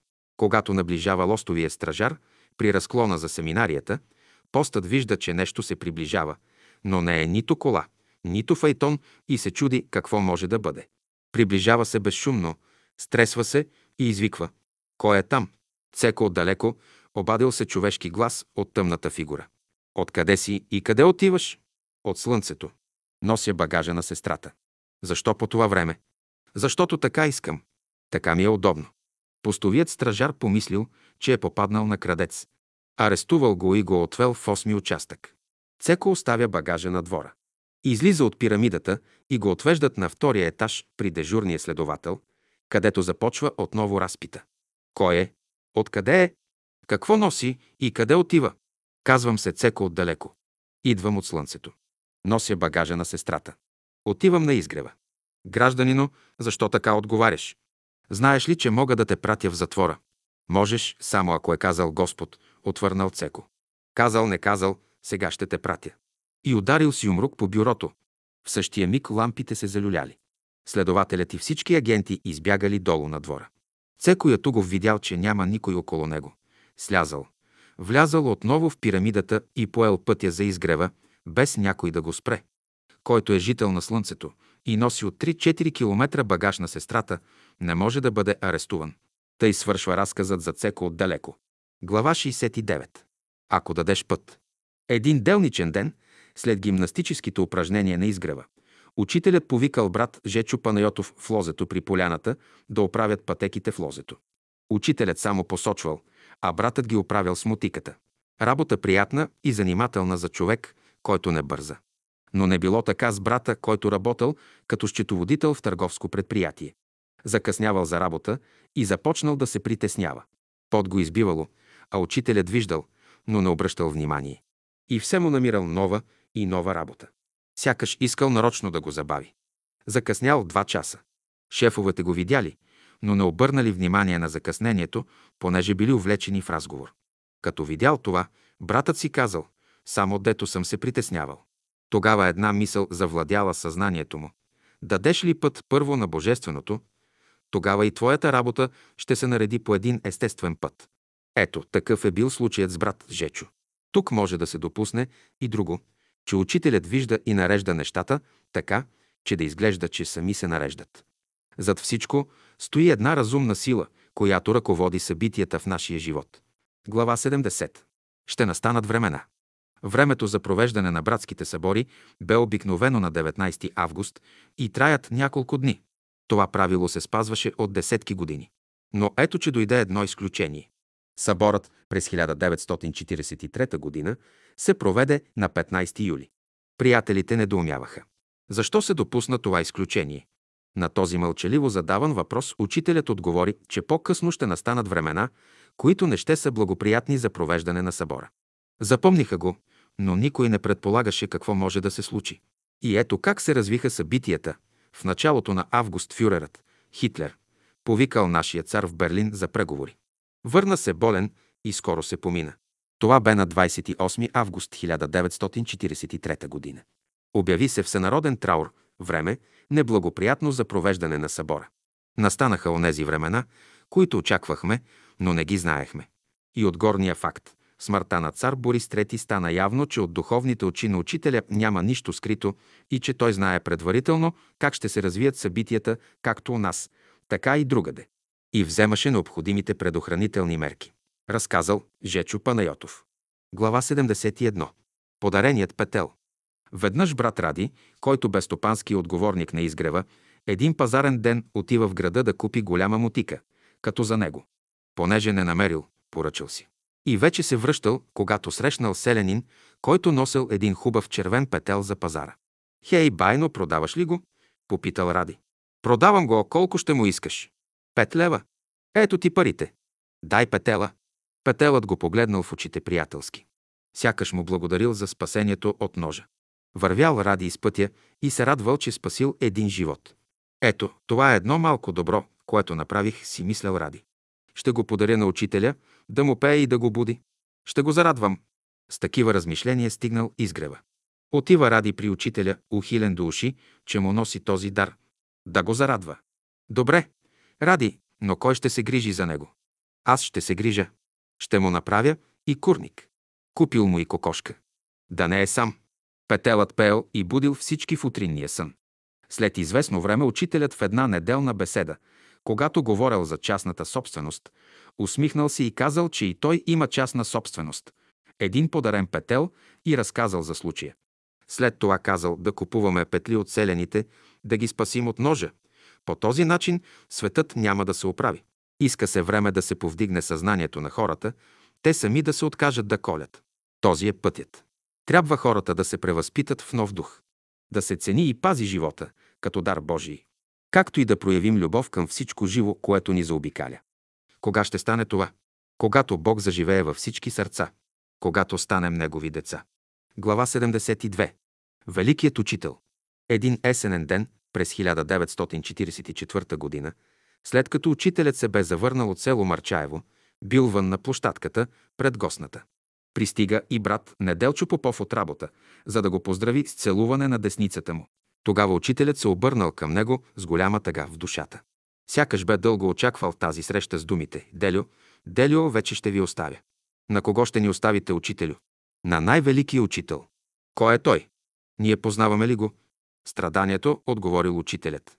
Когато наближава лостовия стражар, при разклона за семинарията, постът вижда, че нещо се приближава, но не е нито кола, нито файтон и се чуди какво може да бъде. Приближава се безшумно, стресва се и извиква. Кой е там? Цеко отдалеко, обадил се човешки глас от тъмната фигура. Откъде си и къде отиваш? От слънцето. Нося багажа на сестрата. Защо по това време? Защото така искам. Така ми е удобно. Постовият стражар помислил, че е попаднал на крадец. Арестувал го и го отвел в осми участък. Цеко оставя багажа на двора. Излиза от пирамидата и го отвеждат на втория етаж при дежурния следовател, където започва отново разпита. Кой е? Откъде е? Какво носи и къде отива? Казвам се Цеко отдалеко. Идвам от слънцето. Нося багажа на сестрата. Отивам на изгрева. Гражданино, защо така отговаряш? Знаеш ли, че мога да те пратя в затвора? Можеш, само ако е казал Господ, отвърнал Цеко. Казал, не казал, сега ще те пратя. И ударил си умрук по бюрото. В същия миг лампите се залюляли. Следователят и всички агенти избягали долу на двора. Цеко Ятугов видял, че няма никой около него. Слязал. Влязал отново в пирамидата и поел пътя за изгрева, без някой да го спре. Който е жител на слънцето и носи от 3-4 км багаж на сестрата, не може да бъде арестуван. Тъй свършва разказът за Цеко отдалеко. Глава 69. Ако дадеш път. Един делничен ден, след гимнастическите упражнения на изгрева, учителят повикал брат Жечо Панайотов в лозето при поляната да оправят пътеките в лозето. Учителят само посочвал, а братът ги оправял с мотиката. Работа приятна и занимателна за човек, който не бърза. Но не било така с брата, който работил като счетоводител в търговско предприятие. Закъснявал за работа и започнал да се притеснява. Под го избивало, а учителят виждал, но не обръщал внимание. И все му намирал нова и нова работа. Сякаш искал нарочно да го забави. Закъснял два часа. Шефовете го видяли, но не обърнали внимание на закъснението, понеже били увлечени в разговор. Като видял това, братът си казал, само дето съм се притеснявал. Тогава една мисъл завладяла съзнанието му. Дадеш ли път първо на Божественото, тогава и твоята работа ще се нареди по един естествен път. Ето, такъв е бил случаят с брат Жечо. Тук може да се допусне и друго, че учителят вижда и нарежда нещата така, че да изглежда, че сами се нареждат. Зад всичко стои една разумна сила, която ръководи събитията в нашия живот. Глава 70. Ще настанат времена. Времето за провеждане на братските събори бе обикновено на 19 август и траят няколко дни. Това правило се спазваше от десетки години. Но ето, че дойде едно изключение. Съборът през 1943 г. се проведе на 15 юли. Приятелите недоумяваха. Защо се допусна това изключение? На този мълчаливо задаван въпрос учителят отговори, че по-късно ще настанат времена, които не ще са благоприятни за провеждане на събора. Запомниха го, но никой не предполагаше какво може да се случи. И ето как се развиха събитията. В началото на август фюрерът, Хитлер, повикал нашия цар в Берлин за преговори. Върна се болен и скоро се помина. Това бе на 28 август 1943 година. Обяви се всенароден траур, време, неблагоприятно за провеждане на събора. Настанаха онези времена, които очаквахме, но не ги знаехме. И от горния факт, смъртта на цар Борис III стана явно, че от духовните очи на учителя няма нищо скрито и че той знае предварително как ще се развият събитията както у нас, така и другаде. И вземаше необходимите предохранителни мерки. Разказал Жечо Панайотов. Глава 71. Подареният петел. Веднъж брат Ради, който бе стопански отговорник на изгрева, един пазарен ден отива в града да купи голяма мутика, като за него. Понеже не намерил, поръчал си. И вече се връщал, когато срещнал селянин, който носил един хубав червен петел за пазара. Хей, байно, продаваш ли го? Попитал Ради. Продавам го, колко ще му искаш? Пет лева. Ето ти парите. Дай петела. Петелът го погледнал в очите приятелски. Сякаш му благодарил за спасението от ножа. Вървял ради из пътя и се радвал, че спасил един живот. Ето, това е едно малко добро, което направих, си мислял ради. Ще го подаря на учителя, да му пее и да го буди. Ще го зарадвам. С такива размишления стигнал изгрева. Отива ради при учителя, ухилен до уши, че му носи този дар. Да го зарадва. Добре, ради, но кой ще се грижи за него? Аз ще се грижа. Ще му направя и курник. Купил му и кокошка. Да не е сам. Петелът пеел и будил всички в утринния сън. След известно време учителят в една неделна беседа, когато говорил за частната собственост, усмихнал се и казал, че и той има частна собственост. Един подарен петел и разказал за случая. След това казал да купуваме петли от селените, да ги спасим от ножа. По този начин светът няма да се оправи. Иска се време да се повдигне съзнанието на хората, те сами да се откажат да колят. Този е пътят. Трябва хората да се превъзпитат в нов дух. да се цени и пази живота, като дар Божий, както и да проявим любов към всичко живо, което ни заобикаля. Кога ще стане това? Когато Бог заживее във всички сърца, когато станем Негови деца. Глава 72. Великият учител. Един есенен ден през 1944 г., след като учителят се бе завърнал от село Марчаево, бил вън на площадката пред гостната. Пристига и брат Неделчо Попов от работа, за да го поздрави с целуване на десницата му. Тогава учителят се обърнал към него с голяма тъга в душата. Сякаш бе дълго очаквал тази среща с думите «Делю, Делио, вече ще ви оставя». На кого ще ни оставите, учителю? На най-великия учител. Кой е той? Ние познаваме ли го? Страданието, отговорил учителят.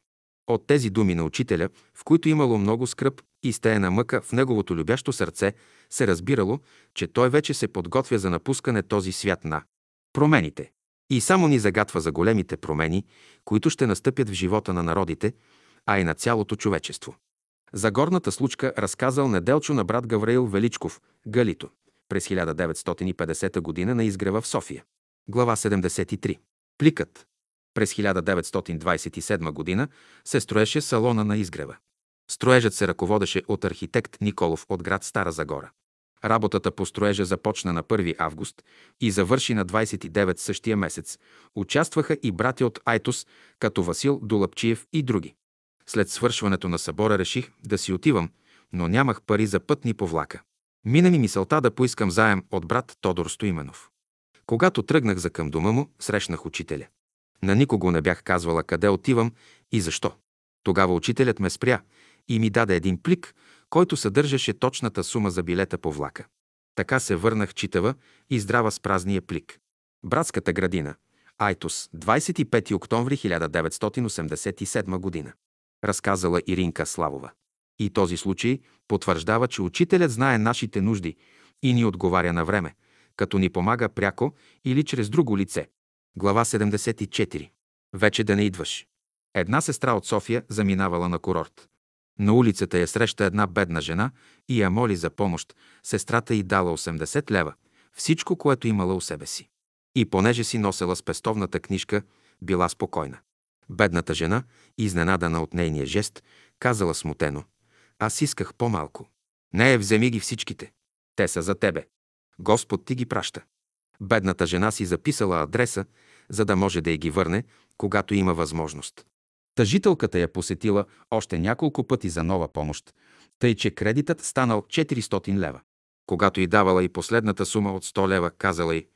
От тези думи на учителя, в които имало много скръп и стеена мъка в неговото любящо сърце, се разбирало, че той вече се подготвя за напускане този свят на промените. И само ни загатва за големите промени, които ще настъпят в живота на народите, а и на цялото човечество. За горната случка разказал Неделчо на брат Гавраил Величков, Галито, през 1950 г. на изгрева в София. Глава 73. Пликът. През 1927 г. се строеше салона на изгрева. Строежът се ръководеше от архитект Николов от град Стара Загора. Работата по строежа започна на 1 август и завърши на 29 същия месец. Участваха и брати от Айтос, като Васил Долапчиев и други. След свършването на събора реших да си отивам, но нямах пари за път ни по влака. Мина ми мисълта да поискам заем от брат Тодор Стоименов. Когато тръгнах за към дома му, срещнах учителя. На никого не бях казвала къде отивам и защо. Тогава учителят ме спря и ми даде един плик, който съдържаше точната сума за билета по влака. Така се върнах читава и здрава с празния плик. Братската градина. Айтос, 25 октомври 1987 година. Разказала Иринка Славова. И този случай потвърждава, че учителят знае нашите нужди и ни отговаря на време, като ни помага пряко или чрез друго лице. Глава 74. Вече да не идваш. Една сестра от София заминавала на курорт. На улицата я среща една бедна жена и я моли за помощ. Сестрата й дала 80 лева, всичко, което имала у себе си. И понеже си носела спестовната книжка, била спокойна. Бедната жена, изненадана от нейния жест, казала смутено. Аз исках по-малко. Не, вземи ги всичките. Те са за тебе. Господ ти ги праща. Бедната жена си записала адреса, за да може да й ги върне, когато има възможност. Тъжителката я посетила още няколко пъти за нова помощ, тъй че кредитът станал 400 лева. Когато й давала и последната сума от 100 лева, казала й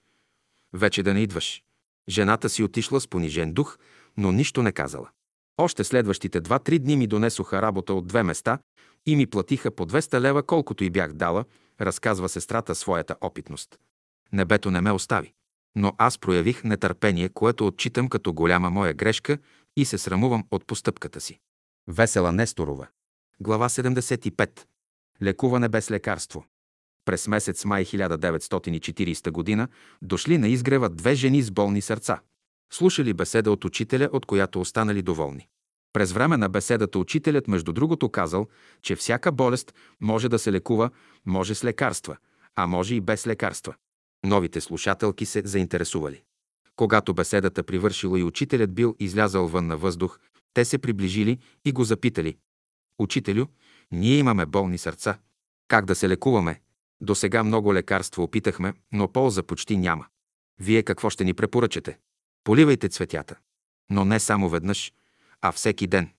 «Вече да не идваш». Жената си отишла с понижен дух, но нищо не казала. Още следващите два-три дни ми донесоха работа от две места и ми платиха по 200 лева, колкото и бях дала, разказва сестрата своята опитност. Небето не ме остави. Но аз проявих нетърпение, което отчитам като голяма моя грешка и се срамувам от постъпката си. Весела Несторова. Глава 75. Лекуване без лекарство. През месец май 1940 г. дошли на изгрева две жени с болни сърца. Слушали беседа от учителя, от която останали доволни. През време на беседата учителят, между другото, казал, че всяка болест може да се лекува, може с лекарства, а може и без лекарства. Новите слушателки се заинтересували. Когато беседата привършила и учителят бил излязъл вън на въздух, те се приближили и го запитали. Учителю, ние имаме болни сърца. Как да се лекуваме? До сега много лекарства опитахме, но полза почти няма. Вие какво ще ни препоръчате? Поливайте цветята. Но не само веднъж, а всеки ден.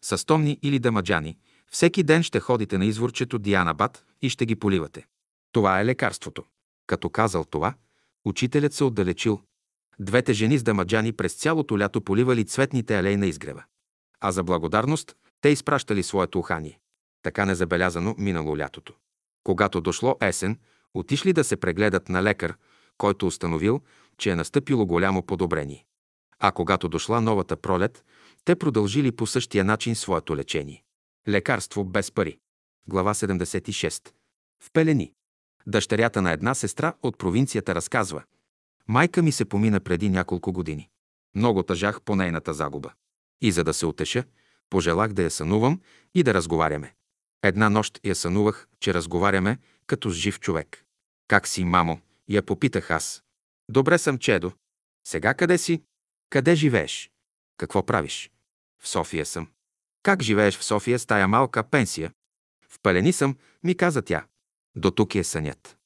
С томни или дамаджани, всеки ден ще ходите на изворчето Диана Бат и ще ги поливате. Това е лекарството. Като казал това, учителят се отдалечил. Двете жени с дамаджани през цялото лято поливали цветните алеи на изгрева. А за благодарност те изпращали своето ухание. Така незабелязано минало лятото. Когато дошло есен, отишли да се прегледат на лекар, който установил, че е настъпило голямо подобрение. А когато дошла новата пролет, те продължили по същия начин своето лечение. Лекарство без пари. Глава 76. В пелени. Дъщерята на една сестра от провинцията разказва. Майка ми се помина преди няколко години. Много тъжах по нейната загуба. И за да се утеша, пожелах да я сънувам и да разговаряме. Една нощ я сънувах, че разговаряме като с жив човек. Как си, мамо? Я попитах аз. Добре съм, Чедо. Сега къде си? Къде живееш? Какво правиш? В София съм. Как живееш в София с тая малка пенсия? В пелени съм, ми каза тя. До тук е сънят.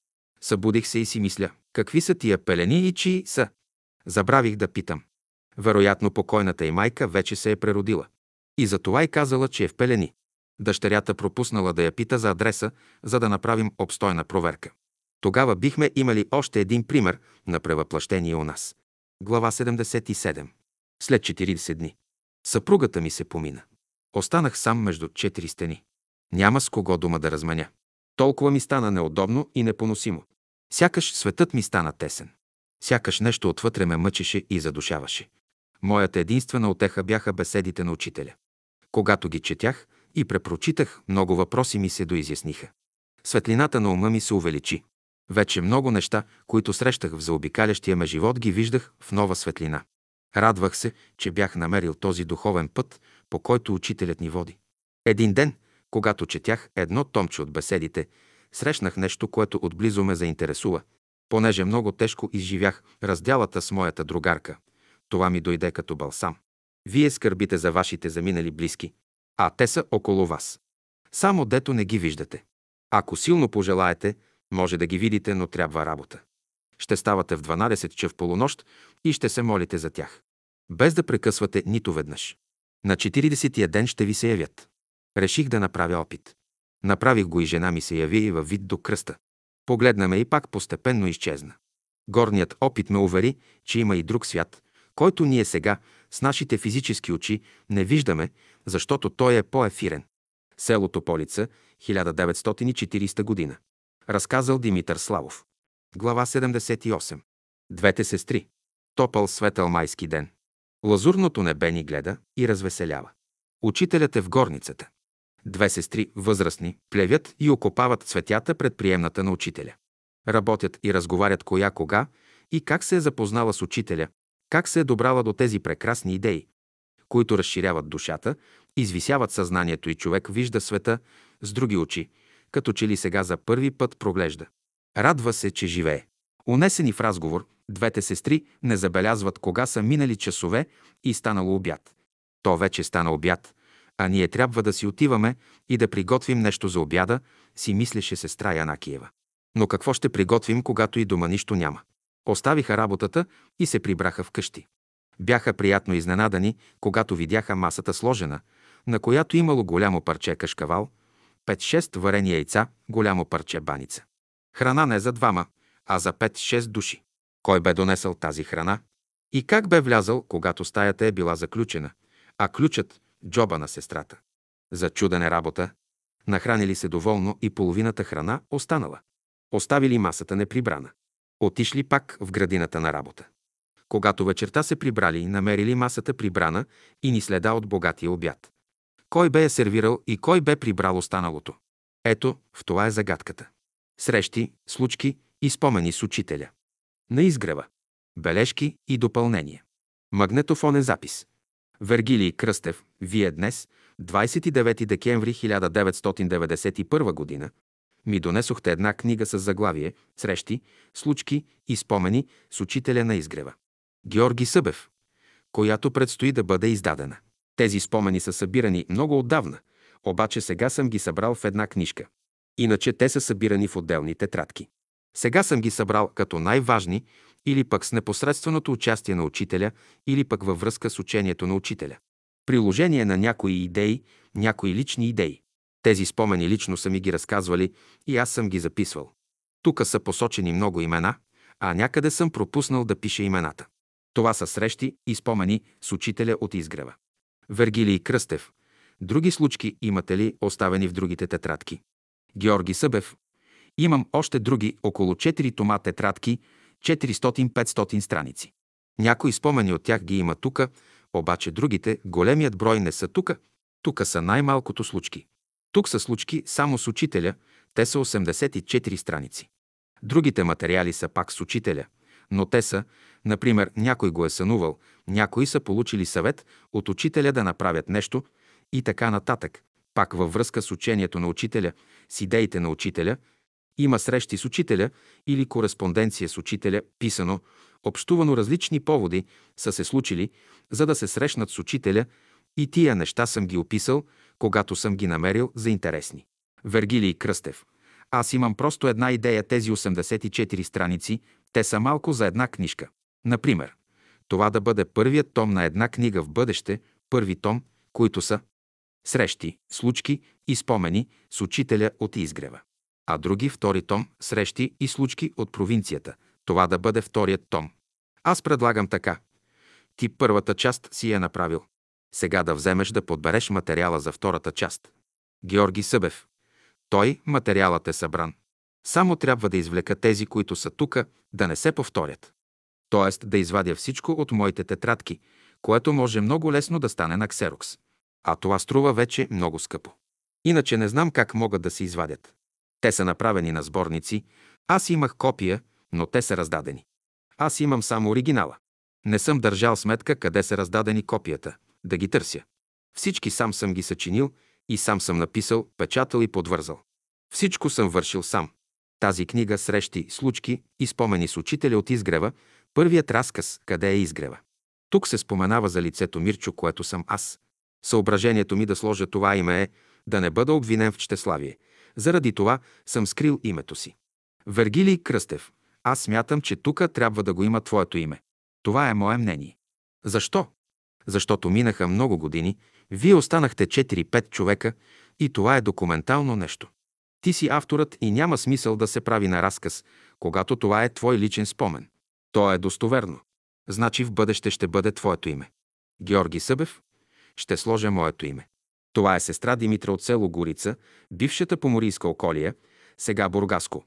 Събудих се и си мисля, какви са тия пелени и чии са. Забравих да питам. Вероятно покойната и майка вече се е преродила. И за това и казала, че е в пелени. Дъщерята пропуснала да я пита за адреса, за да направим обстойна проверка. Тогава бихме имали още един пример на превъплъщение у нас. Глава 77. След 40 дни. Съпругата ми се помина. Останах сам между четири стени. Няма с кого дума да разменя. Толкова ми стана неудобно и непоносимо. Сякаш светът ми стана тесен. Сякаш нещо отвътре ме мъчеше и задушаваше. Моята единствена отеха бяха беседите на учителя. Когато ги четях и препрочитах, много въпроси ми се доизясниха. Светлината на ума ми се увеличи. Вече много неща, които срещах в заобикалящия ме живот, ги виждах в нова светлина. Радвах се, че бях намерил този духовен път, по който учителят ни води. Един ден, когато четях едно томче от беседите, срещнах нещо, което отблизо ме заинтересува. Понеже много тежко изживях разделата с моята другарка, това ми дойде като балсам. Вие скърбите за вашите заминали близки, а те са около вас. Само дето не ги виждате. Ако силно пожелаете, може да ги видите, но трябва работа. Ще ставате в 12 ча в полунощ и ще се молите за тях. Без да прекъсвате нито веднъж. На 40-тия ден ще ви се явят. Реших да направя опит. Направих го и жена ми се яви и във вид до кръста. Погледна ме и пак постепенно изчезна. Горният опит ме увери, че има и друг свят, който ние сега, с нашите физически очи, не виждаме, защото той е по-ефирен. Селото Полица, 1940 година. Разказал Димитър Славов. Глава 78. Двете сестри. Топъл светъл майски ден. Лазурното небе ни гледа и развеселява. Учителят е в горницата. Две сестри, възрастни, плевят и окопават цветята пред приемната на учителя. Работят и разговарят коя кога и как се е запознала с учителя, как се е добрала до тези прекрасни идеи, които разширяват душата, извисяват съзнанието и човек вижда света с други очи, като че ли сега за първи път проглежда. Радва се, че живее. Унесени в разговор, двете сестри не забелязват кога са минали часове и станало обяд. То вече стана обяд, а ние трябва да си отиваме и да приготвим нещо за обяда, си мислеше сестра Янакиева. Но какво ще приготвим, когато и дома нищо няма? Оставиха работата и се прибраха вкъщи. Бяха приятно изненадани, когато видяха масата сложена, на която имало голямо парче кашкавал, 5-6 варени яйца, голямо парче баница. Храна не за двама, а за 5-6 души. Кой бе донесъл тази храна? И как бе влязъл, когато стаята е била заключена, а ключът – джоба на сестрата? За чудене работа. Нахранили се доволно и половината храна останала. Оставили масата неприбрана. Отишли пак в градината на работа. Когато вечерта се прибрали, намерили масата прибрана и ни следа от богатия обяд. Кой бе я сервирал и кой бе прибрал останалото? Ето, в това е загадката. Срещи, случки и спомени с учителя. На изгрева. Бележки и допълнение. Магнетофонен запис. Вергилий Кръстев, Вие днес, 29 декември 1991 г., ми донесохте една книга с заглавие Срещи, случки и спомени с учителя на изгрева. Георги Събев, която предстои да бъде издадена. Тези спомени са събирани много отдавна, обаче сега съм ги събрал в една книжка. Иначе те са събирани в отделни тетрадки. Сега съм ги събрал като най-важни или пък с непосредственото участие на учителя, или пък във връзка с учението на учителя. Приложение на някои идеи, някои лични идеи. Тези спомени лично са ми ги разказвали и аз съм ги записвал. Тук са посочени много имена, а някъде съм пропуснал да пиша имената. Това са срещи и спомени с учителя от изгрева. Вергилий Кръстев. Други случки имате ли оставени в другите тетрадки? Георги Събев. Имам още други около 4 тома тетрадки, 400-500 страници. Някои спомени от тях ги има тука, обаче другите, големият брой не са тука. Тука са най-малкото случки. Тук са случки само с учителя, те са 84 страници. Другите материали са пак с учителя, но те са, например, някой го е сънувал, някои са получили съвет от учителя да направят нещо и така нататък, пак във връзка с учението на учителя, с идеите на учителя Има срещи с учителя или кореспонденция с учителя, писано, общувано различни поводи са се случили, за да се срещнат с учителя и тия неща съм ги описал, когато съм ги намерил за интересни. Вергилий Кръстев. Аз имам просто една идея тези 84 страници, те са малко за една книжка. Например, това да бъде първият том на една книга в бъдеще, първи том, които са срещи, случки и спомени с учителя от изгрева. А други втори том – срещи и случки от провинцията. Това да бъде вторият том. Аз предлагам така. Ти първата част си е направил. Сега да вземеш да подбереш материала за втората част. Георги Събев. Той, материалът е събран. Само трябва да извлека тези, които са тука, да не се повторят. Тоест да извадя всичко от моите тетрадки, което може много лесно да стане на ксерокс. А това струва вече много скъпо. Иначе не знам как могат да се извадят. Те са направени на сборници, аз имах копия, но те са раздадени. Аз имам само оригинала. Не съм държал сметка къде са раздадени копията, да ги търся. Всички сам съм ги съчинил и сам съм написал, печатал и подвързал. Всичко съм вършил сам. Тази книга Срещи, случки и спомени с учителя от изгрева, първият разказ «Къде е изгрева?». Тук се споменава за лицето Мирчо, което съм аз. Съображението ми да сложа това име е да не бъда обвинен в чтеславие. Заради това съм скрил името си. Вергилий Кръстев. Аз смятам, че тук трябва да го има твоето име. Това е мое мнение. Защо? Защото минаха много години, вие останахте 4-5 човека и това е документално нещо. Ти си авторът и няма смисъл да се прави на разказ, когато това е твой личен спомен. То е достоверно. Значи в бъдеще ще бъде твоето име. Георги Събев, ще сложа моето име. Това е сестра Димитра от село Горица, бившата поморийска околия, сега Бургаско.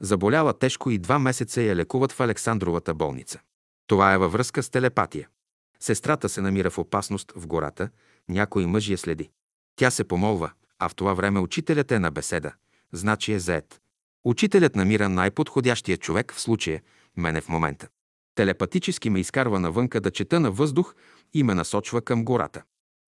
Заболяла тежко и два месеца я лекуват в Александровата болница. Това е във връзка с телепатия. Сестрата се намира в опасност в гората, някой мъж я следи. Тя се помолва, а в това време учителят е на беседа, значи е заед. Учителят намира най-подходящия човек в случая, мене в момента. Телепатически ме изкарва навънка да чета на въздух и ме насочва към гората.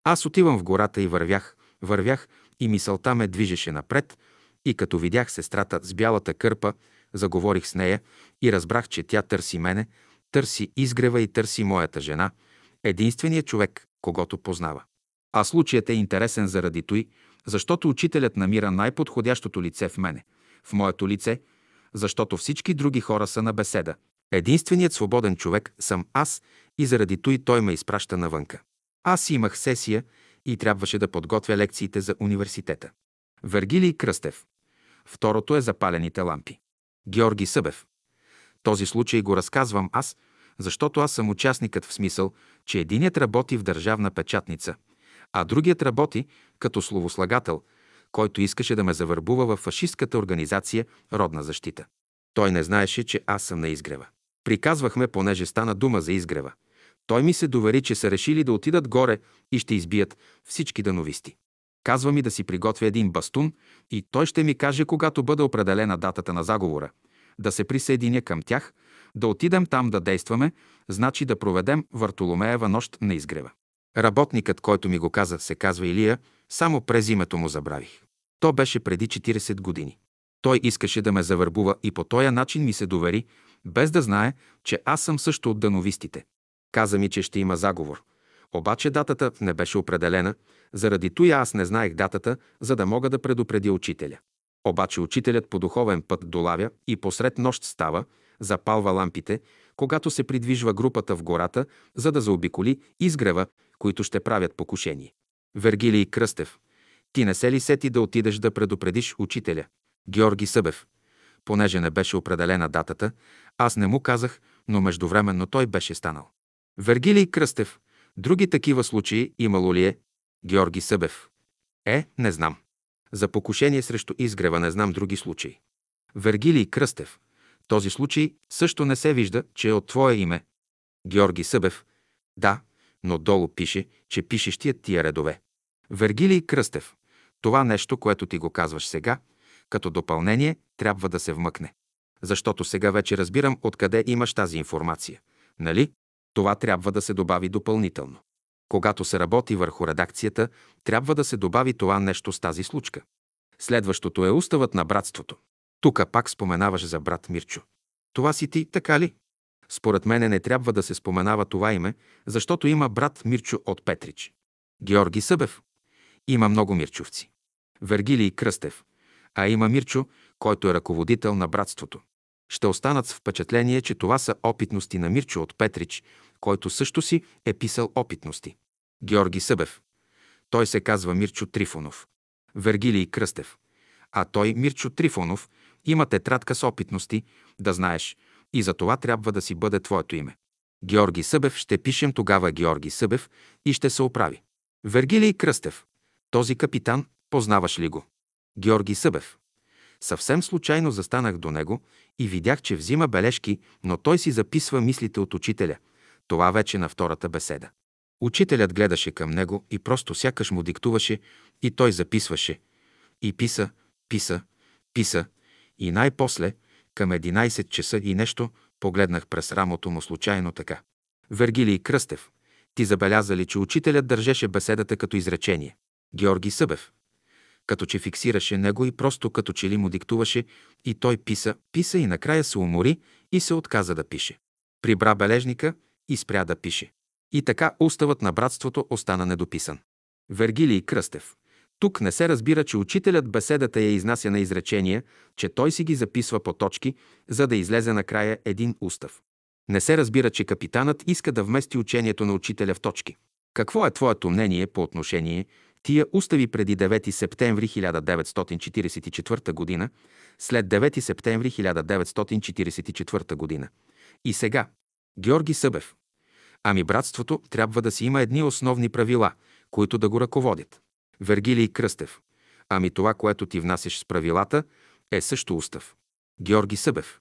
Аз отивам в гората и вървях, вървях и мисълта ме движеше напред и като видях сестрата с бялата кърпа, заговорих с нея и разбрах, че тя търси мене, търси изгрева и търси моята жена, единственият човек, когато познава. А случаят е интересен заради той, защото учителят намира най-подходящото лице в мене, в моето лице, защото всички други хора са на беседа. Единственият свободен човек съм аз и заради той той ме изпраща навънка. Аз имах сесия и трябваше да подготвя лекциите за университета. Вергилий Кръстев. Второто е запалените лампи. Георги Събев. Този случай го разказвам аз, защото аз съм участникът в смисъл, че единият работи в държавна печатница, а другият работи като словослагател, който искаше да ме завърбува в фашистката организация Родна защита. Той не знаеше, че аз съм на изгрева. Приказвахме, понеже стана дума за изгрева. Той ми се довери, че са решили да отидат горе и ще избият всички дановисти. Казва ми да си приготвя един бастун и той ще ми каже, когато бъде определена датата на заговора, да се присъединя към тях, да отидем там да действаме, значи да проведем Вартоломеева нощ на изгрева. Работникът, който ми го каза, се казва Илия, само през името му забравих. То беше преди 40 години. Той искаше да ме завърбува и по този начин ми се довери, без да знае, че аз съм също от дановистите. Каза ми, че ще има заговор. Обаче датата не беше определена, заради той аз не знаех датата, за да мога да предупредя учителя. Обаче учителят по духовен път долавя и посред нощ става, запалва лампите, когато се придвижва групата в гората, за да заобиколи изгрева, които ще правят покушение. Вергилий Кръстев. Ти не се ли сети да отидеш да предупредиш учителя? Георги Събев. Понеже не беше определена датата, аз не му казах, но междувременно той беше станал. Вергилий Кръстев. Други такива случаи имало ли е? Георги Събев. Е, не знам. За покушение срещу изгрева не знам други случаи. Вергилий Кръстев. Този случай също не се вижда, че е от твое име. Георги Събев. Да, но долу пише, че пишещият тия редове. Вергилий Кръстев. Това нещо, което ти го казваш сега, като допълнение, трябва да се вмъкне. Защото сега вече разбирам откъде имаш тази информация. Нали? Това трябва да се добави допълнително. Когато се работи върху редакцията, трябва да се добави това нещо с тази случка. Следващото е уставът на братството. Тук пак споменаваш за брат Мирчо. Това си ти, така ли? Според мене не трябва да се споменава това име, защото има брат Мирчо от Петрич. Георги Събев. Има много мирчовци. Вергилий Кръстев. А има Мирчо, който е ръководител на братството. Ще останат с впечатление, че това са опитности на Мирчо от Петрич, който също си е писал опитности. Георги Събев. Той се казва Мирчо Трифонов. Вергилий Кръстев. А той, Мирчо Трифонов, има тетрадка с опитности, да знаеш, и за това трябва да си бъде твоето име. Георги Събев ще пишем тогава Георги Събев и ще се оправи. Вергилий Кръстев. Този капитан, познаваш ли го? Георги Събев. Съвсем случайно застанах до него и видях, че взима бележки, но той си записва мислите от учителя. Това вече на втората беседа. Учителят гледаше към него и просто сякаш му диктуваше и той записваше. И писа, писа, писа. И най-после, към 11 часа и нещо, погледнах през рамото му случайно така. Вергилий Кръстев. Ти забеляза ли, че учителят държеше беседата като изречение? Георги Събев като че фиксираше него и просто като че ли му диктуваше и той писа, писа и накрая се умори и се отказа да пише. Прибра бележника и спря да пише. И така уставът на братството остана недописан. Вергилий Кръстев. Тук не се разбира, че учителят беседата я изнася на изречения, че той си ги записва по точки, за да излезе накрая един устав. Не се разбира, че капитанът иска да вмести учението на учителя в точки. Какво е твоето мнение по отношение Тия устави преди 9 септември 1944 г., след 9 септември 1944 г. И сега, Георги Събев. Ами братството трябва да си има едни основни правила, които да го ръководят. Вергилий Кръстев. Ами това, което ти внасяш с правилата, е също устав. Георги Събев.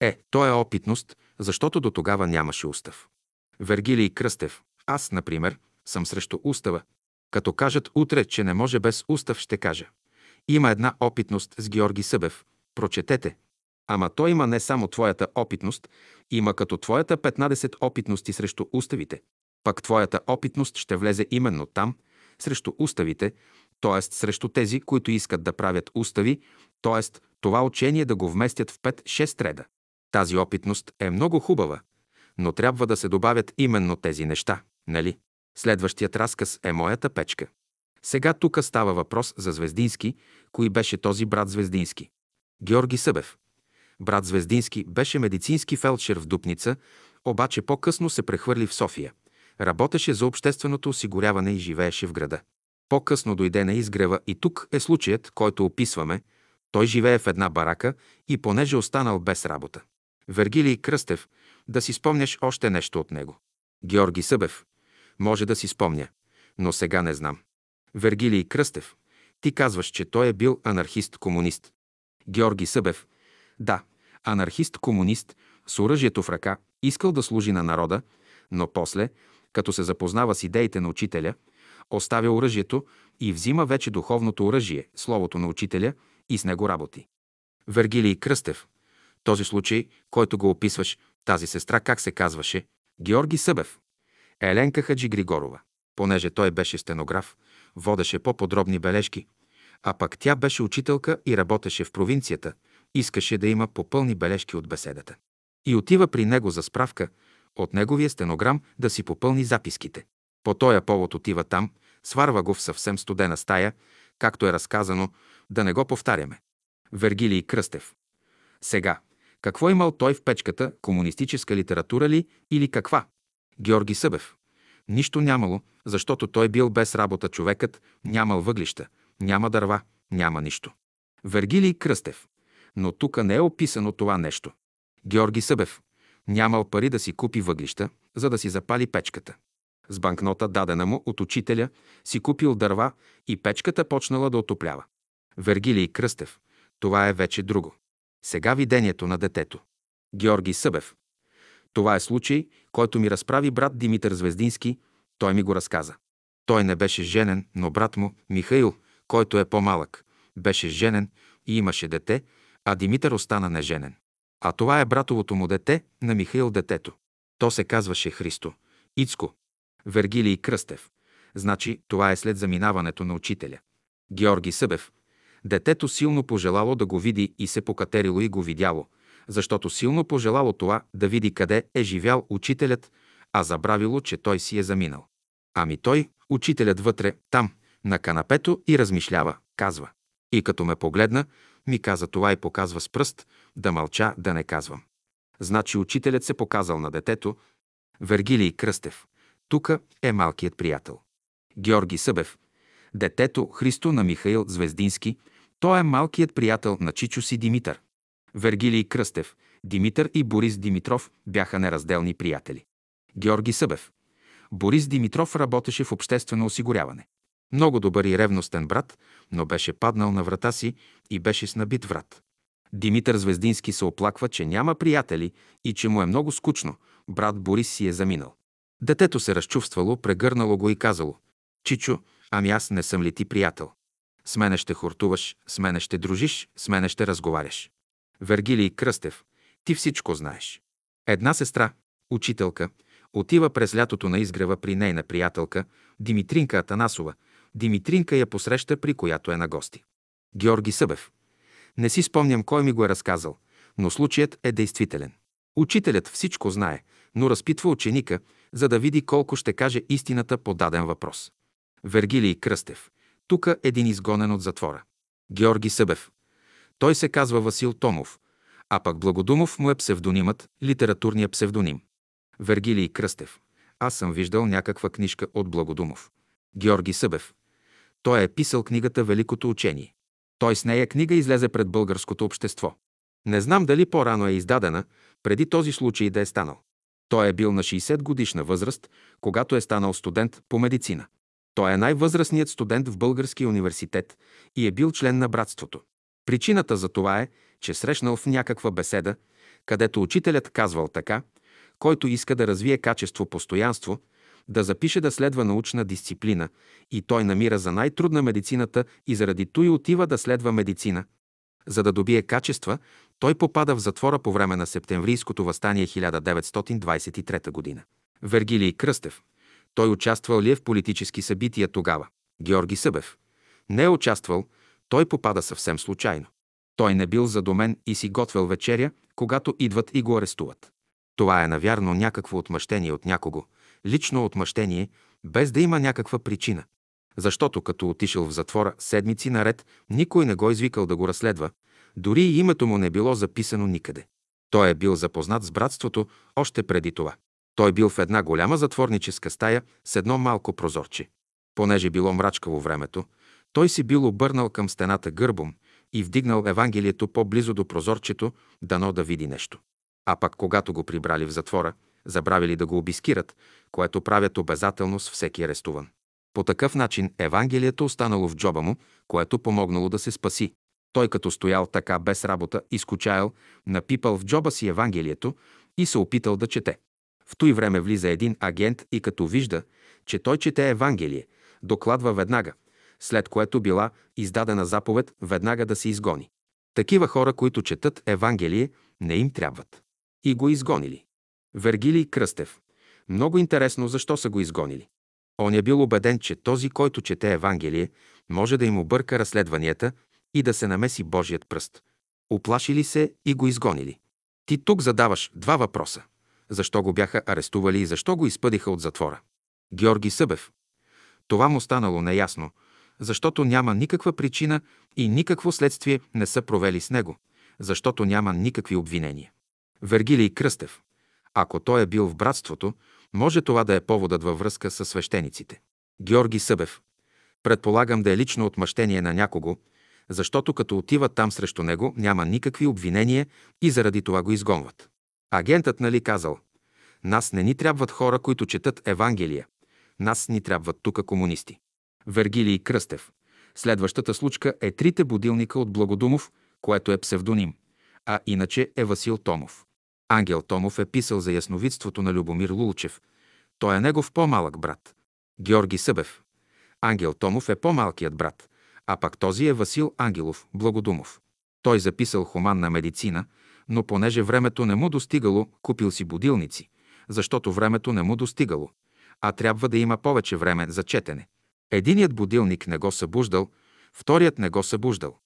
Е, то е опитност, защото до тогава нямаше устав. Вергилий Кръстев. Аз, например, съм срещу устава, като кажат утре, че не може без устав, ще кажа. Има една опитност с Георги Събев. Прочетете. Ама той има не само твоята опитност, има като твоята 15 опитности срещу уставите. Пък твоята опитност ще влезе именно там, срещу уставите, т.е. срещу тези, които искат да правят устави, т.е. това учение да го вместят в 5-6 реда. Тази опитност е много хубава, но трябва да се добавят именно тези неща, нали? Следващият разказ е моята печка. Сега тук става въпрос за Звездински. Кои беше този брат Звездински? Георги Събев. Брат Звездински беше медицински фелдшер в Дупница, обаче по-късно се прехвърли в София. Работеше за общественото осигуряване и живееше в града. По-късно дойде на изгрева и тук е случаят, който описваме. Той живее в една барака и понеже останал без работа. Вергилий Кръстев, да си спомняш още нещо от него. Георги Събев, може да си спомня, но сега не знам. Вергилий Кръстев. Ти казваш, че той е бил анархист-комунист. Георги Събев. Да, анархист-комунист, с оръжието в ръка, искал да служи на народа, но после, като се запознава с идеите на учителя, оставя оръжието и взима вече духовното оръжие, словото на учителя, и с него работи. Вергилий Кръстев. Този случай, който го описваш, тази сестра как се казваше? Георги Събев. Еленка Хаджи Григорова. Понеже той беше стенограф, водеше по-подробни бележки, а пък тя беше учителка и работеше в провинцията, искаше да има попълни бележки от беседата. И отива при него за справка от неговия стенограм да си попълни записките. По тоя повод отива там, сварва го в съвсем студена стая, както е разказано, да не го повтаряме. Вергилий Кръстев. Сега, какво имал той в печката, комунистическа литература ли или каква? Георги Събев. Нищо нямало, защото той бил без работа човекът, нямал въглища, няма дърва, няма нищо. Вергилий Кръстев. Но тук не е описано това нещо. Георги Събев. Нямал пари да си купи въглища, за да си запали печката. С банкнота, дадена му от учителя, си купил дърва и печката почнала да отоплява. Вергилий Кръстев. Това е вече друго. Сега видението на детето. Георги Събев. Това е случай, който ми разправи брат Димитър Звездински. Той ми го разказа. Той не беше женен, но брат му, Михаил, който е по-малък, беше женен и имаше дете, а Димитър остана неженен. А това е братовото му дете на Михаил детето. То се казваше Христо. Ицко. Вергилий Кръстев. Значи това е след заминаването на учителя. Георги Събев. Детето силно пожелало да го види и се покатерило и го видяло, защото силно пожелало това да види къде е живял учителят, а забравило, че той си е заминал. Ами той, учителят вътре, там, на канапето и размишлява, казва. И като ме погледна, ми каза това и показва с пръст, да мълча, да не казвам. Значи учителят се показал на детето, Вергилий Кръстев. Тук е малкият приятел. Георги Събев. Детето Христо на Михаил Звездински. Той е малкият приятел на Чичо си Димитър. Вергилий Кръстев, Димитър и Борис Димитров бяха неразделни приятели. Георги Събев. Борис Димитров работеше в обществено осигуряване. Много добър и ревностен брат, но беше паднал на врата си и беше с набит врат. Димитър Звездински се оплаква, че няма приятели и че му е много скучно. Брат Борис си е заминал. Детето се разчувствало, прегърнало го и казало «Чичо, ами аз не съм ли ти приятел? С мене ще хортуваш, с мене ще дружиш, с мене ще разговаряш. Вергилий Кръстев, ти всичко знаеш. Една сестра, учителка, отива през лятото на изгрева при нейна приятелка, Димитринка Атанасова. Димитринка я посреща, при която е на гости. Георги Събев. Не си спомням кой ми го е разказал, но случаят е действителен. Учителят всичко знае, но разпитва ученика, за да види колко ще каже истината по даден въпрос. Вергилий Кръстев. Тук един изгонен от затвора. Георги Събев. Той се казва Васил Томов, а пък Благодумов му е псевдонимът, литературният псевдоним. Вергилий Кръстев. Аз съм виждал някаква книжка от Благодумов. Георги Събев. Той е писал книгата Великото учение. Той с нея книга излезе пред българското общество. Не знам дали по-рано е издадена, преди този случай да е станал. Той е бил на 60 годишна възраст, когато е станал студент по медицина. Той е най-възрастният студент в Българския университет и е бил член на братството. Причината за това е, че срещнал в някаква беседа, където учителят казвал така, който иска да развие качество постоянство, да запише да следва научна дисциплина и той намира за най-трудна медицината и заради той отива да следва медицина. За да добие качества, той попада в затвора по време на септемврийското възстание 1923 година. Вергилий Кръстев. Той участвал ли е в политически събития тогава? Георги Събев. Не е участвал, той попада съвсем случайно. Той не бил задомен и си готвил вечеря, когато идват и го арестуват. Това е навярно някакво отмъщение от някого, лично отмъщение, без да има някаква причина. Защото като отишъл в затвора седмици наред, никой не го извикал да го разследва, дори и името му не било записано никъде. Той е бил запознат с братството още преди това. Той бил в една голяма затворническа стая с едно малко прозорче. Понеже било мрачкаво времето, той си бил обърнал към стената гърбом и вдигнал Евангелието по-близо до прозорчето, дано да види нещо. А пък когато го прибрали в затвора, забравили да го обискират, което правят обязателно с всеки арестуван. По такъв начин Евангелието останало в джоба му, което помогнало да се спаси. Той като стоял така без работа, изкучаял, напипал в джоба си Евангелието и се опитал да чете. В той време влиза един агент и като вижда, че той чете Евангелие, докладва веднага, след което била издадена заповед веднага да се изгони. Такива хора, които четат Евангелие, не им трябват. И го изгонили. Вергилий Кръстев. Много интересно защо са го изгонили. Он е бил убеден, че този, който чете Евангелие, може да им обърка разследванията и да се намеси Божият пръст. Оплашили се и го изгонили. Ти тук задаваш два въпроса. Защо го бяха арестували и защо го изпъдиха от затвора? Георги Събев. Това му станало неясно, защото няма никаква причина и никакво следствие не са провели с него, защото няма никакви обвинения. Вергилий Кръстев. Ако той е бил в братството, може това да е поводът във връзка с свещениците. Георги Събев. Предполагам да е лично отмъщение на някого, защото като отиват там срещу него, няма никакви обвинения и заради това го изгонват. Агентът нали казал, нас не ни трябват хора, които четат Евангелия. Нас ни трябват тука комунисти. Вергилий Кръстев. Следващата случка е Трите будилника от Благодумов, което е псевдоним, а иначе е Васил Томов. Ангел Томов е писал за ясновидството на Любомир Лулчев. Той е негов по-малък брат. Георги Събев. Ангел Томов е по-малкият брат, а пак този е Васил Ангелов, Благодумов. Той записал хуманна медицина, но понеже времето не му достигало, купил си будилници, защото времето не му достигало, а трябва да има повече време за четене. Единият будилник не го събуждал, вторият не го събуждал,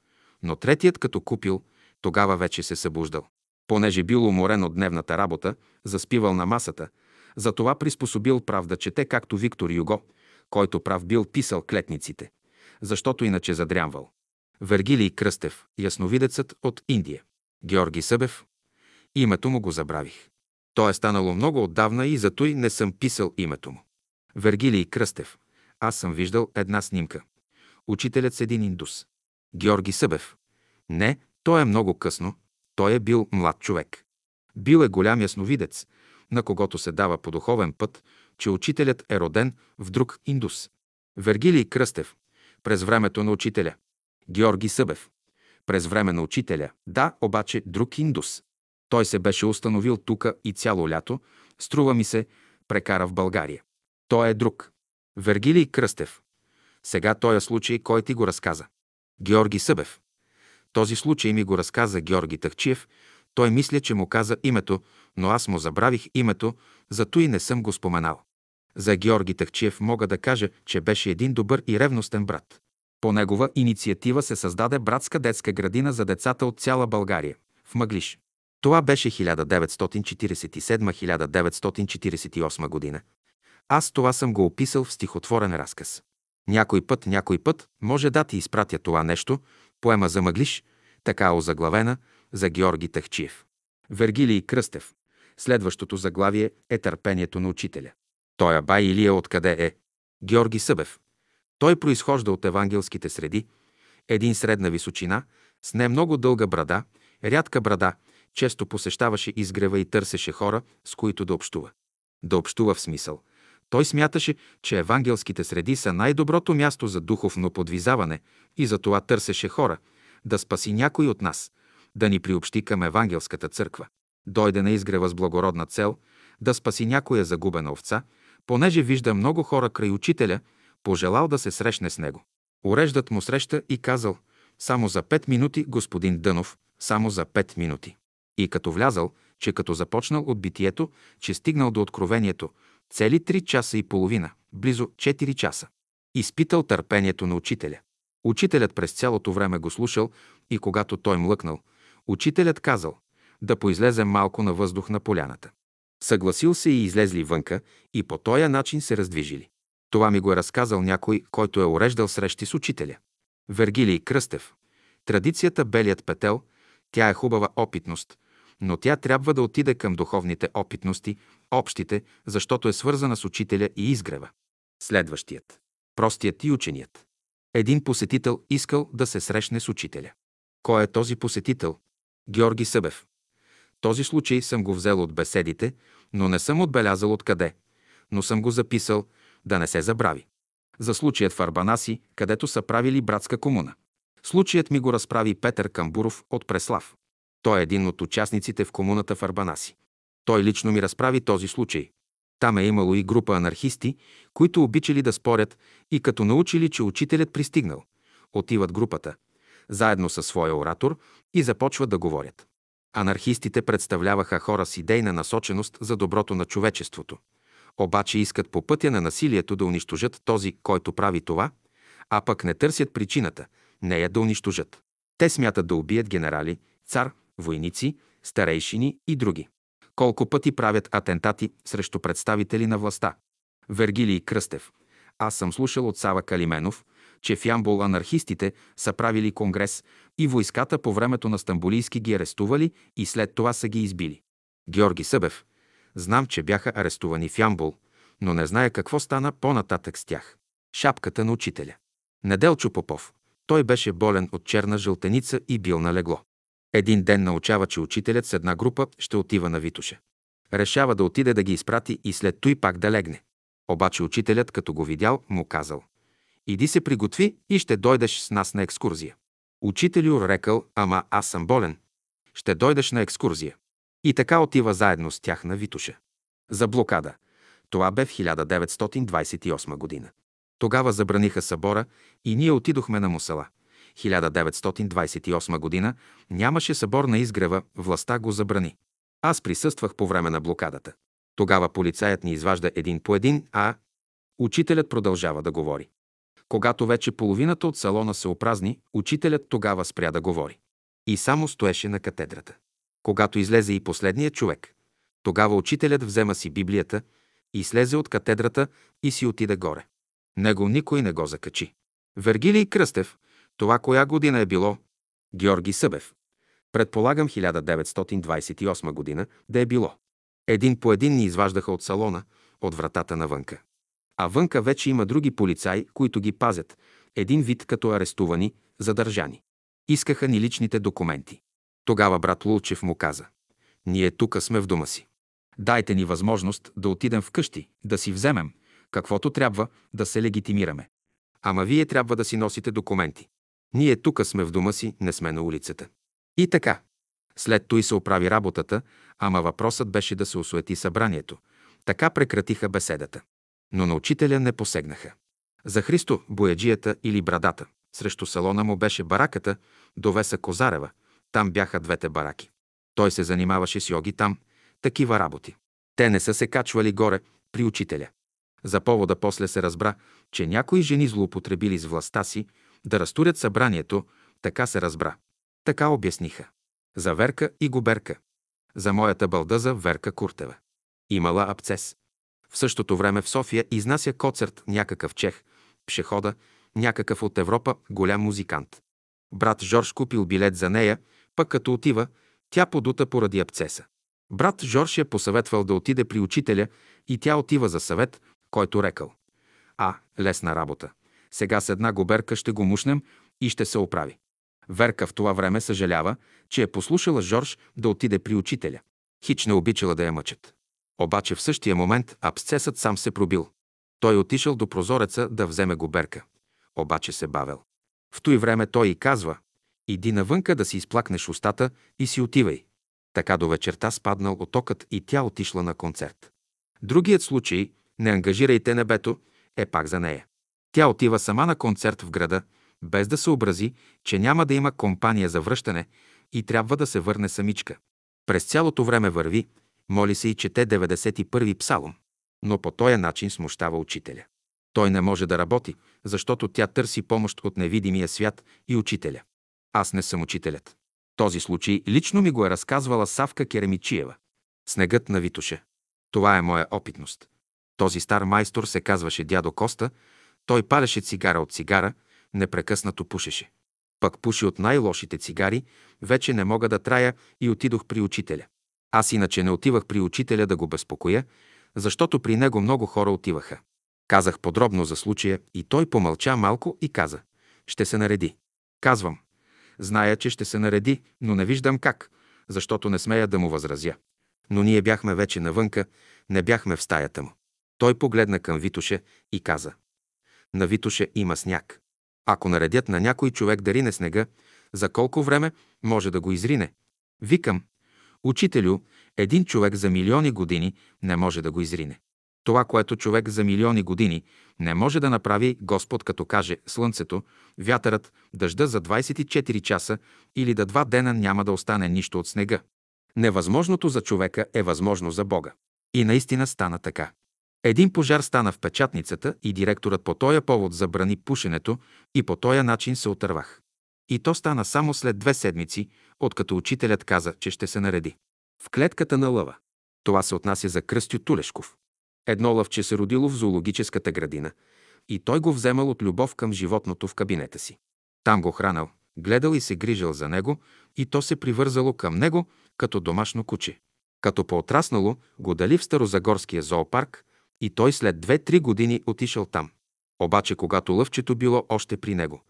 Но третият, като купил, тогава вече се събуждал. Понеже бил уморен от дневната работа, заспивал на масата, затова приспособил прав да чете, както Виктор Юго, който прав бил писал клетниците, защото иначе задрямвал. Вергилий Кръстев, ясновидецът от Индия. Георги Събев. Името му го забравих. То е станало много отдавна и зато и не съм писал името му. Вергилий Кръстев. Аз съм виждал една снимка. Учителят с един индус. Георги Събев. Не, той е много късно. Той е бил млад човек. Бил е голям ясновидец, на когото се дава по духовен път, че учителят е роден в друг индус. Вергилий Кръстев. През времето на учителя. Георги Събев. През време на учителя. Да, обаче друг индус. Той се беше установил тука и цяло лято, струва ми се, прекара в България. Той е друг. Вергилий Кръстев. Сега този случай, кой ти го разказа? Георги Събев. Този случай ми го разказа Георги Тахчиев. Той мисля, че му каза името, но аз му забравих името, зато и не съм го споменал. За Георги Тахчиев мога да кажа, че беше един добър и ревностен брат. По негова инициатива се създаде братска детска градина за децата от цяла България, в Мъглиш. Това беше 1947-1948 година. Аз това съм го описал в стихотворен разказ. Някой път, някой път може да ти изпратя това нещо, поема за Мъглиш, така озаглавена, за Георги Тахчиев. Вергилий Кръстев. Следващото заглавие е Търпението на учителя. Той бай Илия откъде е? Георги Събев. Той произхожда от евангелските среди, един средна височина, с не много дълга брада, рядка брада, често посещаваше изгрева и търсеше хора, с които да общува. Да общува в смисъл. Той смяташе, че евангелските среди са най-доброто място за духовно подвизаване и за това търсеше хора, да спаси някой от нас, да ни приобщи към евангелската църква. Дойде на изгрева с благородна цел да спаси някоя загубена овца, понеже вижда много хора край учителя, пожелал да се срещне с него. Уреждат му среща и казал, само за пет минути, господин Дънов, само за пет минути. И като влязал, че като започнал от битието, че стигнал до откровението, цели три часа и половина, близо 4 часа. Изпитал търпението на учителя. Учителят през цялото време го слушал и когато той млъкнал, учителят казал да поизлезе малко на въздух на поляната. Съгласил се и излезли вънка и по този начин се раздвижили. Това ми го е разказал някой, който е уреждал срещи с учителя. Вергилий Кръстев. Традицията Белият петел, тя е хубава опитност, но тя трябва да отиде към духовните опитности, общите, защото е свързана с учителя и изгрева. Следващият. Простият и ученият. Един посетител искал да се срещне с учителя. Кой е този посетител? Георги Събев. Този случай съм го взел от беседите, но не съм отбелязал откъде, но съм го записал, да не се забрави. За случаят в Арбанаси, където са правили братска комуна. Случаят ми го разправи Петър Камбуров от Преслав. Той е един от участниците в комуната в Арбанаси. Той лично ми разправи този случай. Там е имало и група анархисти, които обичали да спорят и като научили, че учителят пристигнал, отиват групата, заедно със своя оратор и започват да говорят. Анархистите представляваха хора с идейна насоченост за доброто на човечеството. Обаче искат по пътя на насилието да унищожат този, който прави това, а пък не търсят причината, не я да унищожат. Те смятат да убият генерали, цар, войници, старейшини и други. Колко пъти правят атентати срещу представители на властта. Вергилий Кръстев. Аз съм слушал от Сава Калименов, че в Ямбол анархистите са правили конгрес и войската по времето на Стамбулийски ги арестували и след това са ги избили. Георги Събев. Знам, че бяха арестувани в Ямбол, но не зная какво стана по-нататък с тях. Шапката на учителя. Неделчо Попов. Той беше болен от черна жълтеница и бил на легло. Един ден научава, че учителят с една група ще отива на Витуша. Решава да отиде да ги изпрати и след той пак да легне. Обаче учителят, като го видял, му казал «Иди се приготви и ще дойдеш с нас на екскурзия». Учителю рекал «Ама аз съм болен. Ще дойдеш на екскурзия». И така отива заедно с тях на Витуша. За блокада. Това бе в 1928 година. Тогава забраниха събора и ние отидохме на Мусала. 1928 година нямаше събор на изгрева, властта го забрани. Аз присъствах по време на блокадата. Тогава полицаят ни изважда един по един, а учителят продължава да говори. Когато вече половината от салона се опразни, учителят тогава спря да говори. И само стоеше на катедрата. Когато излезе и последният човек, тогава учителят взема си Библията и слезе от катедрата и си отиде горе. Него никой не го закачи. Вергилий Кръстев, това коя година е било? Георги Събев. Предполагам 1928 година да е било. Един по един ни изваждаха от салона, от вратата навънка. А вънка вече има други полицаи, които ги пазят, един вид като арестувани, задържани. Искаха ни личните документи. Тогава брат Лулчев му каза, ние тука сме в дома си. Дайте ни възможност да отидем вкъщи, да си вземем, каквото трябва, да се легитимираме. Ама вие трябва да си носите документи. Ние тука сме в дома си, не сме на улицата. И така. След той се оправи работата, ама въпросът беше да се осуети събранието. Така прекратиха беседата. Но на учителя не посегнаха. За Христо, бояджията или брадата. Срещу салона му беше бараката, довеса Козарева. Там бяха двете бараки. Той се занимаваше с йоги там, такива работи. Те не са се качвали горе при учителя. За повода после се разбра, че някои жени злоупотребили с властта си да разтурят събранието, така се разбра. Така обясниха. За Верка и Губерка. За моята балдъза Верка Куртева. Имала абцес. В същото време в София изнася коцерт някакъв чех, пшехода, някакъв от Европа голям музикант. Брат Жорж купил билет за нея, пък като отива, тя подута поради абцеса. Брат Жорж я посъветвал да отиде при учителя и тя отива за съвет, който рекал. А, лесна работа. Сега с една губерка ще го мушнем и ще се оправи. Верка в това време съжалява, че е послушала Жорж да отиде при учителя. Хич не обичала да я мъчат. Обаче в същия момент абсцесът сам се пробил. Той отишъл до прозореца да вземе губерка. Обаче се бавел. В той време той и казва, иди навънка да си изплакнеш устата и си отивай. Така до вечерта спаднал отокът и тя отишла на концерт. Другият случай, не ангажирайте небето, е пак за нея. Тя отива сама на концерт в града, без да се образи, че няма да има компания за връщане и трябва да се върне самичка. През цялото време върви, моли се и чете 91-и псалом, но по този начин смущава учителя. Той не може да работи, защото тя търси помощ от невидимия свят и учителя. Аз не съм учителят. Този случай лично ми го е разказвала Савка Керемичиева. Снегът на Витоше. Това е моя опитност. Този стар майстор се казваше дядо Коста, той палеше цигара от цигара, непрекъснато пушеше. Пък пуши от най-лошите цигари, вече не мога да трая и отидох при учителя. Аз иначе не отивах при учителя да го безпокоя, защото при него много хора отиваха. Казах подробно за случая и той помълча малко и каза «Ще се нареди». Казвам «Зная, че ще се нареди, но не виждам как, защото не смея да му възразя». Но ние бяхме вече навънка, не бяхме в стаята му. Той погледна към Витоше и каза «На Витоше има сняг. Ако наредят на някой човек да рине снега, за колко време може да го изрине? Викам, учителю, един човек за милиони години не може да го изрине. Това, което човек за милиони години не може да направи Господ, като каже слънцето, вятърът, дъжда за 24 часа или да два дена няма да остане нищо от снега. Невъзможното за човека е възможно за Бога. И наистина стана така. Един пожар стана в печатницата и директорът по този повод забрани пушенето и по този начин се отървах. И то стана само след две седмици, откато учителят каза, че ще се нареди. В клетката на лъва. Това се отнася за Кръстю Тулешков. Едно лъвче се родило в зоологическата градина и той го вземал от любов към животното в кабинета си. Там го хранал, гледал и се грижал за него и то се привързало към него като домашно куче. Като поотраснало, го дали в Старозагорския зоопарк и той след две-три години отишъл там. Обаче, когато лъвчето било още при него,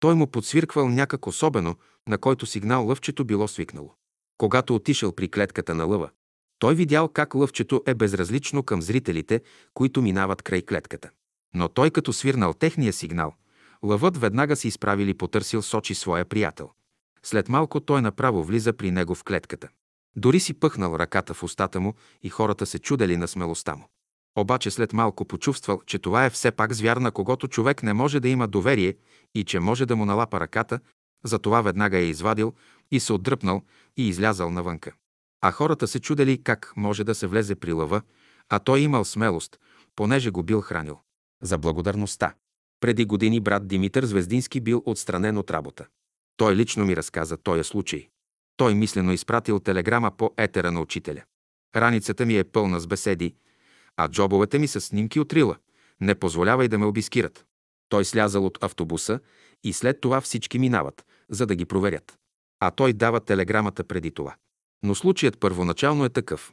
той му подсвирквал някак особено, на който сигнал лъвчето било свикнало. Когато отишъл при клетката на лъва, той видял как лъвчето е безразлично към зрителите, които минават край клетката. Но той като свирнал техния сигнал, лъвът веднага се изправили потърсил сочи своя приятел. След малко той направо влиза при него в клетката. Дори си пъхнал ръката в устата му и хората се чудели на смелостта му. Обаче след малко почувствал, че това е все пак звяр, на когото човек не може да има доверие и че може да му налапа ръката, затова веднага е извадил и се отдръпнал и излязал навънка. А хората се чудели как може да се влезе при лъва, а той имал смелост, понеже го бил хранил. За благодарността. Преди години брат Димитър Звездински бил отстранен от работа. Той лично ми разказа този случай. Той мислено изпратил телеграма по етера на учителя. Раницата ми е пълна с беседи, а джобовете ми са снимки от рила. Не позволявай да ме обискират. Той слязал от автобуса и след това всички минават, за да ги проверят. А той дава телеграмата преди това. Но случаят първоначално е такъв.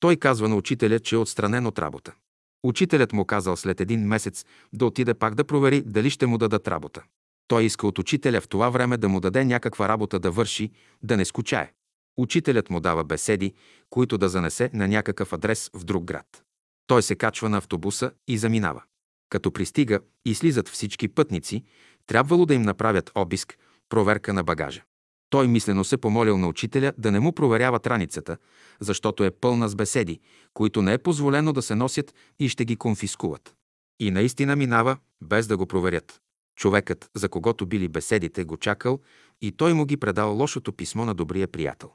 Той казва на учителя, че е отстранен от работа. Учителят му казал след един месец да отиде пак да провери дали ще му дадат работа. Той иска от учителя в това време да му даде някаква работа да върши, да не скучае. Учителят му дава беседи, които да занесе на някакъв адрес в друг град. Той се качва на автобуса и заминава. Като пристига и слизат всички пътници, трябвало да им направят обиск, проверка на багажа. Той мислено се помолил на учителя да не му проверяват раницата, защото е пълна с беседи, които не е позволено да се носят и ще ги конфискуват. И наистина минава, без да го проверят. Човекът, за когото били беседите, го чакал и той му ги предал лошото писмо на добрия приятел.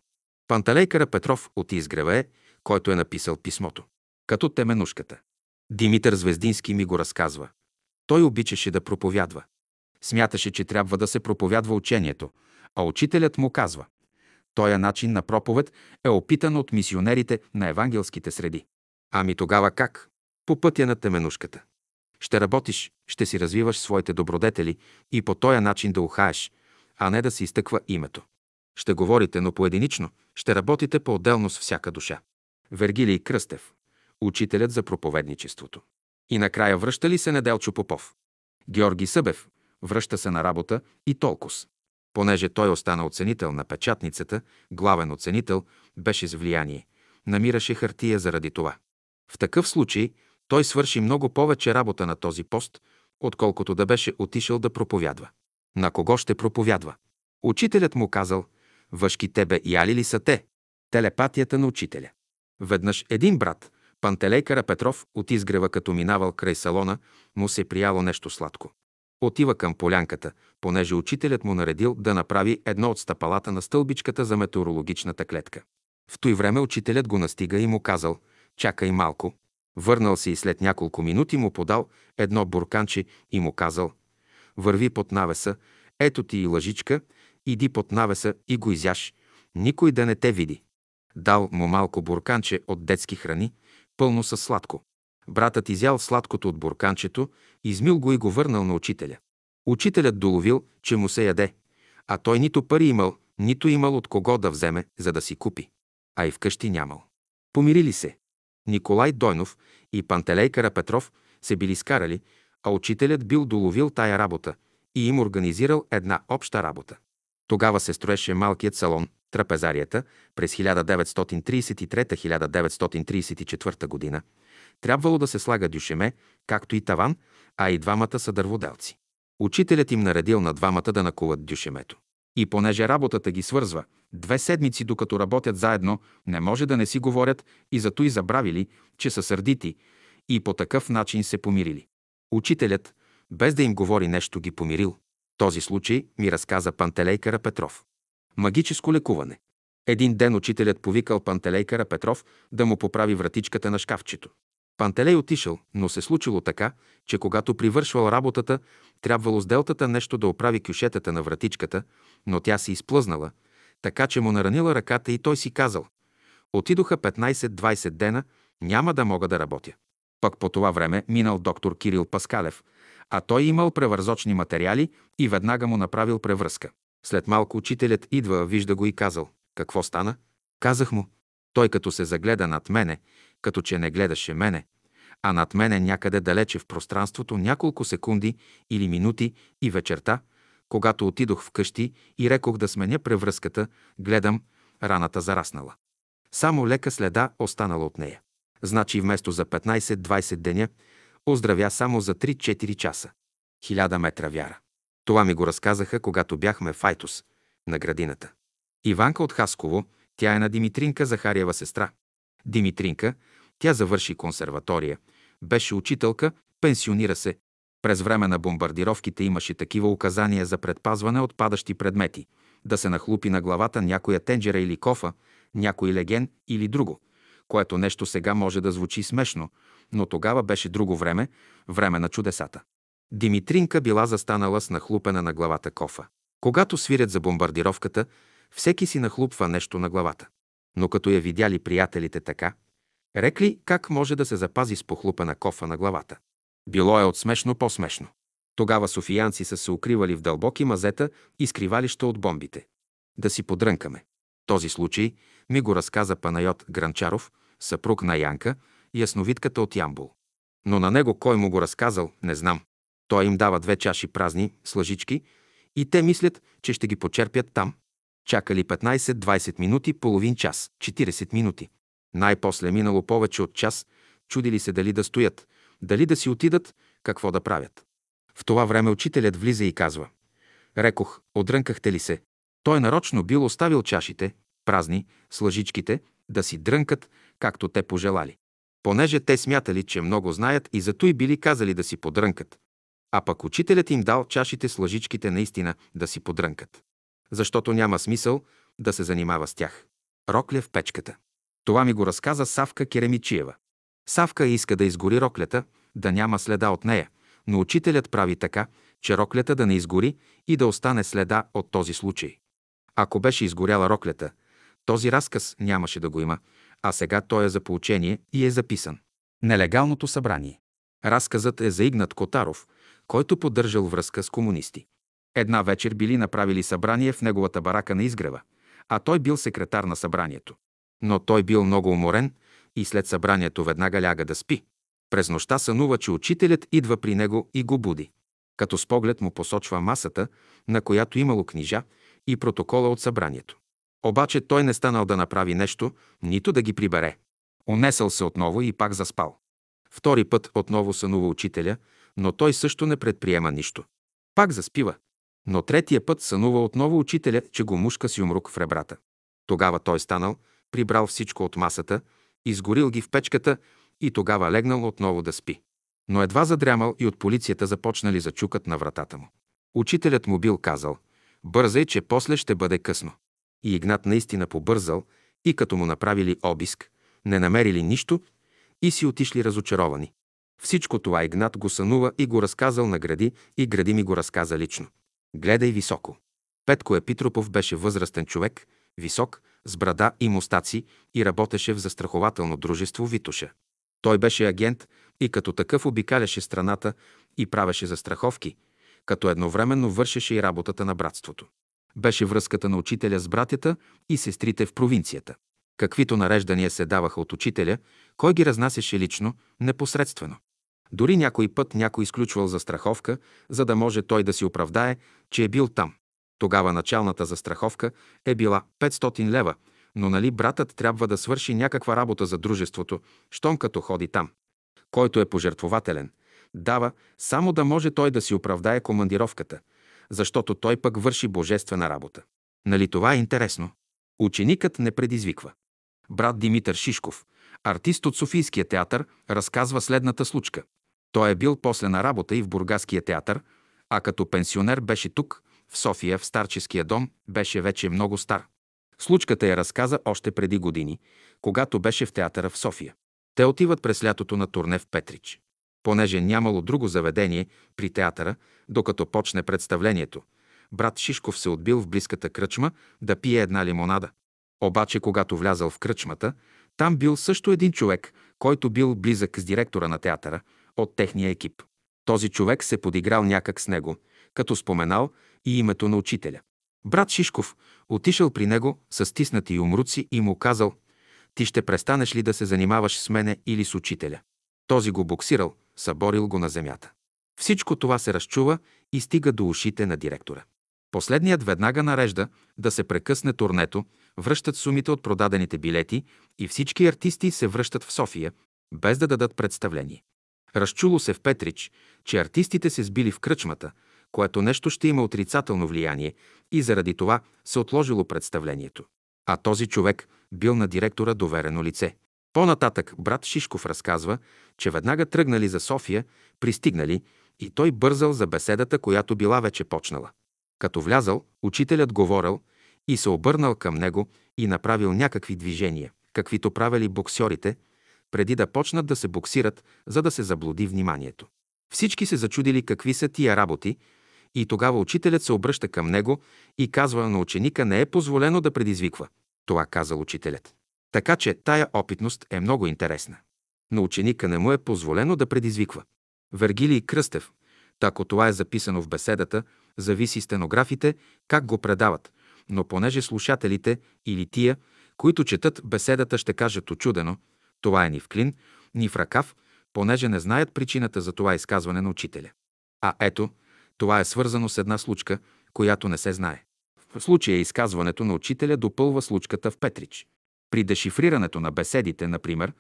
Панталей Петров от Изгреве, който е написал писмото. Като теменушката. Димитър Звездински ми го разказва. Той обичаше да проповядва. Смяташе, че трябва да се проповядва учението, а учителят му казва. Тоя начин на проповед е опитан от мисионерите на евангелските среди. Ами тогава как? По пътя на теменушката. Ще работиш, ще си развиваш своите добродетели и по този начин да ухаеш, а не да се изтъква името. Ще говорите, но поединично, ще работите по-отделно с всяка душа. Вергилий Кръстев, учителят за проповедничеството. И накрая връща ли се Неделчо Попов? Георги Събев, връща се на работа и толкова. Понеже той остана оценител на печатницата, главен оценител, беше с влияние. Намираше хартия заради това. В такъв случай той свърши много повече работа на този пост, отколкото да беше отишъл да проповядва. На кого ще проповядва? Учителят му казал, въшки тебе яли ли са те? Телепатията на учителя. Веднъж един брат, Пантелей Петров, от изгрева като минавал край салона, му се прияло нещо сладко. Отива към полянката, понеже учителят му наредил да направи едно от стъпалата на стълбичката за метеорологичната клетка. В той време учителят го настига и му казал «Чакай малко». Върнал се и след няколко минути му подал едно бурканче и му казал «Върви под навеса, ето ти и лъжичка, иди под навеса и го изяш, никой да не те види». Дал му малко бурканче от детски храни, пълно със сладко. Братът изял сладкото от бурканчето, измил го и го върнал на учителя. Учителят доловил, че му се яде, а той нито пари имал, нито имал от кого да вземе, за да си купи. А и вкъщи нямал. Помирили се. Николай Дойнов и Пантелей Карапетров се били скарали, а учителят бил доловил тая работа и им организирал една обща работа. Тогава се строеше малкият салон, трапезарията, през 1933-1934 година. Трябвало да се слага дюшеме, както и таван, а и двамата са дърводелци. Учителят им наредил на двамата да накуват дюшемето. И понеже работата ги свързва, две седмици докато работят заедно, не може да не си говорят и зато и забравили, че са сърдити и по такъв начин се помирили. Учителят, без да им говори нещо, ги помирил. Този случай ми разказа Пантелей Петров. Магическо лекуване. Един ден учителят повикал Пантелей Петров да му поправи вратичката на шкафчето. Пантелей отишъл, но се случило така, че когато привършвал работата, трябвало с делтата нещо да оправи кюшетата на вратичката, но тя се изплъзнала, така че му наранила ръката и той си казал «Отидоха 15-20 дена, няма да мога да работя». Пък по това време минал доктор Кирил Паскалев, а той имал превързочни материали и веднага му направил превръзка. След малко учителят идва, вижда го и казал «Какво стана?» Казах му. Той като се загледа над мене, като че не гледаше мене, а над мене някъде далече в пространството няколко секунди или минути и вечерта, когато отидох вкъщи и рекох да сменя превръзката, гледам, раната зараснала. Само лека следа останала от нея. Значи вместо за 15-20 деня, оздравя само за 3-4 часа. Хиляда метра вяра. Това ми го разказаха, когато бяхме в Айтос, на градината. Иванка от Хасково, тя е на Димитринка Захариева сестра. Димитринка, тя завърши консерватория, беше учителка, пенсионира се. През време на бомбардировките имаше такива указания за предпазване от падащи предмети, да се нахлупи на главата някоя тенджера или кофа, някой леген или друго, което нещо сега може да звучи смешно, но тогава беше друго време, време на чудесата. Димитринка била застанала с нахлупена на главата кофа. Когато свирят за бомбардировката, всеки си нахлупва нещо на главата. Но като я видяли приятелите така, рекли как може да се запази с похлупена кофа на главата. Било е от смешно по-смешно. Тогава софиянци са се укривали в дълбоки мазета и скривалища от бомбите. Да си подрънкаме. Този случай ми го разказа Панайот Гранчаров, съпруг на Янка, ясновидката от Ямбул. Но на него кой му го разказал, не знам. Той им дава две чаши празни, с лъжички, и те мислят, че ще ги почерпят там. Чакали 15-20 минути, половин час, 40 минути. Най-после минало повече от час, чудили се дали да стоят, дали да си отидат, какво да правят. В това време учителят влиза и казва Рекох, отдрънкахте ли се? Той нарочно бил оставил чашите, празни, с лъжичките, да си дрънкат, както те пожелали. Понеже те смятали, че много знаят и зато и били казали да си подрънкат. А пък учителят им дал чашите с лъжичките наистина да си подрънкат. Защото няма смисъл да се занимава с тях. Рокля в печката. Това ми го разказа Савка Керемичиева. Савка иска да изгори роклята, да няма следа от нея, но учителят прави така, че роклята да не изгори и да остане следа от този случай. Ако беше изгоряла роклята, този разказ нямаше да го има, а сега той е за поучение и е записан. Нелегалното събрание. Разказът е за Игнат Котаров, който поддържал връзка с комунисти. Една вечер били направили събрание в неговата барака на изгрева, а той бил секретар на събранието. Но той бил много уморен и след събранието веднага ляга да спи. През нощта сънува, че учителят идва при него и го буди. Като с поглед му посочва масата, на която имало книжа и протокола от събранието. Обаче той не станал да направи нещо, нито да ги прибере. Унесъл се отново и пак заспал. Втори път отново сънува учителя, но той също не предприема нищо. Пак заспива. Но третия път сънува отново учителя, че го мушка с юмрук в ребрата. Тогава той станал, прибрал всичко от масата, изгорил ги в печката и тогава легнал отново да спи. Но едва задрямал и от полицията започнали зачукат на вратата му. Учителят му бил казал, бързай, че после ще бъде късно. И Игнат наистина побързал и като му направили обиск, не намерили нищо и си отишли разочаровани. Всичко това Игнат го сънува и го разказал на Гради и Гради ми го разказа лично. Гледай високо. Петко Епитропов беше възрастен човек, висок, с брада и мустаци и работеше в застрахователно дружество Витуша. Той беше агент и като такъв обикаляше страната и правеше застраховки, като едновременно вършеше и работата на братството. Беше връзката на учителя с братята и сестрите в провинцията. Каквито нареждания се даваха от учителя, кой ги разнасяше лично, непосредствено. Дори някой път някой изключвал застраховка, за да може той да си оправдае, че е бил там. Тогава началната застраховка е била 500 лева, но нали братът трябва да свърши някаква работа за дружеството, щом като ходи там. Който е пожертвователен, дава само да може той да си оправдае командировката, защото той пък върши божествена работа. Нали това е интересно? Ученикът не предизвиква. Брат Димитър Шишков, артист от Софийския театър, разказва следната случка. Той е бил после на работа и в Бургаския театър, а като пенсионер беше тук, в София, в старческия дом, беше вече много стар. Случката я разказа още преди години, когато беше в театъра в София. Те отиват през лятото на турне в Петрич. Понеже нямало друго заведение при театъра, докато почне представлението, брат Шишков се отбил в близката кръчма да пие една лимонада. Обаче, когато влязал в кръчмата, там бил също един човек, който бил близък с директора на театъра от техния екип. Този човек се подиграл някак с него, като споменал и името на учителя. Брат Шишков отишъл при него с стиснати умруци и му казал «Ти ще престанеш ли да се занимаваш с мене или с учителя?» Този го боксирал, съборил го на земята. Всичко това се разчува и стига до ушите на директора. Последният веднага нарежда да се прекъсне турнето, връщат сумите от продадените билети и всички артисти се връщат в София, без да дадат представление. Разчуло се в Петрич, че артистите се сбили в кръчмата, което нещо ще има отрицателно влияние и заради това се отложило представлението. А този човек бил на директора доверено лице. По-нататък брат Шишков разказва, че веднага тръгнали за София, пристигнали и той бързал за беседата, която била вече почнала. Като влязал, учителят говорил и се обърнал към него и направил някакви движения, каквито правили боксьорите, преди да почнат да се боксират, за да се заблуди вниманието. Всички се зачудили какви са тия работи и тогава учителят се обръща към него и казва на ученика не е позволено да предизвиква. Това казал учителят. Така че тая опитност е много интересна. На ученика не му е позволено да предизвиква. Вергилий Кръстев, ако това е записано в беседата, зависи стенографите как го предават, но понеже слушателите или тия, които четат беседата, ще кажат очудено, това е ни в клин, ни в ръкав, понеже не знаят причината за това изказване на учителя. А ето, това е свързано с една случка, която не се знае. В случая изказването на учителя допълва случката в Петрич. При дешифрирането на беседите, например,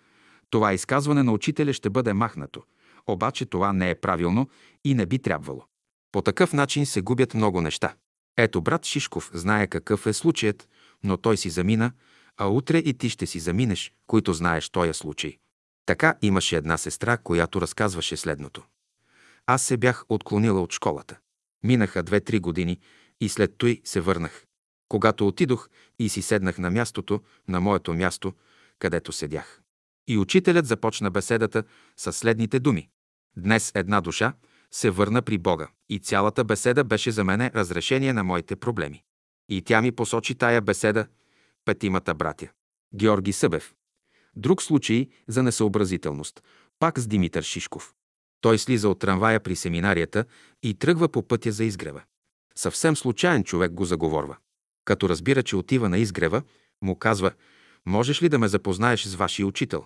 това изказване на учителя ще бъде махнато, обаче това не е правилно и не би трябвало. По такъв начин се губят много неща. Ето брат Шишков знае какъв е случаят, но той си замина, а утре и ти ще си заминеш, които знаеш този случай. Така имаше една сестра, която разказваше следното. Аз се бях отклонила от школата. Минаха две-три години и след той се върнах. Когато отидох и си седнах на мястото, на моето място, където седях. И учителят започна беседата с следните думи. Днес една душа се върна при Бога и цялата беседа беше за мене разрешение на моите проблеми. И тя ми посочи тая беседа петимата братя. Георги Събев. Друг случай за несъобразителност. Пак с Димитър Шишков. Той слиза от трамвая при семинарията и тръгва по пътя за изгрева. Съвсем случайен човек го заговорва. Като разбира, че отива на изгрева, му казва «Можеш ли да ме запознаеш с вашия учител?»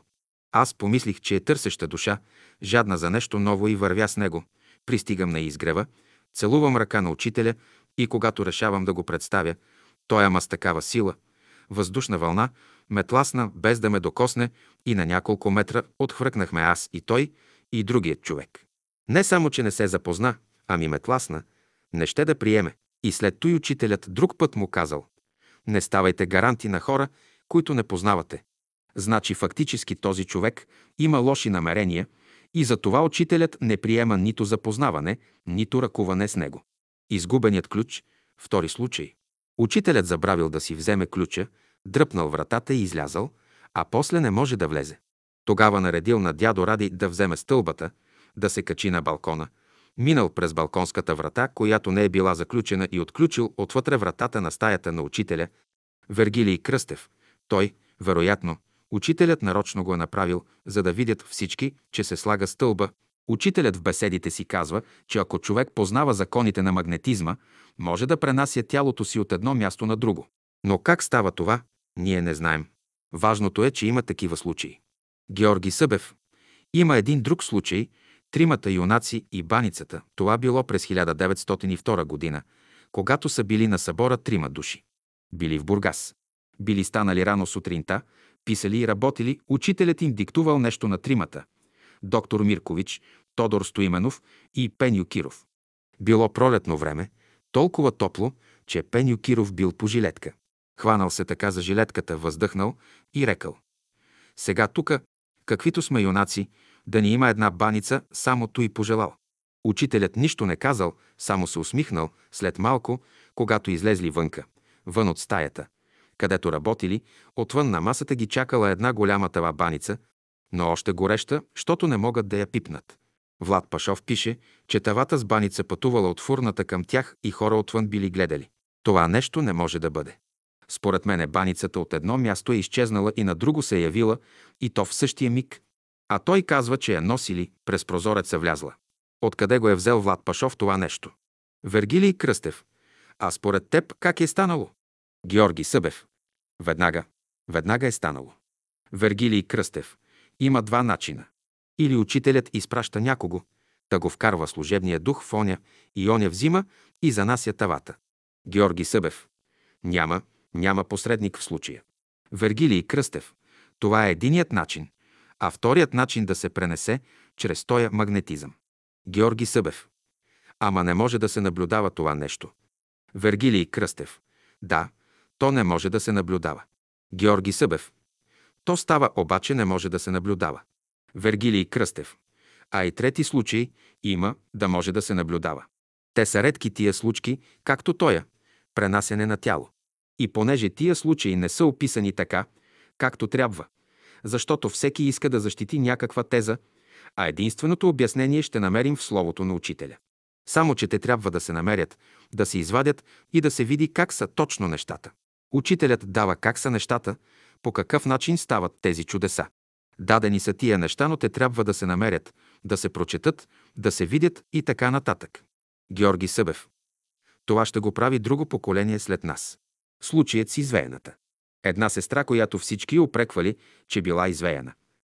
Аз помислих, че е търсеща душа, жадна за нещо ново и вървя с него. Пристигам на изгрева, целувам ръка на учителя и когато решавам да го представя, той ама с такава сила, въздушна вълна, ме тласна, без да ме докосне и на няколко метра отхвъркнахме аз и той и другият човек. Не само, че не се запозна, ами ме тласна, не ще да приеме. И след той учителят друг път му казал, не ставайте гаранти на хора, които не познавате. Значи фактически този човек има лоши намерения и за това учителят не приема нито запознаване, нито ръкуване с него. Изгубеният ключ – втори случай. Учителят забравил да си вземе ключа, дръпнал вратата и излязал, а после не може да влезе. Тогава наредил на дядо Ради да вземе стълбата, да се качи на балкона, минал през балконската врата, която не е била заключена и отключил отвътре вратата на стаята на учителя, Вергилий Кръстев. Той, вероятно, учителят нарочно го е направил, за да видят всички, че се слага стълба. Учителят в беседите си казва, че ако човек познава законите на магнетизма, може да пренася тялото си от едно място на друго. Но как става това, ние не знаем. Важното е, че има такива случаи. Георги Събев. Има един друг случай – тримата юнаци и баницата. Това било през 1902 година, когато са били на събора трима души. Били в Бургас. Били станали рано сутринта, писали и работили, учителят им диктувал нещо на тримата – доктор Миркович, Тодор Стоименов и Пеню Киров. Било пролетно време, толкова топло, че Пеню Киров бил по жилетка. Хванал се така за жилетката, въздъхнал и рекал. Сега тука, каквито сме юнаци, да ни има една баница, само то и пожелал. Учителят нищо не казал, само се усмихнал след малко, когато излезли вънка, вън от стаята, където работили, отвън на масата ги чакала една голяма тава баница, но още гореща, щото не могат да я пипнат. Влад Пашов пише, че тавата с баница пътувала от фурната към тях и хора отвън били гледали. Това нещо не може да бъде. Според мене баницата от едно място е изчезнала и на друго се явила, и то в същия миг. А той казва, че я носили, през прозореца влязла. Откъде го е взел Влад Пашов това нещо? Вергилий Кръстев. А според теб как е станало? Георги Събев. Веднага. Веднага е станало. Вергилий Кръстев. Има два начина. Или учителят изпраща някого, да го вкарва служебния дух в оня и оня взима и занася тавата. Георги Събев. Няма, няма посредник в случая. Вергилий Кръстев. Това е единият начин, а вторият начин да се пренесе чрез тоя магнетизъм. Георги Събев. Ама не може да се наблюдава това нещо. Вергилий Кръстев. Да, то не може да се наблюдава. Георги Събев. То става, обаче не може да се наблюдава. Вергилий Кръстев. А и трети случай има да може да се наблюдава. Те са редки тия случки, както тоя – пренасене на тяло. И понеже тия случаи не са описани така, както трябва, защото всеки иска да защити някаква теза, а единственото обяснение ще намерим в Словото на Учителя. Само, че те трябва да се намерят, да се извадят и да се види как са точно нещата. Учителят дава как са нещата, по какъв начин стават тези чудеса. Дадени са тия неща, но те трябва да се намерят, да се прочетат, да се видят и така нататък. Георги Събев. Това ще го прави друго поколение след нас. Случаят с извеяната. Една сестра, която всички опреквали, че била извеяна.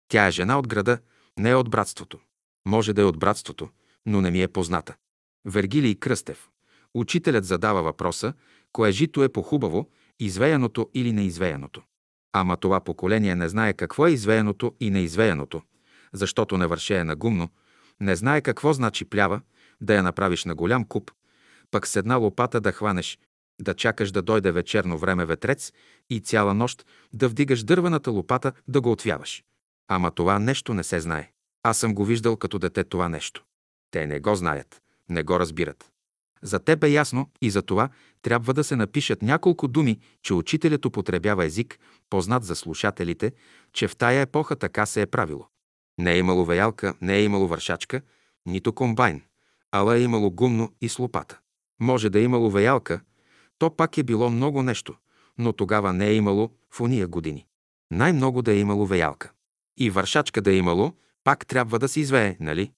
Тя е жена от града, не е от братството. Може да е от братството, но не ми е позната. Вергилий Кръстев. Учителят задава въпроса, кое жито е по-хубаво, извеяното или неизвеяното. Ама това поколение не знае какво е извеяното и неизвеяното, защото не вършее на гумно, не знае какво значи плява, да я направиш на голям куп, пък с една лопата да хванеш, да чакаш да дойде вечерно време ветрец и цяла нощ да вдигаш дървената лопата да го отвяваш. Ама това нещо не се знае. Аз съм го виждал като дете това нещо. Те не го знаят, не го разбират. За теб е ясно и за това трябва да се напишат няколко думи, че учителят употребява език, познат за слушателите, че в тая епоха така се е правило. Не е имало веялка, не е имало вършачка, нито комбайн, ала е имало гумно и с лопата. Може да е имало веялка, то пак е било много нещо, но тогава не е имало в уния години. Най-много да е имало веялка. И вършачка да е имало, пак трябва да се извее, нали?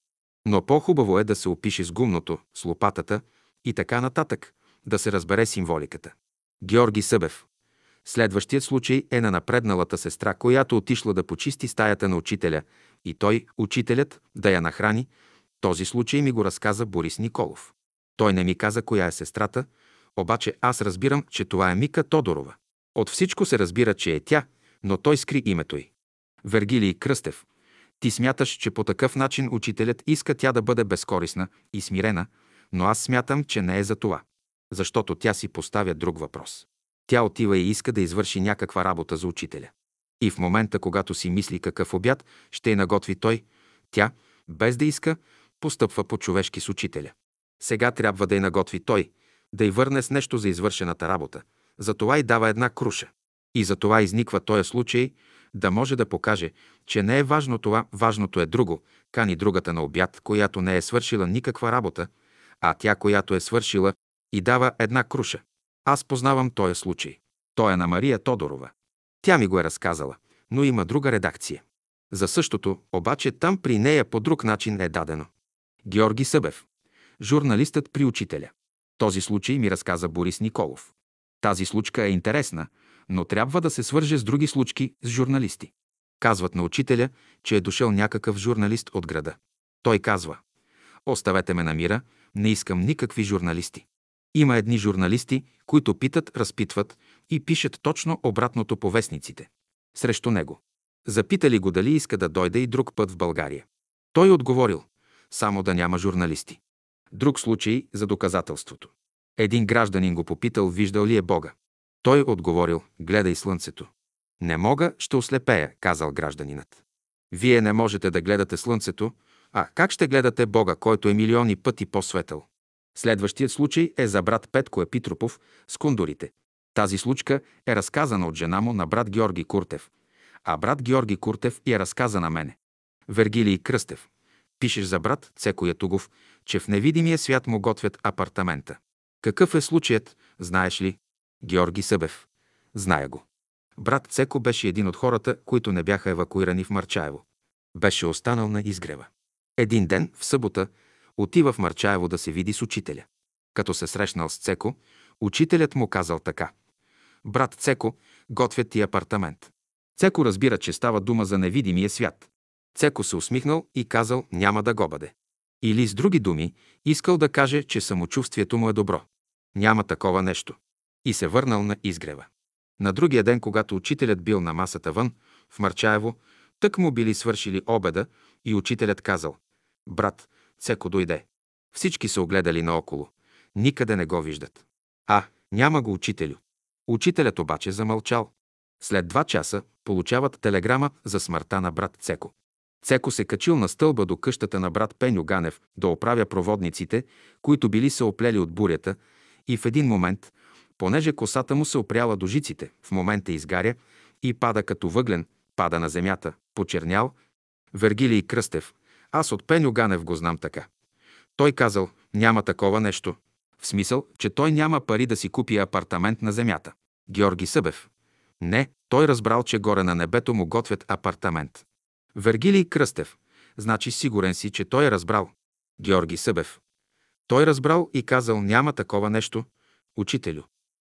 Но по-хубаво е да се опише с гумното, с лопатата и така нататък, да се разбере символиката. Георги Събев. Следващият случай е на напредналата сестра, която отишла да почисти стаята на учителя и той, учителят, да я нахрани. Този случай ми го разказа Борис Николов. Той не ми каза коя е сестрата, обаче аз разбирам, че това е Мика Тодорова. От всичко се разбира, че е тя, но той скри името й. Вергилий Кръстев. Ти смяташ, че по такъв начин учителят иска тя да бъде безкорисна и смирена, но аз смятам, че не е за това. Защото тя си поставя друг въпрос. Тя отива и иска да извърши някаква работа за учителя. И в момента, когато си мисли какъв обяд ще й наготви той, тя, без да иска, постъпва по-човешки с учителя. Сега трябва да й наготви той, да й върне с нещо за извършената работа. Затова й дава една круша. И за това изниква този случай, да може да покаже, че не е важно това, важното е друго, кани другата на обяд, която не е свършила никаква работа, а тя, която е свършила, и дава една круша. Аз познавам този случай. Той е на Мария Тодорова. Тя ми го е разказала, но има друга редакция. За същото, обаче там при нея по друг начин е дадено. Георги Събев. Журналистът при учителя. Този случай ми разказа Борис Николов. Тази случка е интересна, но трябва да се свърже с други случки с журналисти. Казват на учителя, че е дошъл някакъв журналист от града. Той казва, оставете ме на мира, не искам никакви журналисти. Има едни журналисти, които питат, разпитват и пишат точно обратното по вестниците. Срещу него. Запитали го дали иска да дойде и друг път в България. Той отговорил, само да няма журналисти. Друг случай за доказателството. Един гражданин го попитал, виждал ли е Бога. Той отговорил, гледай слънцето. Не мога, ще ослепея, казал гражданинът. Вие не можете да гледате слънцето, а как ще гледате Бога, който е милиони пъти по-светъл? Следващият случай е за брат Петко Епитропов с кондорите. Тази случка е разказана от жена му на брат Георги Куртев, а брат Георги Куртев я разказа на мене. Вергилий Кръстев. Пишеш за брат Цеко Ятугов, че в невидимия свят му готвят апартамента. Какъв е случаят, знаеш ли? Георги Събев. Зная го. Брат Цеко беше един от хората, които не бяха евакуирани в Марчаево. Беше останал на изгрева. Един ден, в събота, отива в Марчаево да се види с учителя. Като се срещнал с Цеко, учителят му казал така. Брат Цеко, готвят ти апартамент. Цеко разбира, че става дума за невидимия свят. Цеко се усмихнал и казал, няма да го бъде. Или с други думи, искал да каже, че самочувствието му е добро. Няма такова нещо. И се върнал на изгрева. На другия ден, когато учителят бил на масата вън, в Марчаево, тък му били свършили обеда и учителят казал «Брат, Цеко дойде». Всички се огледали наоколо. Никъде не го виждат. А, няма го учителю. Учителят обаче замълчал. След два часа получават телеграма за смъртта на брат Цеко. Цеко се качил на стълба до къщата на брат Пеню Ганев да оправя проводниците, които били се оплели от бурята, и в един момент, понеже косата му се опряла до жиците, в момента изгаря и пада като въглен, пада на земята, почернял. Вергилий Кръстев. Аз от Пеню Ганев го знам така. Той казал, няма такова нещо. В смисъл, че той няма пари да си купи апартамент на земята. Георги Събев. Не, той разбрал, че горе на небето му готвят апартамент. Вергилий Кръстев. Значи сигурен си, че той е разбрал. Георги Събев. Той разбрал и казал, няма такова нещо. Учителю.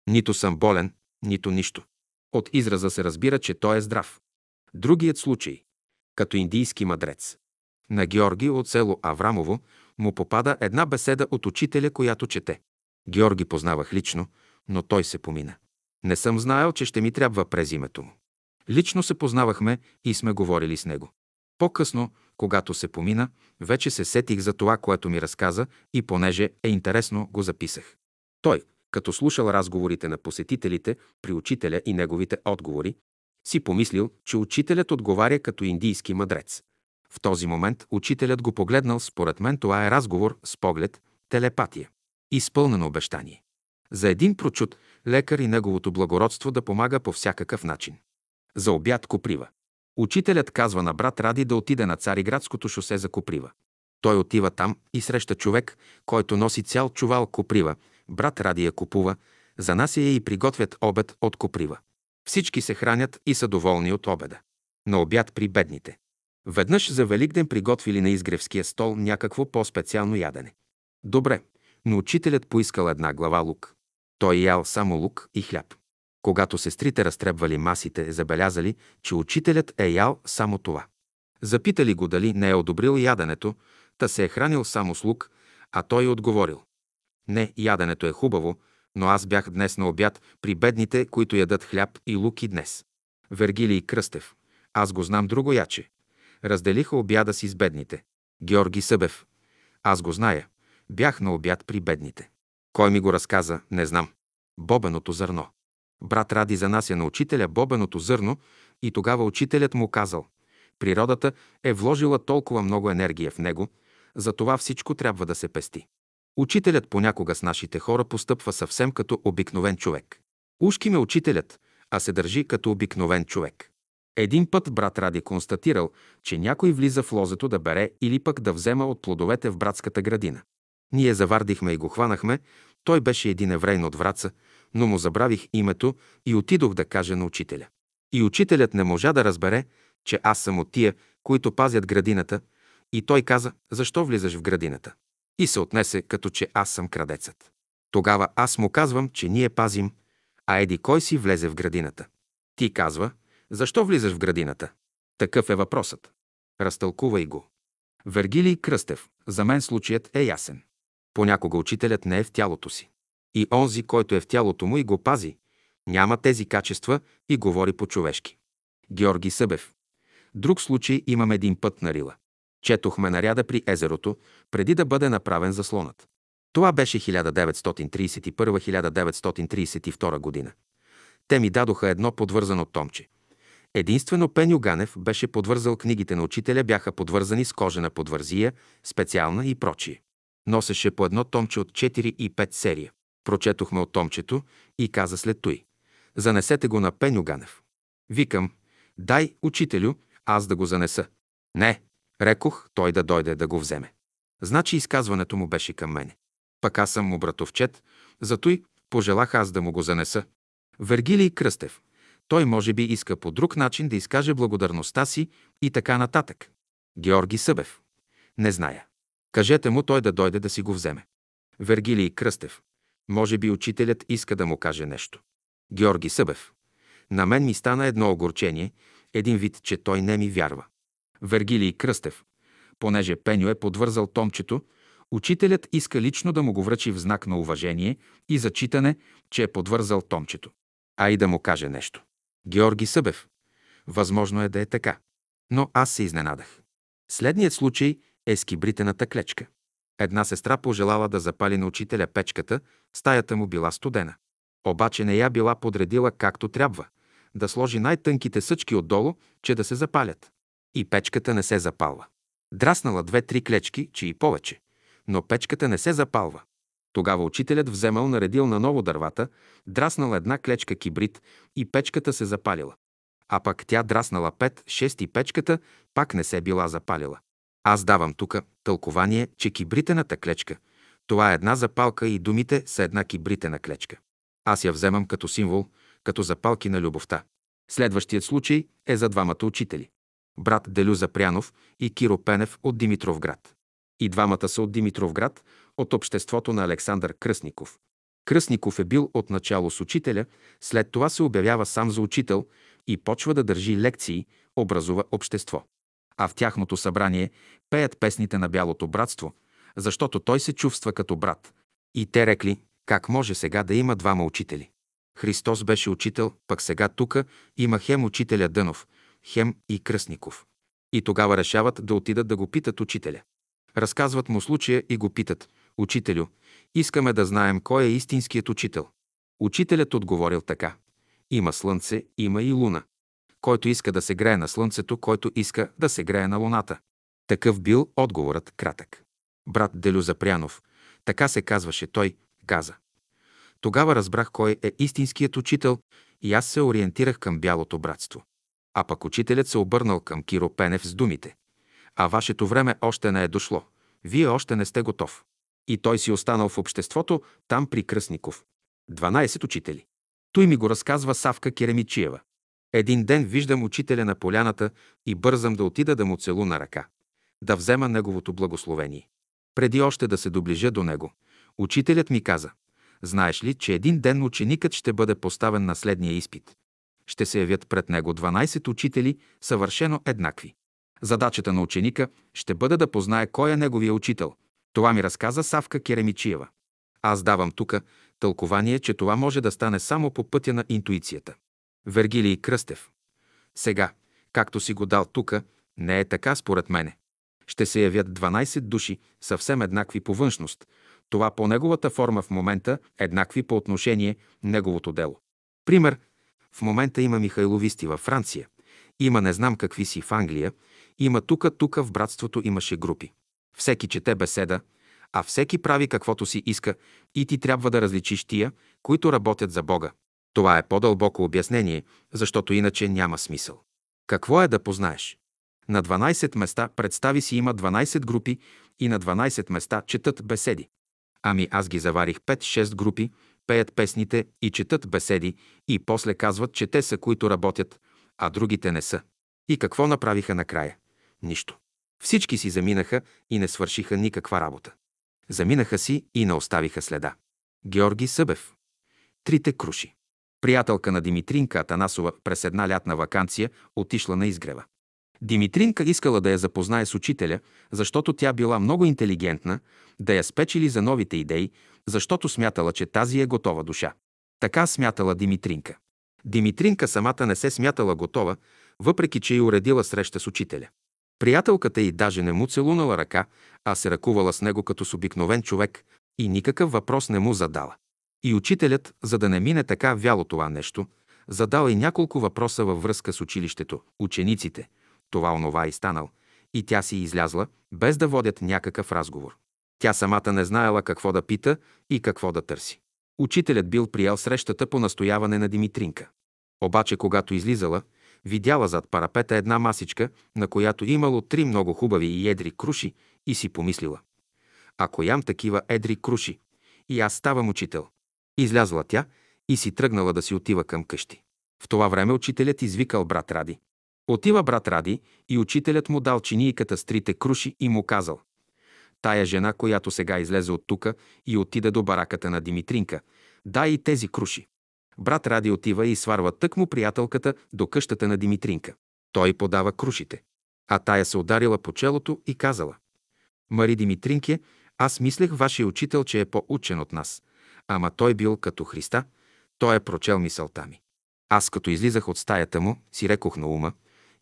Нито съм болен, нито нищо. От израза се разбира, че той е здрав. Другият случай. Като индийски мъдрец. На Георги от село Аврамово му попада една беседа от учителя, която чете. Георги познавах лично, но той се помина. Не съм знаел, че ще ми трябва през името му. Лично се познавахме и сме говорили с него. По-късно, когато се помина, вече се сетих за това, което ми разказа и понеже е интересно, го записах. Той, като слушал разговорите на посетителите при учителя и неговите отговори, си помислил, че учителят отговаря като индийски мъдрец. В този момент учителят го погледнал, според мен това е разговор с поглед, телепатия. Изпълнено обещание. За един прочут, лекар и неговото благородство да помага по всякакъв начин. За обяд Коприва. Учителят казва на брат Ради да отиде на Цариградското шосе за Коприва. Той отива там и среща човек, който носи цял чувал Коприва. Брат Ради я купува, занася я и приготвят обед от Коприва. Всички се хранят и са доволни от обеда. На обяд при бедните. Веднъж за Великден приготвили на изгревския стол някакво по-специално ядене. Добре, но учителят поискал една глава лук. Той ял само лук и хляб. Когато сестрите разтребвали масите, забелязали, че учителят е ял само това. Запитали го дали не е одобрил яденето, та се е хранил само с лук, а той отговорил. Не, яденето е хубаво, но аз бях днес на обяд при бедните, които ядат хляб и лук и днес. Вергилий Кръстев. Аз го знам друго яче. Разделиха обяда си с бедните. Георги Събев. Аз го зная. Бях на обяд при бедните. Кой ми го разказа, не знам. Бобеното зърно. Брат Ради занася на учителя бобеното зърно и тогава учителят му казал Природата е вложила толкова много енергия в него, затова всичко трябва да се пести. Учителят понякога с нашите хора постъпва съвсем като обикновен човек. Ушки ме учителят, а се държи като обикновен човек. Един път брат Ради констатирал, че някой влиза в лозето да бере или пък да взема от плодовете в братската градина. Ние завардихме и го хванахме. Той беше един еврейн от Враца, но му забравих името и отидох да кажа на учителя. И учителят не можа да разбере, че аз съм от тия, които пазят градината, и той каза, защо влизаш в градината? И се отнесе, като че аз съм крадецът. Тогава аз му казвам, че ние пазим, а еди кой си влезе в градината. Ти казва, защо влизаш в градината? Такъв е въпросът. Разтълкувай го. Вергилий Кръстев. За мен случаят е ясен. Понякога учителят не е в тялото си. И онзи, който е в тялото му и го пази, няма тези качества и говори по-човешки. Георги Събев. Друг случай имам един път на Рила. Четохме наряда при езерото, преди да бъде направен заслонът. Това беше 1931-1932 година. Те ми дадоха едно подвързано томче. Единствено Пеню Ганев беше подвързал книгите на учителя, бяха подвързани с кожена подвързия, специална и прочие. Носеше по едно томче от 4 и 5 серия. Прочетохме от томчето и каза след той. Занесете го на Пеню Ганев. Викам, дай, учителю, аз да го занеса. Не, рекох, той да дойде да го вземе. Значи изказването му беше към мене. Пък аз съм му братовчет, зато и пожелах аз да му го занеса. Вергилий Кръстев. Той може би иска по друг начин да изкаже благодарността си и така нататък. Георги Събев. Не зная. Кажете му той да дойде да си го вземе. Вергилий Кръстев. Може би учителят иска да му каже нещо. Георги Събев. На мен ми стана едно огорчение, един вид, че той не ми вярва. Вергилий Кръстев. Понеже Пеню е подвързал томчето, учителят иска лично да му го връчи в знак на уважение и зачитане, че е подвързал томчето. А и да му каже нещо. Георги Събев. Възможно е да е така. Но аз се изненадах. Следният случай е с кибритената клечка. Една сестра пожелала да запали на учителя печката, стаята му била студена. Обаче не я била подредила както трябва, да сложи най-тънките съчки отдолу, че да се запалят. И печката не се запалва. Драснала две-три клечки, че и повече, но печката не се запалва. Тогава учителят вземал, наредил на ново дървата, драснал една клечка кибрид и печката се запалила. А пък тя драснала пет, шест и печката пак не се била запалила. Аз давам тук тълкование, че кибритената клечка – това е една запалка и думите са една кибритена клечка. Аз я вземам като символ, като запалки на любовта. Следващият случай е за двамата учители. Брат Делю Запрянов и Киро Пенев от Димитровград. И двамата са от Димитровград, от обществото на Александър Кръсников. Кръсников е бил отначало с учителя, след това се обявява сам за учител и почва да държи лекции, образува общество. А в тяхното събрание пеят песните на Бялото братство, защото той се чувства като брат. И те рекли, как може сега да има двама учители. Христос беше учител, пък сега тука има хем учителя Дънов, хем и Кръсников. И тогава решават да отидат да го питат учителя. Разказват му случая и го питат. Учителю, искаме да знаем кой е истинският учител. Учителят отговорил така. Има слънце, има и луна. Който иска да се грее на слънцето, който иска да се грее на луната. Такъв бил отговорът кратък. Брат Делю Запрянов, така се казваше той, каза. Тогава разбрах кой е истинският учител и аз се ориентирах към бялото братство. А пък учителят се обърнал към Киро Пенев с думите. А вашето време още не е дошло. Вие още не сте готов. И той си останал в обществото, там при Кръсников. 12 учители. Той ми го разказва Савка Керемичиева. Един ден виждам учителя на поляната и бързам да отида да му целуна ръка. Да взема неговото благословение. Преди още да се доближа до него, учителят ми каза, знаеш ли, че един ден ученикът ще бъде поставен на следния изпит. Ще се явят пред него 12 учители, съвършено еднакви. Задачата на ученика ще бъде да познае кой е неговия учител. Това ми разказа Савка Керемичиева. Аз давам тук тълкование, че това може да стане само по пътя на интуицията. Вергилий Кръстев. Сега, както си го дал тука, не е така според мене. Ще се явят 12 души, съвсем еднакви по външност. Това по неговата форма в момента, еднакви по отношение неговото дело. Пример, в момента има михайловисти във Франция, има не знам какви си в Англия, има тука, тука в братството имаше групи. Всеки чете беседа, а всеки прави каквото си иска и ти трябва да различиш тия, които работят за Бога. Това е по-дълбоко обяснение, защото иначе няма смисъл. Какво е да познаеш? На 12 места представи си има 12 групи и на 12 места четат беседи. Ами аз ги заварих 5-6 групи, пеят песните и четат беседи и после казват, че те са, които работят, а другите не са. И какво направиха накрая? Нищо. Всички си заминаха и не свършиха никаква работа. Заминаха си и не оставиха следа. Георги Събев. Трите круши. Приятелка на Димитринка Атанасова през една лятна вакансия отишла на изгрева. Димитринка искала да я запознае с учителя, защото тя била много интелигентна, да я спечели за новите идеи, защото смятала, че тази е готова душа. Така смятала Димитринка. Димитринка самата не се смятала готова, въпреки че й уредила среща с учителя. Приятелката й даже не му целунала ръка, а се ръкувала с него като с обикновен човек и никакъв въпрос не му задала. И учителят, за да не мине така вяло това нещо, задал и няколко въпроса във връзка с училището, учениците, това онова и станал, и тя си излязла, без да водят някакъв разговор. Тя самата не знаела какво да пита и какво да търси. Учителят бил приял срещата по настояване на Димитринка. Обаче, когато излизала, видяла зад парапета една масичка, на която имало три много хубави и едри круши и си помислила. Ако ям такива едри круши, и аз ставам учител. Излязла тя и си тръгнала да си отива към къщи. В това време учителят извикал брат Ради. Отива брат Ради и учителят му дал чинийката с трите круши и му казал Тая жена, която сега излезе от тука и отида до бараката на Димитринка, дай и тези круши. Брат Ради отива и сварва тъкмо приятелката до къщата на Димитринка. Той подава крушите. А тая се ударила по челото и казала Мари Димитринке, аз мислех вашия учител, че е по-учен от нас. Ама той бил като Христа, той е прочел мисълта ми. Аз като излизах от стаята му, си рекох на ума,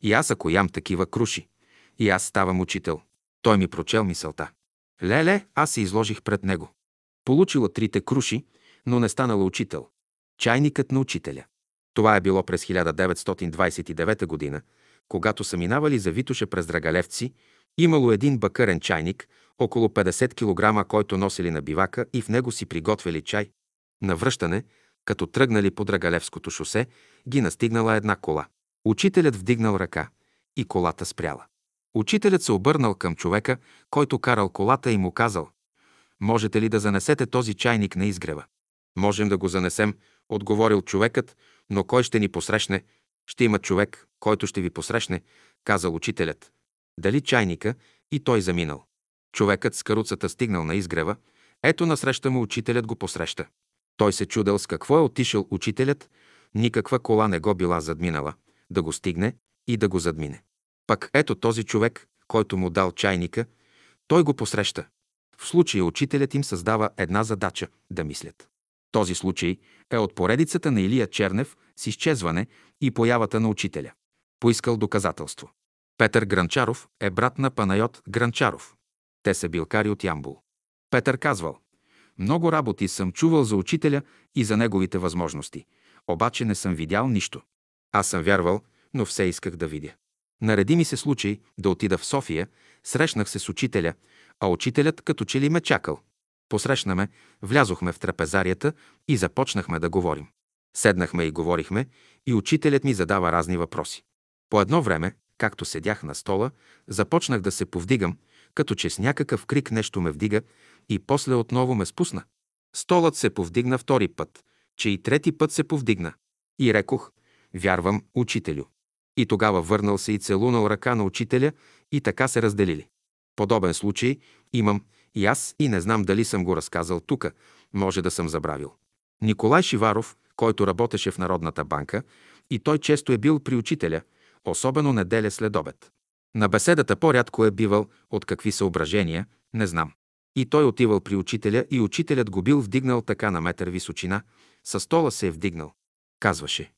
и аз ако ям такива круши, и аз ставам учител. Той ми прочел мисълта. Леле, аз се изложих пред него. Получила трите круши, но не станала учител. Чайникът на учителя. Това е било през 1929 година, когато са минавали за Витоша през Драгалевци, имало един бакърен чайник, около 50 кг, който носили на бивака и в него си приготвили чай. На връщане, като тръгнали по Драгалевското шосе, ги настигнала една кола. Учителят вдигнал ръка и колата спряла. Учителят се обърнал към човека, който карал колата и му казал «Можете ли да занесете този чайник на изгрева?» Можем да го занесем, отговорил човекът, но кой ще ни посрещне? Ще има човек, който ще ви посрещне, казал учителят. Дали чайника и той заминал. Човекът с каруцата стигнал на изгрева, ето насреща му учителят го посреща. Той се чудел с какво е отишъл учителят, никаква кола не го била задминала, да го стигне и да го задмине. Пък ето този човек, който му дал чайника, той го посреща. В случая учителят им създава една задача – да мислят. Този случай е от поредицата на Илия Чернев с изчезване и появата на учителя. Поискал доказателство. Петър Гранчаров е брат на Панайот Гранчаров. Те са билкари от Ямбул. Петър казвал, много работи съм чувал за учителя и за неговите възможности, обаче не съм видял нищо. Аз съм вярвал, но все исках да видя. Нареди ми се случай да отида в София, срещнах се с учителя, а учителят като че ли ме чакал. Посрещна ме, влязохме в трапезарията и започнахме да говорим. Седнахме и говорихме, и учителят ми задава разни въпроси. По едно време, както седях на стола, започнах да се повдигам, като че с някакъв крик нещо ме вдига и после отново ме спусна. Столът се повдигна втори път, че и трети път се повдигна. И рекох, вярвам, учителю. И тогава върнал се и целунал ръка на учителя и така се разделили. Подобен случай имам и аз и не знам дали съм го разказал тук, може да съм забравил. Николай Шиваров, който работеше в Народната банка, и той често е бил при учителя, особено неделя след обед. На беседата по-рядко е бивал от какви съображения, не знам. И той отивал при учителя и учителят го бил вдигнал така на метър височина, със стола се е вдигнал. Казваше,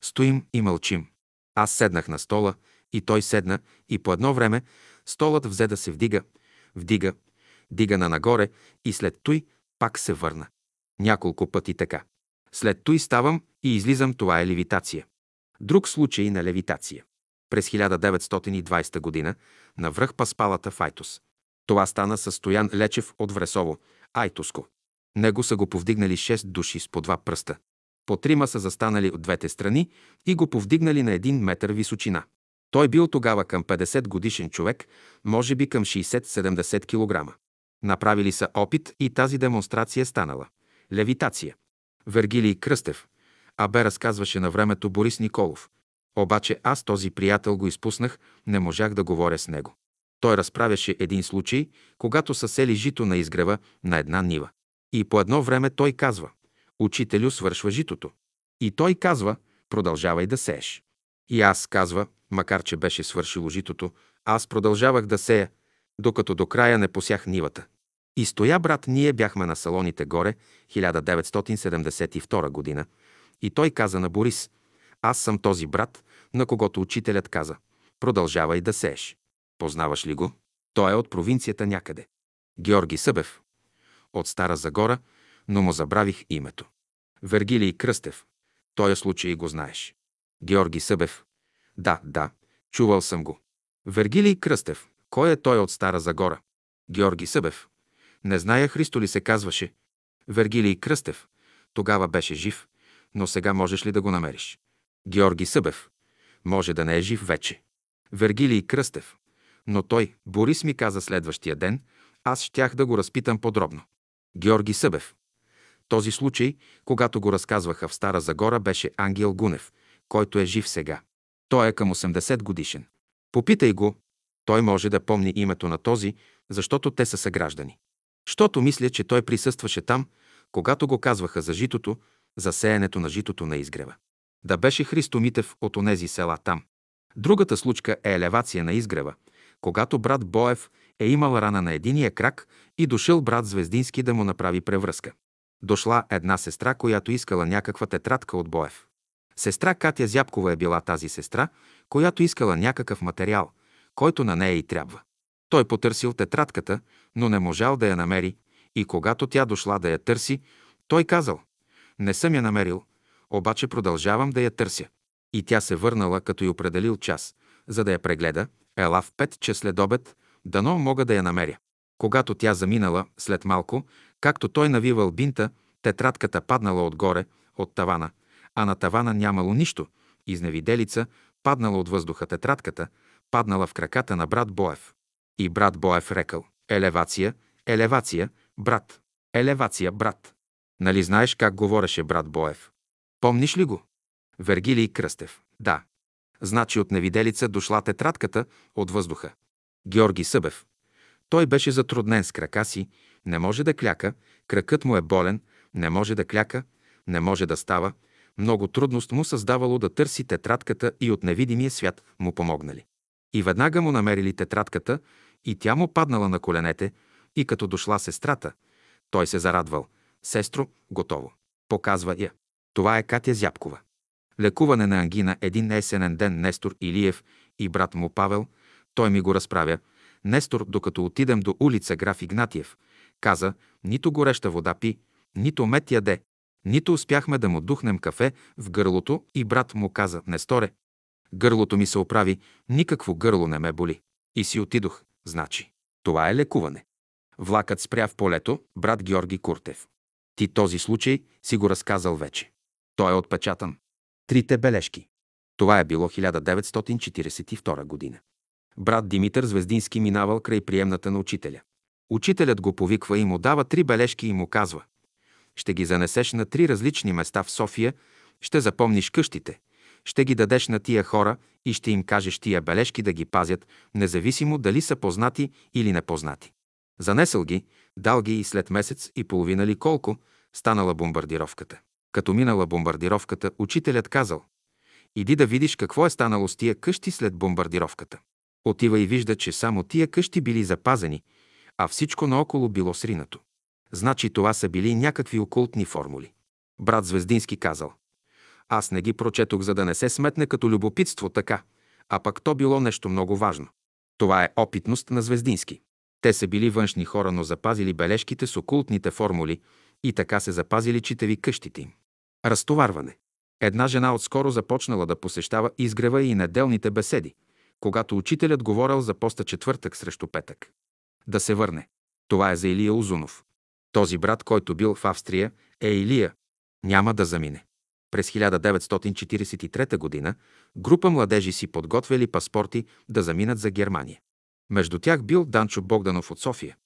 стоим и мълчим. Аз седнах на стола и той седна и по едно време столът взе да се вдига, вдига, дига на нагоре и след той пак се върна. Няколко пъти така. След той ставам и излизам, това е левитация. Друг случай на левитация. През 1920 година на връх Паспалата в Айтос. Това стана със Стоян Лечев от Вресово, Айтоско. Него са го повдигнали 6 души с по два пръста. По трима са застанали от двете страни и го повдигнали на един метър височина. Той бил тогава към 50 годишен човек, може би към 60-70 кг. Направили са опит и тази демонстрация станала. Левитация. Вергилий Кръстев. А бе разказваше на времето Борис Николов. Обаче аз този приятел го изпуснах, не можах да говоря с него. Той разправяше един случай, когато са сели жито на изгрева на една нива. И по едно време той казва, учителю свършва житото. И той казва, продължавай да сееш. И аз казва, макар че беше свършило житото, аз продължавах да сея, докато до края не посях нивата. И стоя брат, ние бяхме на салоните горе, 1972 година, и той каза на Борис, аз съм този брат, на когото учителят каза, продължавай да сееш. Познаваш ли го? Той е от провинцията някъде. Георги Събев. От Стара Загора, но му забравих името. Вергилий Кръстев. Тоя случай го знаеш. Георги Събев. Да, да, чувал съм го. Вергилий Кръстев. Кой е той от Стара Загора? Георги Събев. Не зная Христо ли се казваше. Вергилий Кръстев. Тогава беше жив, но сега можеш ли да го намериш? Георги Събев. Може да не е жив вече. Вергилий Кръстев. Но той, Борис ми каза следващия ден, аз щях да го разпитам подробно. Георги Събев. Този случай, когато го разказваха в Стара Загора, беше Ангел Гунев, който е жив сега. Той е към 80 годишен. Попитай го, той може да помни името на този, защото те са съграждани. Щото мисля, че той присъстваше там, когато го казваха за житото, за сеенето на житото на изгрева. Да беше Христо Митев от онези села там. Другата случка е елевация на изгрева, когато брат Боев е имал рана на единия крак и дошъл брат Звездински да му направи превръзка. Дошла една сестра, която искала някаква тетрадка от Боев. Сестра Катя Зябкова е била тази сестра, която искала някакъв материал, който на нея и трябва. Той потърсил тетрадката, но не можал да я намери и когато тя дошла да я търси, той казал «Не съм я намерил, обаче продължавам да я търся». И тя се върнала, като й определил час, за да я прегледа, ела в пет, че след обед, дано мога да я намеря. Когато тя заминала, след малко, както той навивал бинта, тетрадката паднала отгоре, от тавана, а на тавана нямало нищо. Изневиделица, паднала от въздуха тетрадката, паднала в краката на брат Боев. И брат Боев рекал «Елевация, елевация, брат, елевация, брат». Нали знаеш как говореше брат Боев? Помниш ли го? Вергилий Кръстев. Да. Значи от невиделица дошла тетрадката от въздуха. Георги Събев. Той беше затруднен с крака си, не може да кляка, кракът му е болен, не може да кляка, не може да става, много трудност му създавало да търси тетрадката и от невидимия свят му помогнали. И веднага му намерили тетрадката и тя му паднала на коленете и като дошла сестрата, той се зарадвал. Сестро, готово. Показва я. Това е Катя Зяпкова. Лекуване на ангина един есенен ден Нестор Илиев и брат му Павел, той ми го разправя. Нестор, докато отидем до улица Граф Игнатиев, каза, нито гореща вода пи, нито мет яде, нито успяхме да му духнем кафе в гърлото и брат му каза, не сторе. Гърлото ми се оправи, никакво гърло не ме боли. И си отидох, значи. Това е лекуване. Влакът спря в полето, брат Георги Куртев. Ти този случай си го разказал вече. Той е отпечатан. Трите бележки. Това е било 1942 година. Брат Димитър Звездински минавал край приемната на учителя. Учителят го повиква и му дава три бележки и му казва ще ги занесеш на три различни места в София, ще запомниш къщите, ще ги дадеш на тия хора и ще им кажеш тия бележки да ги пазят, независимо дали са познати или непознати. Занесъл ги, дал ги и след месец и половина ли колко, станала бомбардировката. Като минала бомбардировката, учителят казал «Иди да видиш какво е станало с тия къщи след бомбардировката». Отива и вижда, че само тия къщи били запазени, а всичко наоколо било сринато. Значи това са били някакви окултни формули. Брат Звездински казал. Аз не ги прочетох, за да не се сметне като любопитство така, а пък то било нещо много важно. Това е опитност на Звездински. Те са били външни хора, но запазили бележките с окултните формули и така се запазили читави къщите им. Разтоварване. Една жена отскоро започнала да посещава изгрева и неделните беседи, когато учителят говорил за поста четвъртък срещу петък. Да се върне. Това е за Илия Озунов. Този брат, който бил в Австрия, е Илия. Няма да замине. През 1943 г. група младежи си подготвили паспорти да заминат за Германия. Между тях бил Данчо Богданов от София,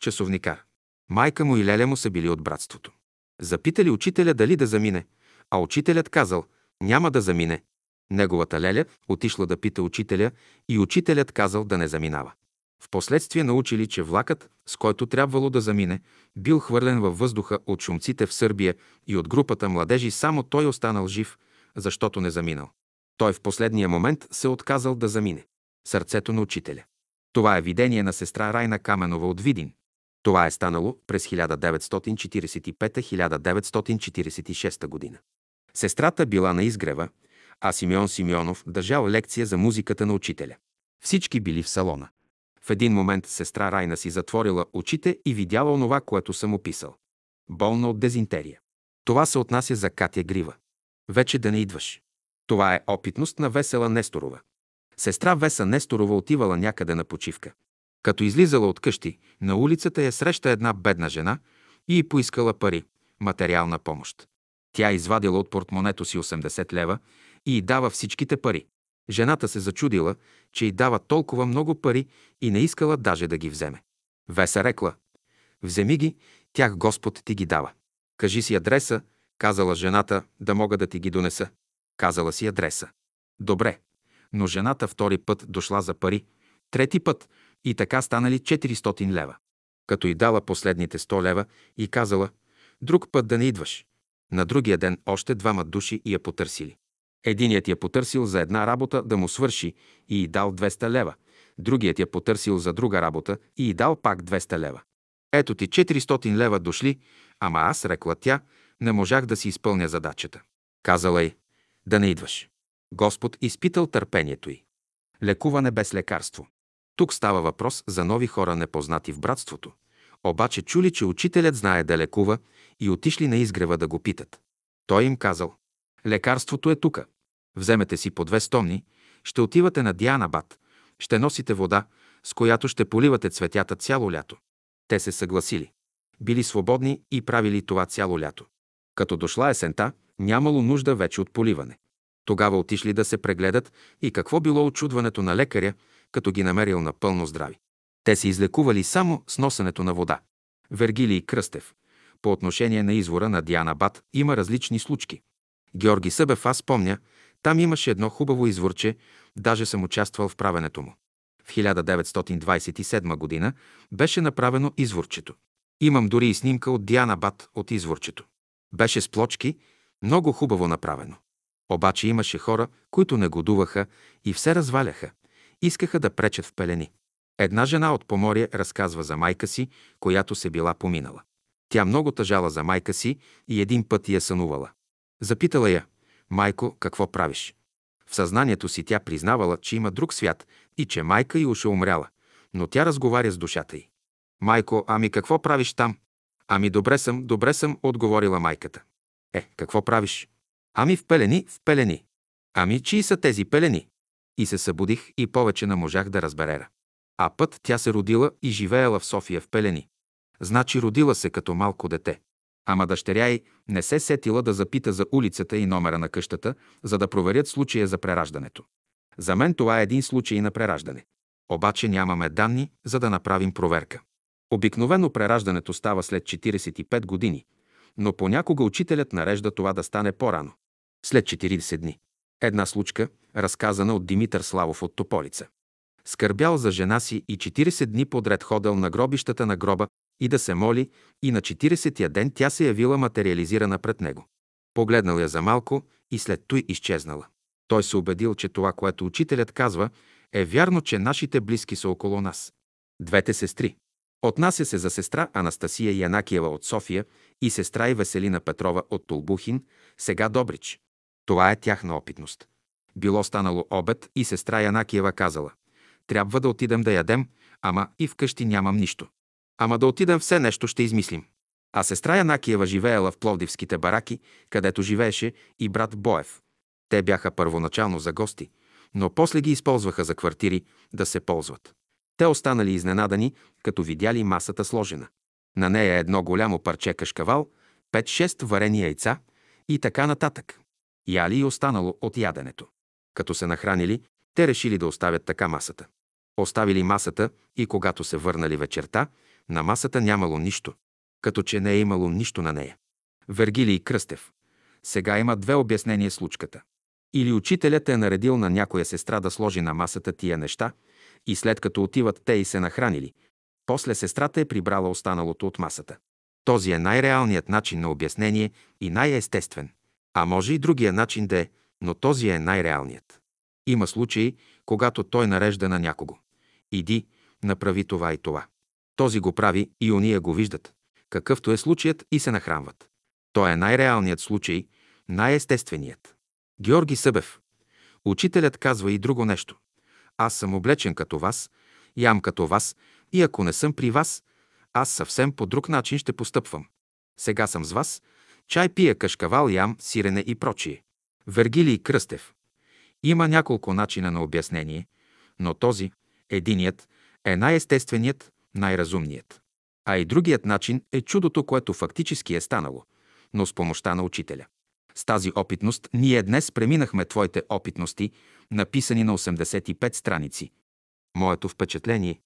часовникар. Майка му и Леля му са били от братството. Запитали учителя дали да замине, а учителят казал «Няма да замине». Неговата Леля отишла да пита учителя и учителят казал да не заминава. Впоследствие научили, че влакът, с който трябвало да замине, бил хвърлен във въздуха от шумците в Сърбия и от групата младежи само той останал жив, защото не заминал. Той в последния момент се отказал да замине. Сърцето на учителя. Това е видение на сестра Райна Каменова от Видин. Това е станало през 1945-1946 година. Сестрата била на изгрева, а Симеон Симеонов държал лекция за музиката на учителя. Всички били в салона. В един момент сестра Райна си затворила очите и видяла онова, което съм описал. Болна от дезинтерия. Това се отнася за Катя Грива. Вече да не идваш. Това е опитност на Весела Несторова. Сестра Веса Несторова отивала някъде на почивка. Като излизала от къщи, на улицата я среща една бедна жена и поискала пари, материална помощ. Тя извадила от портмонето си 80 лева и й дава всичките пари. Жената се зачудила, че й дава толкова много пари и не искала даже да ги вземе. Веса рекла, вземи ги, тях Господ ти ги дава. Кажи си адреса, казала жената, да мога да ти ги донеса. Казала си адреса. Добре, но жената втори път дошла за пари, трети път и така станали 400 лева. Като й дала последните 100 лева и казала, друг път да не идваш. На другия ден още двама души я потърсили. Единият я потърсил за една работа да му свърши и й дал 200 лева. Другият я потърсил за друга работа и й дал пак 200 лева. Ето ти 400 лева дошли, ама аз, рекла тя, не можах да си изпълня задачата. Казала й, да не идваш. Господ изпитал търпението й. Лекуване без лекарство. Тук става въпрос за нови хора, непознати в братството. Обаче чули, че учителят знае да лекува и отишли на изгрева да го питат. Той им казал, лекарството е тука. Вземете си по две стомни, ще отивате на Диана Бат, ще носите вода, с която ще поливате цветята цяло лято. Те се съгласили. Били свободни и правили това цяло лято. Като дошла есента, нямало нужда вече от поливане. Тогава отишли да се прегледат и какво било очудването на лекаря, като ги намерил напълно здрави. Те се излекували само с носенето на вода. Вергилий Кръстев. По отношение на извора на Диана Бат има различни случки. Георги Събев, аз помня, там имаше едно хубаво изворче, даже съм участвал в правенето му. В 1927 година беше направено изворчето. Имам дори и снимка от Диана Бат от изворчето. Беше с плочки, много хубаво направено. Обаче имаше хора, които негодуваха и все разваляха. Искаха да пречат в пелени. Една жена от Поморие разказва за майка си, която се била поминала. Тя много тъжала за майка си и един път я сънувала. Запитала я, майко, какво правиш? В съзнанието си тя признавала, че има друг свят и че майка й уше умряла, но тя разговаря с душата й. Майко, ами какво правиш там? Ами добре съм, добре съм, отговорила майката. Е, какво правиш? Ами в пелени, в пелени. Ами чии са тези пелени? И се събудих и повече не можах да разберера. А път тя се родила и живеела в София в пелени. Значи родила се като малко дете. Ама дъщеря й не се сетила да запита за улицата и номера на къщата, за да проверят случая за прераждането. За мен това е един случай на прераждане. Обаче нямаме данни, за да направим проверка. Обикновено прераждането става след 45 години, но понякога учителят нарежда това да стане по-рано. След 40 дни. Една случка, разказана от Димитър Славов от Тополица. Скърбял за жена си и 40 дни подред ходил на гробищата на гроба и да се моли, и на 40-я ден тя се явила материализирана пред него. Погледнал я за малко и след той изчезнала. Той се убедил, че това, което учителят казва, е вярно, че нашите близки са около нас. Двете сестри. Отнася се за сестра Анастасия Янакиева от София и сестра и Веселина Петрова от Толбухин, сега Добрич. Това е тяхна опитност. Било станало обед и сестра Янакиева казала трябва да отидем да ядем, ама и вкъщи нямам нищо. Ама да отидем все нещо ще измислим. А сестра Янакиева живеела в Пловдивските бараки, където живееше и брат Боев. Те бяха първоначално за гости, но после ги използваха за квартири да се ползват. Те останали изненадани, като видяли масата сложена. На нея едно голямо парче кашкавал, 5-6 варени яйца и така нататък. Яли и останало от яденето. Като се нахранили, те решили да оставят така масата. Оставили масата и когато се върнали вечерта, на масата нямало нищо, като че не е имало нищо на нея. Вергилий Кръстев. Сега има две обяснения случката. Или учителят е наредил на някоя сестра да сложи на масата тия неща и след като отиват те и се нахранили, после сестрата е прибрала останалото от масата. Този е най-реалният начин на обяснение и най-естествен. А може и другия начин да е, но този е най-реалният. Има случаи, когато той нарежда на някого. Иди, направи това и това. Този го прави и уния го виждат, какъвто е случаят и се нахранват. Той е най-реалният случай, най-естественият. Георги Събев. Учителят казва и друго нещо. Аз съм облечен като вас, ям като вас и ако не съм при вас, аз съвсем по друг начин ще постъпвам. Сега съм с вас, чай пия кашкавал, ям, сирене и прочие. Вергилий Кръстев. Има няколко начина на обяснение, но този, единият, е най-естественият, най-разумният. А и другият начин е чудото, което фактически е станало, но с помощта на учителя. С тази опитност ние днес преминахме твоите опитности, написани на 85 страници. Моето впечатление.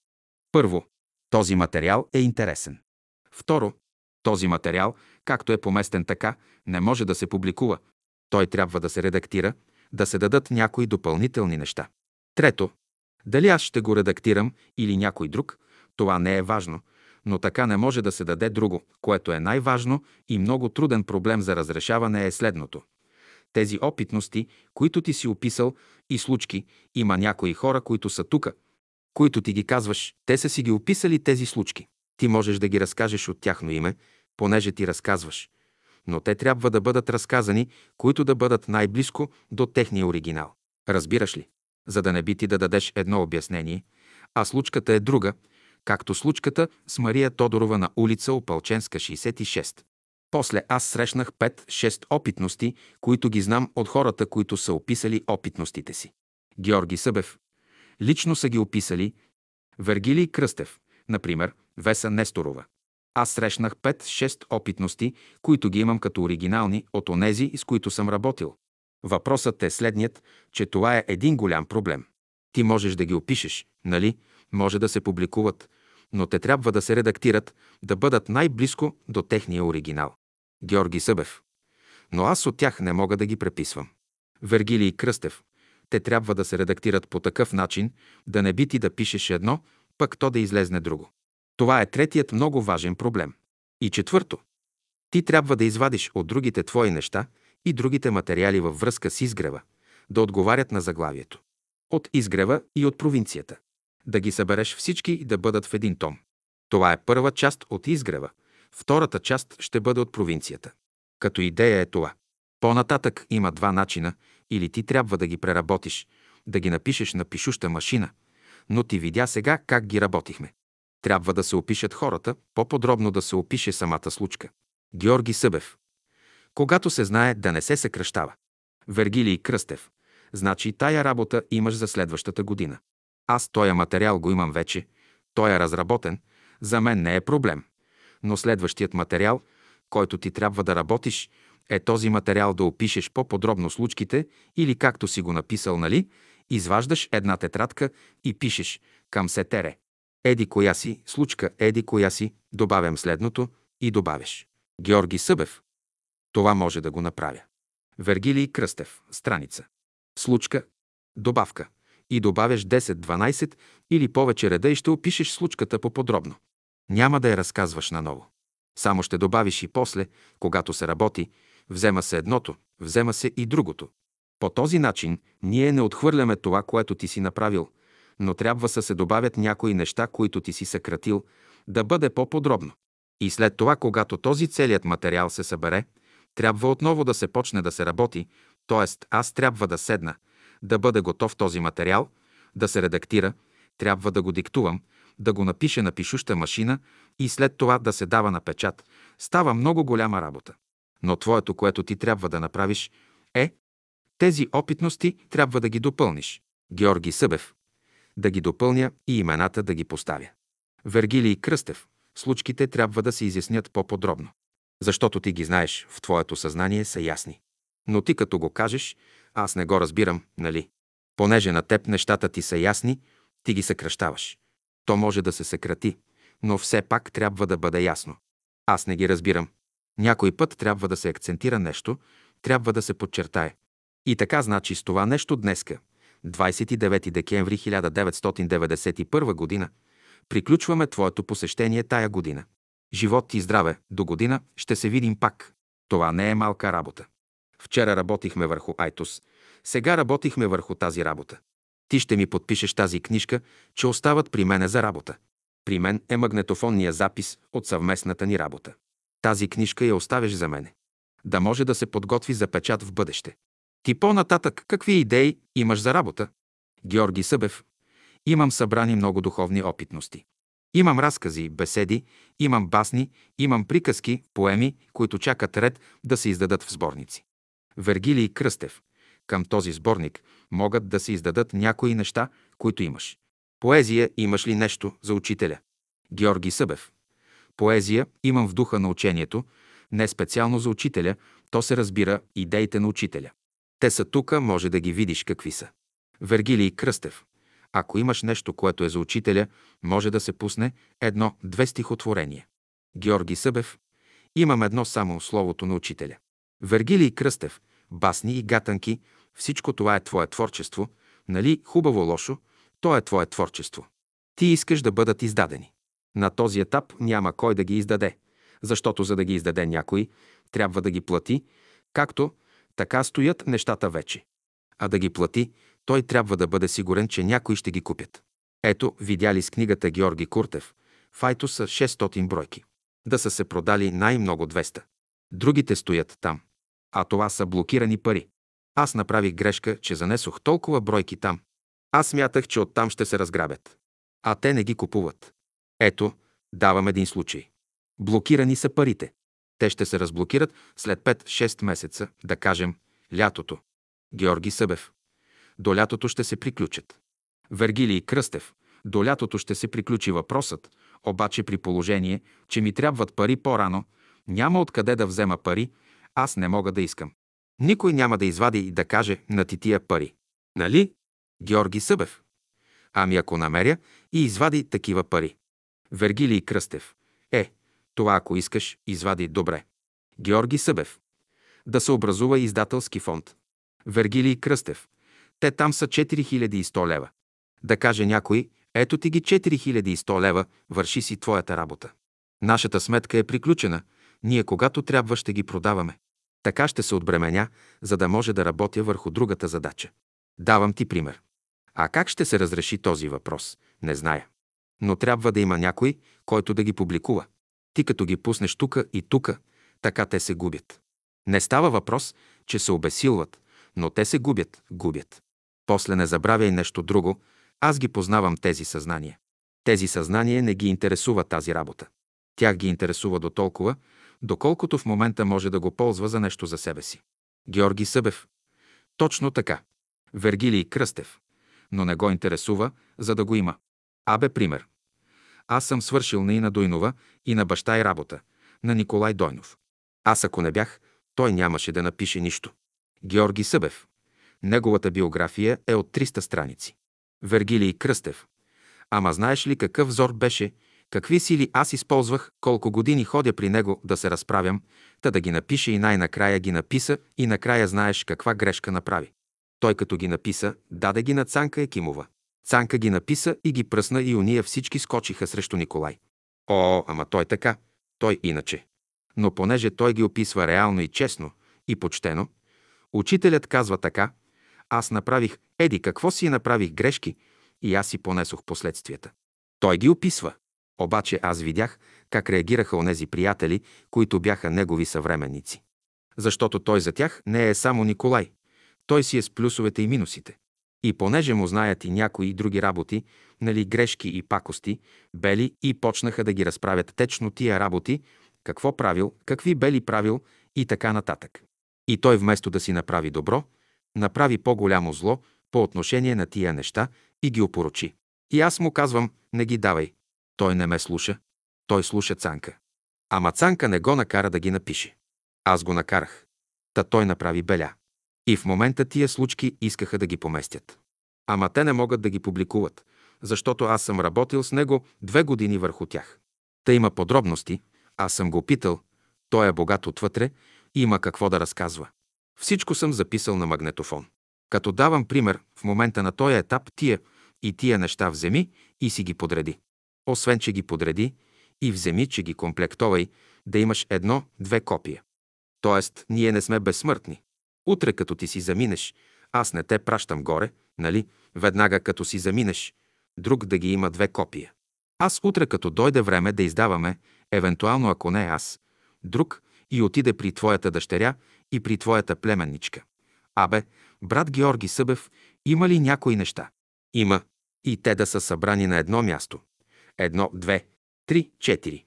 Първо, този материал е интересен. Второ, този материал, както е поместен така, не може да се публикува. Той трябва да се редактира, да се дадат някои допълнителни неща. Трето, дали аз ще го редактирам или някой друг, това не е важно, но така не може да се даде друго, което е най-важно и много труден проблем за разрешаване е следното. Тези опитности, които ти си описал и случки, има някои хора, които са тука, които ти ги казваш, те са си ги описали тези случки. Ти можеш да ги разкажеш от тяхно име, понеже ти разказваш но те трябва да бъдат разказани, които да бъдат най-близко до техния оригинал. Разбираш ли? За да не би ти да дадеш едно обяснение, а случката е друга, както случката с Мария Тодорова на улица Опалченска, 66. После аз срещнах 5-6 опитности, които ги знам от хората, които са описали опитностите си. Георги Събев. Лично са ги описали Вергилий Кръстев, например, Веса Несторова. Аз срещнах 5-6 опитности, които ги имам като оригинални от онези, с които съм работил. Въпросът е следният, че това е един голям проблем. Ти можеш да ги опишеш, нали? Може да се публикуват, но те трябва да се редактират, да бъдат най-близко до техния оригинал. Георги Събев. Но аз от тях не мога да ги преписвам. Вергилий Кръстев. Те трябва да се редактират по такъв начин, да не би ти да пишеш едно, пък то да излезне друго. Това е третият много важен проблем. И четвърто. Ти трябва да извадиш от другите твои неща и другите материали във връзка с изгрева, да отговарят на заглавието. От изгрева и от провинцията. Да ги събереш всички и да бъдат в един том. Това е първа част от изгрева. Втората част ще бъде от провинцията. Като идея е това. По-нататък има два начина, или ти трябва да ги преработиш, да ги напишеш на пишуща машина, но ти видя сега как ги работихме. Трябва да се опишат хората, по-подробно да се опише самата случка. Георги Събев. Когато се знае да не се съкръщава. Вергилий Кръстев. Значи тая работа имаш за следващата година. Аз тоя материал го имам вече, той е разработен, за мен не е проблем. Но следващият материал, който ти трябва да работиш, е този материал да опишеш по-подробно случките или както си го написал, нали, изваждаш една тетрадка и пишеш към сетере. Еди коя си, случка, еди коя си, добавям следното и добавяш. Георги Събев. Това може да го направя. Вергилий Кръстев, страница. Случка, добавка. И добавяш 10, 12 или повече реда и ще опишеш случката по-подробно. Няма да я разказваш наново. Само ще добавиш и после, когато се работи, взема се едното, взема се и другото. По този начин ние не отхвърляме това, което ти си направил, но трябва да се добавят някои неща, които ти си съкратил, да бъде по-подробно. И след това, когато този целият материал се събере, трябва отново да се почне да се работи, т.е. аз трябва да седна, да бъде готов този материал, да се редактира, трябва да го диктувам, да го напише на пишуща машина и след това да се дава на печат. Става много голяма работа. Но твоето, което ти трябва да направиш, е тези опитности трябва да ги допълниш. Георги Събев. Да ги допълня и имената да ги поставя. Вергилий Кръстев. Случките трябва да се изяснят по-подробно. Защото ти ги знаеш, в твоето съзнание са ясни. Но ти като го кажеш, аз не го разбирам, нали? Понеже на теб нещата ти са ясни, ти ги съкръщаваш. То може да се съкрати, но все пак трябва да бъде ясно. Аз не ги разбирам. Някой път трябва да се акцентира нещо, трябва да се подчертае. И така значи с това нещо днеска, 29 декември 1991 година, приключваме твоето посещение тая година. Живот и здраве, до година ще се видим пак. Това не е малка работа. Вчера работихме върху Айтос, сега работихме върху тази работа. Ти ще ми подпишеш тази книжка, че остават при мене за работа. При мен е магнетофонния запис от съвместната ни работа. Тази книжка я оставяш за мене. Да може да се подготви за печат в бъдеще. Ти по-нататък какви идеи имаш за работа? Георги Събев. Имам събрани много духовни опитности. Имам разкази, беседи, имам басни, имам приказки, поеми, които чакат ред да се издадат в сборници. Вергилий Кръстев. Към този сборник могат да се издадат някои неща, които имаш. Поезия имаш ли нещо за учителя? Георги Събев. Поезия имам в духа на учението, не специално за учителя, то се разбира идеите на учителя. Те са тука, може да ги видиш какви са. Вергилий Кръстев. Ако имаш нещо, което е за учителя, може да се пусне едно-две стихотворения. Георги Събев. Имам едно само словото на учителя. Вергилий Кръстев. Басни и гатанки. Всичко това е твое творчество. Нали хубаво-лошо? То е твое творчество. Ти искаш да бъдат издадени. На този етап няма кой да ги издаде, защото за да ги издаде някой, трябва да ги плати, както така стоят нещата вече. А да ги плати, той трябва да бъде сигурен, че някои ще ги купят. Ето, видяли с книгата Георги Куртев, Файто са 600 бройки. Да са се продали най-много 200. Другите стоят там. А това са блокирани пари. Аз направих грешка, че занесох толкова бройки там. Аз смятах, че оттам ще се разграбят. А те не ги купуват. Ето, давам един случай. Блокирани са парите. Те ще се разблокират след 5-6 месеца, да кажем, лятото. Георги Събев. До лятото ще се приключат. Вергилий Кръстев. До лятото ще се приключи въпросът, обаче при положение, че ми трябват пари по-рано, няма откъде да взема пари, аз не мога да искам. Никой няма да извади и да каже на ти тия пари. Нали? Георги Събев. Ами ако намеря и извади такива пари. Вергилий Кръстев. Е, това ако искаш, извади добре. Георги Събев. Да се образува издателски фонд. Вергилий Кръстев. Те там са 4100 лева. Да каже някой, ето ти ги 4100 лева, върши си твоята работа. Нашата сметка е приключена, ние когато трябва ще ги продаваме. Така ще се отбременя, за да може да работя върху другата задача. Давам ти пример. А как ще се разреши този въпрос? Не зная. Но трябва да има някой, който да ги публикува. Ти като ги пуснеш тука и тука, така те се губят. Не става въпрос, че се обесилват, но те се губят, губят. После не забравяй нещо друго, аз ги познавам тези съзнания. Тези съзнания не ги интересува тази работа. Тях ги интересува до толкова, доколкото в момента може да го ползва за нещо за себе си. Георги Събев. Точно така. Вергилий Кръстев. Но не го интересува, за да го има. Абе, пример. Аз съм свършил на Ина Дойнова и на баща и работа, на Николай Дойнов. Аз ако не бях, той нямаше да напише нищо. Георги Събев. Неговата биография е от 300 страници. Вергилий Кръстев. Ама знаеш ли какъв взор беше, какви сили аз използвах, колко години ходя при него да се разправям, та да ги напише и най-накрая ги написа и накрая знаеш каква грешка направи. Той като ги написа, даде ги на Цанка Екимова. Цанка ги написа и ги пръсна и уния всички скочиха срещу Николай. О, ама той така, той иначе. Но понеже той ги описва реално и честно, и почтено, учителят казва така, аз направих, еди какво си направих грешки и аз си понесох последствията. Той ги описва. Обаче аз видях как реагираха онези приятели, които бяха негови съвременници. Защото той за тях не е само Николай. Той си е с плюсовете и минусите. И понеже му знаят и някои други работи, нали грешки и пакости, бели и почнаха да ги разправят течно тия работи, какво правил, какви бели правил и така нататък. И той вместо да си направи добро, направи по-голямо зло по отношение на тия неща и ги опорочи. И аз му казвам, не ги давай. Той не ме слуша. Той слуша Цанка. Ама Цанка не го накара да ги напише. Аз го накарах. Та той направи беля. И в момента тия случки искаха да ги поместят. Ама те не могат да ги публикуват, защото аз съм работил с него две години върху тях. Та има подробности, аз съм го питал, той е богат отвътре има какво да разказва. Всичко съм записал на магнетофон. Като давам пример, в момента на този етап тия и тия неща вземи и си ги подреди. Освен, че ги подреди, и вземи, че ги комплектовай, да имаш едно-две копия. Тоест, ние не сме безсмъртни. Утре, като ти си заминеш, аз не те пращам горе, нали? Веднага, като си заминеш, друг да ги има две копия. Аз утре, като дойде време да издаваме, евентуално ако не аз, друг и отиде при твоята дъщеря и при твоята племенничка. Абе, брат Георги Събев, има ли някои неща? Има. И те да са събрани на едно място. Едно, две, три, четири.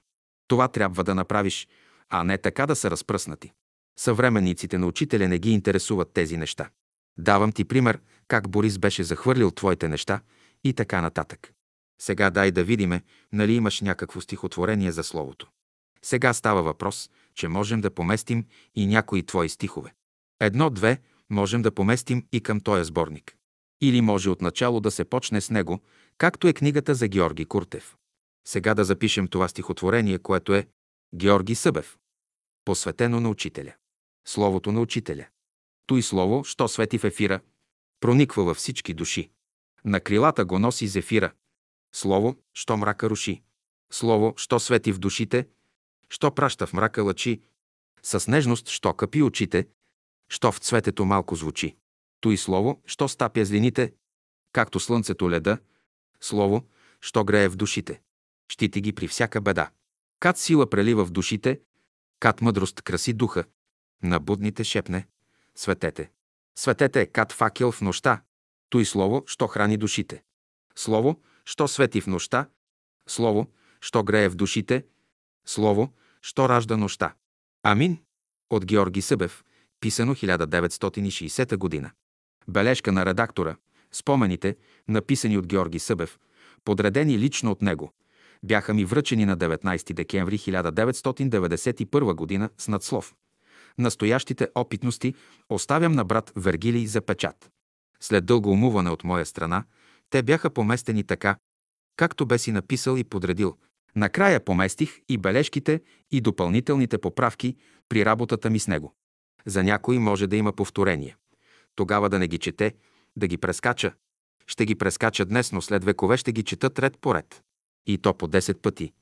Това трябва да направиш, а не така да са разпръснати. Съвременниците на учителя не ги интересуват тези неща. Давам ти пример как Борис беше захвърлил твоите неща и така нататък. Сега дай да видиме, нали имаш някакво стихотворение за Словото. Сега става въпрос, че можем да поместим и някои твои стихове. Едно-две можем да поместим и към този сборник. Или може отначало да се почне с него, както е книгата за Георги Куртев. Сега да запишем това стихотворение, което е Георги Събев, посветено на учителя. Словото на учителя. Той слово, що свети в ефира, прониква във всички души. На крилата го носи зефира. Слово, що мрака руши. Слово, що свети в душите, що праща в мрака лъчи. С нежност, що къпи очите, що в цветето малко звучи. Той слово, що стапя злините, както слънцето леда. Слово, що грее в душите. Щити ги при всяка беда. Кат сила прелива в душите, кат мъдрост краси духа. На будните шепне светете. Светете е кат факел в нощта. Той слово, що храни душите. Слово, що свети в нощта. Слово, що грее в душите. Слово, що ражда нощта. Амин. От Георги Събев, писано 1960 година. Бележка на редактора. Спомените, написани от Георги Събев, подредени лично от него, бяха ми връчени на 19 декември 1991 година с надслов. Настоящите опитности оставям на брат Вергилий за печат. След дълго умуване от моя страна, Те бяха поместени така, както бе си написал и подредил. Накрая поместих и бележките и допълнителните поправки при работата ми с него. За някой може да има повторение. Тогава да не ги чете, да ги прескача. Ще ги прескача днес, но след векове ще ги четат ред по ред. И то по 10 пъти,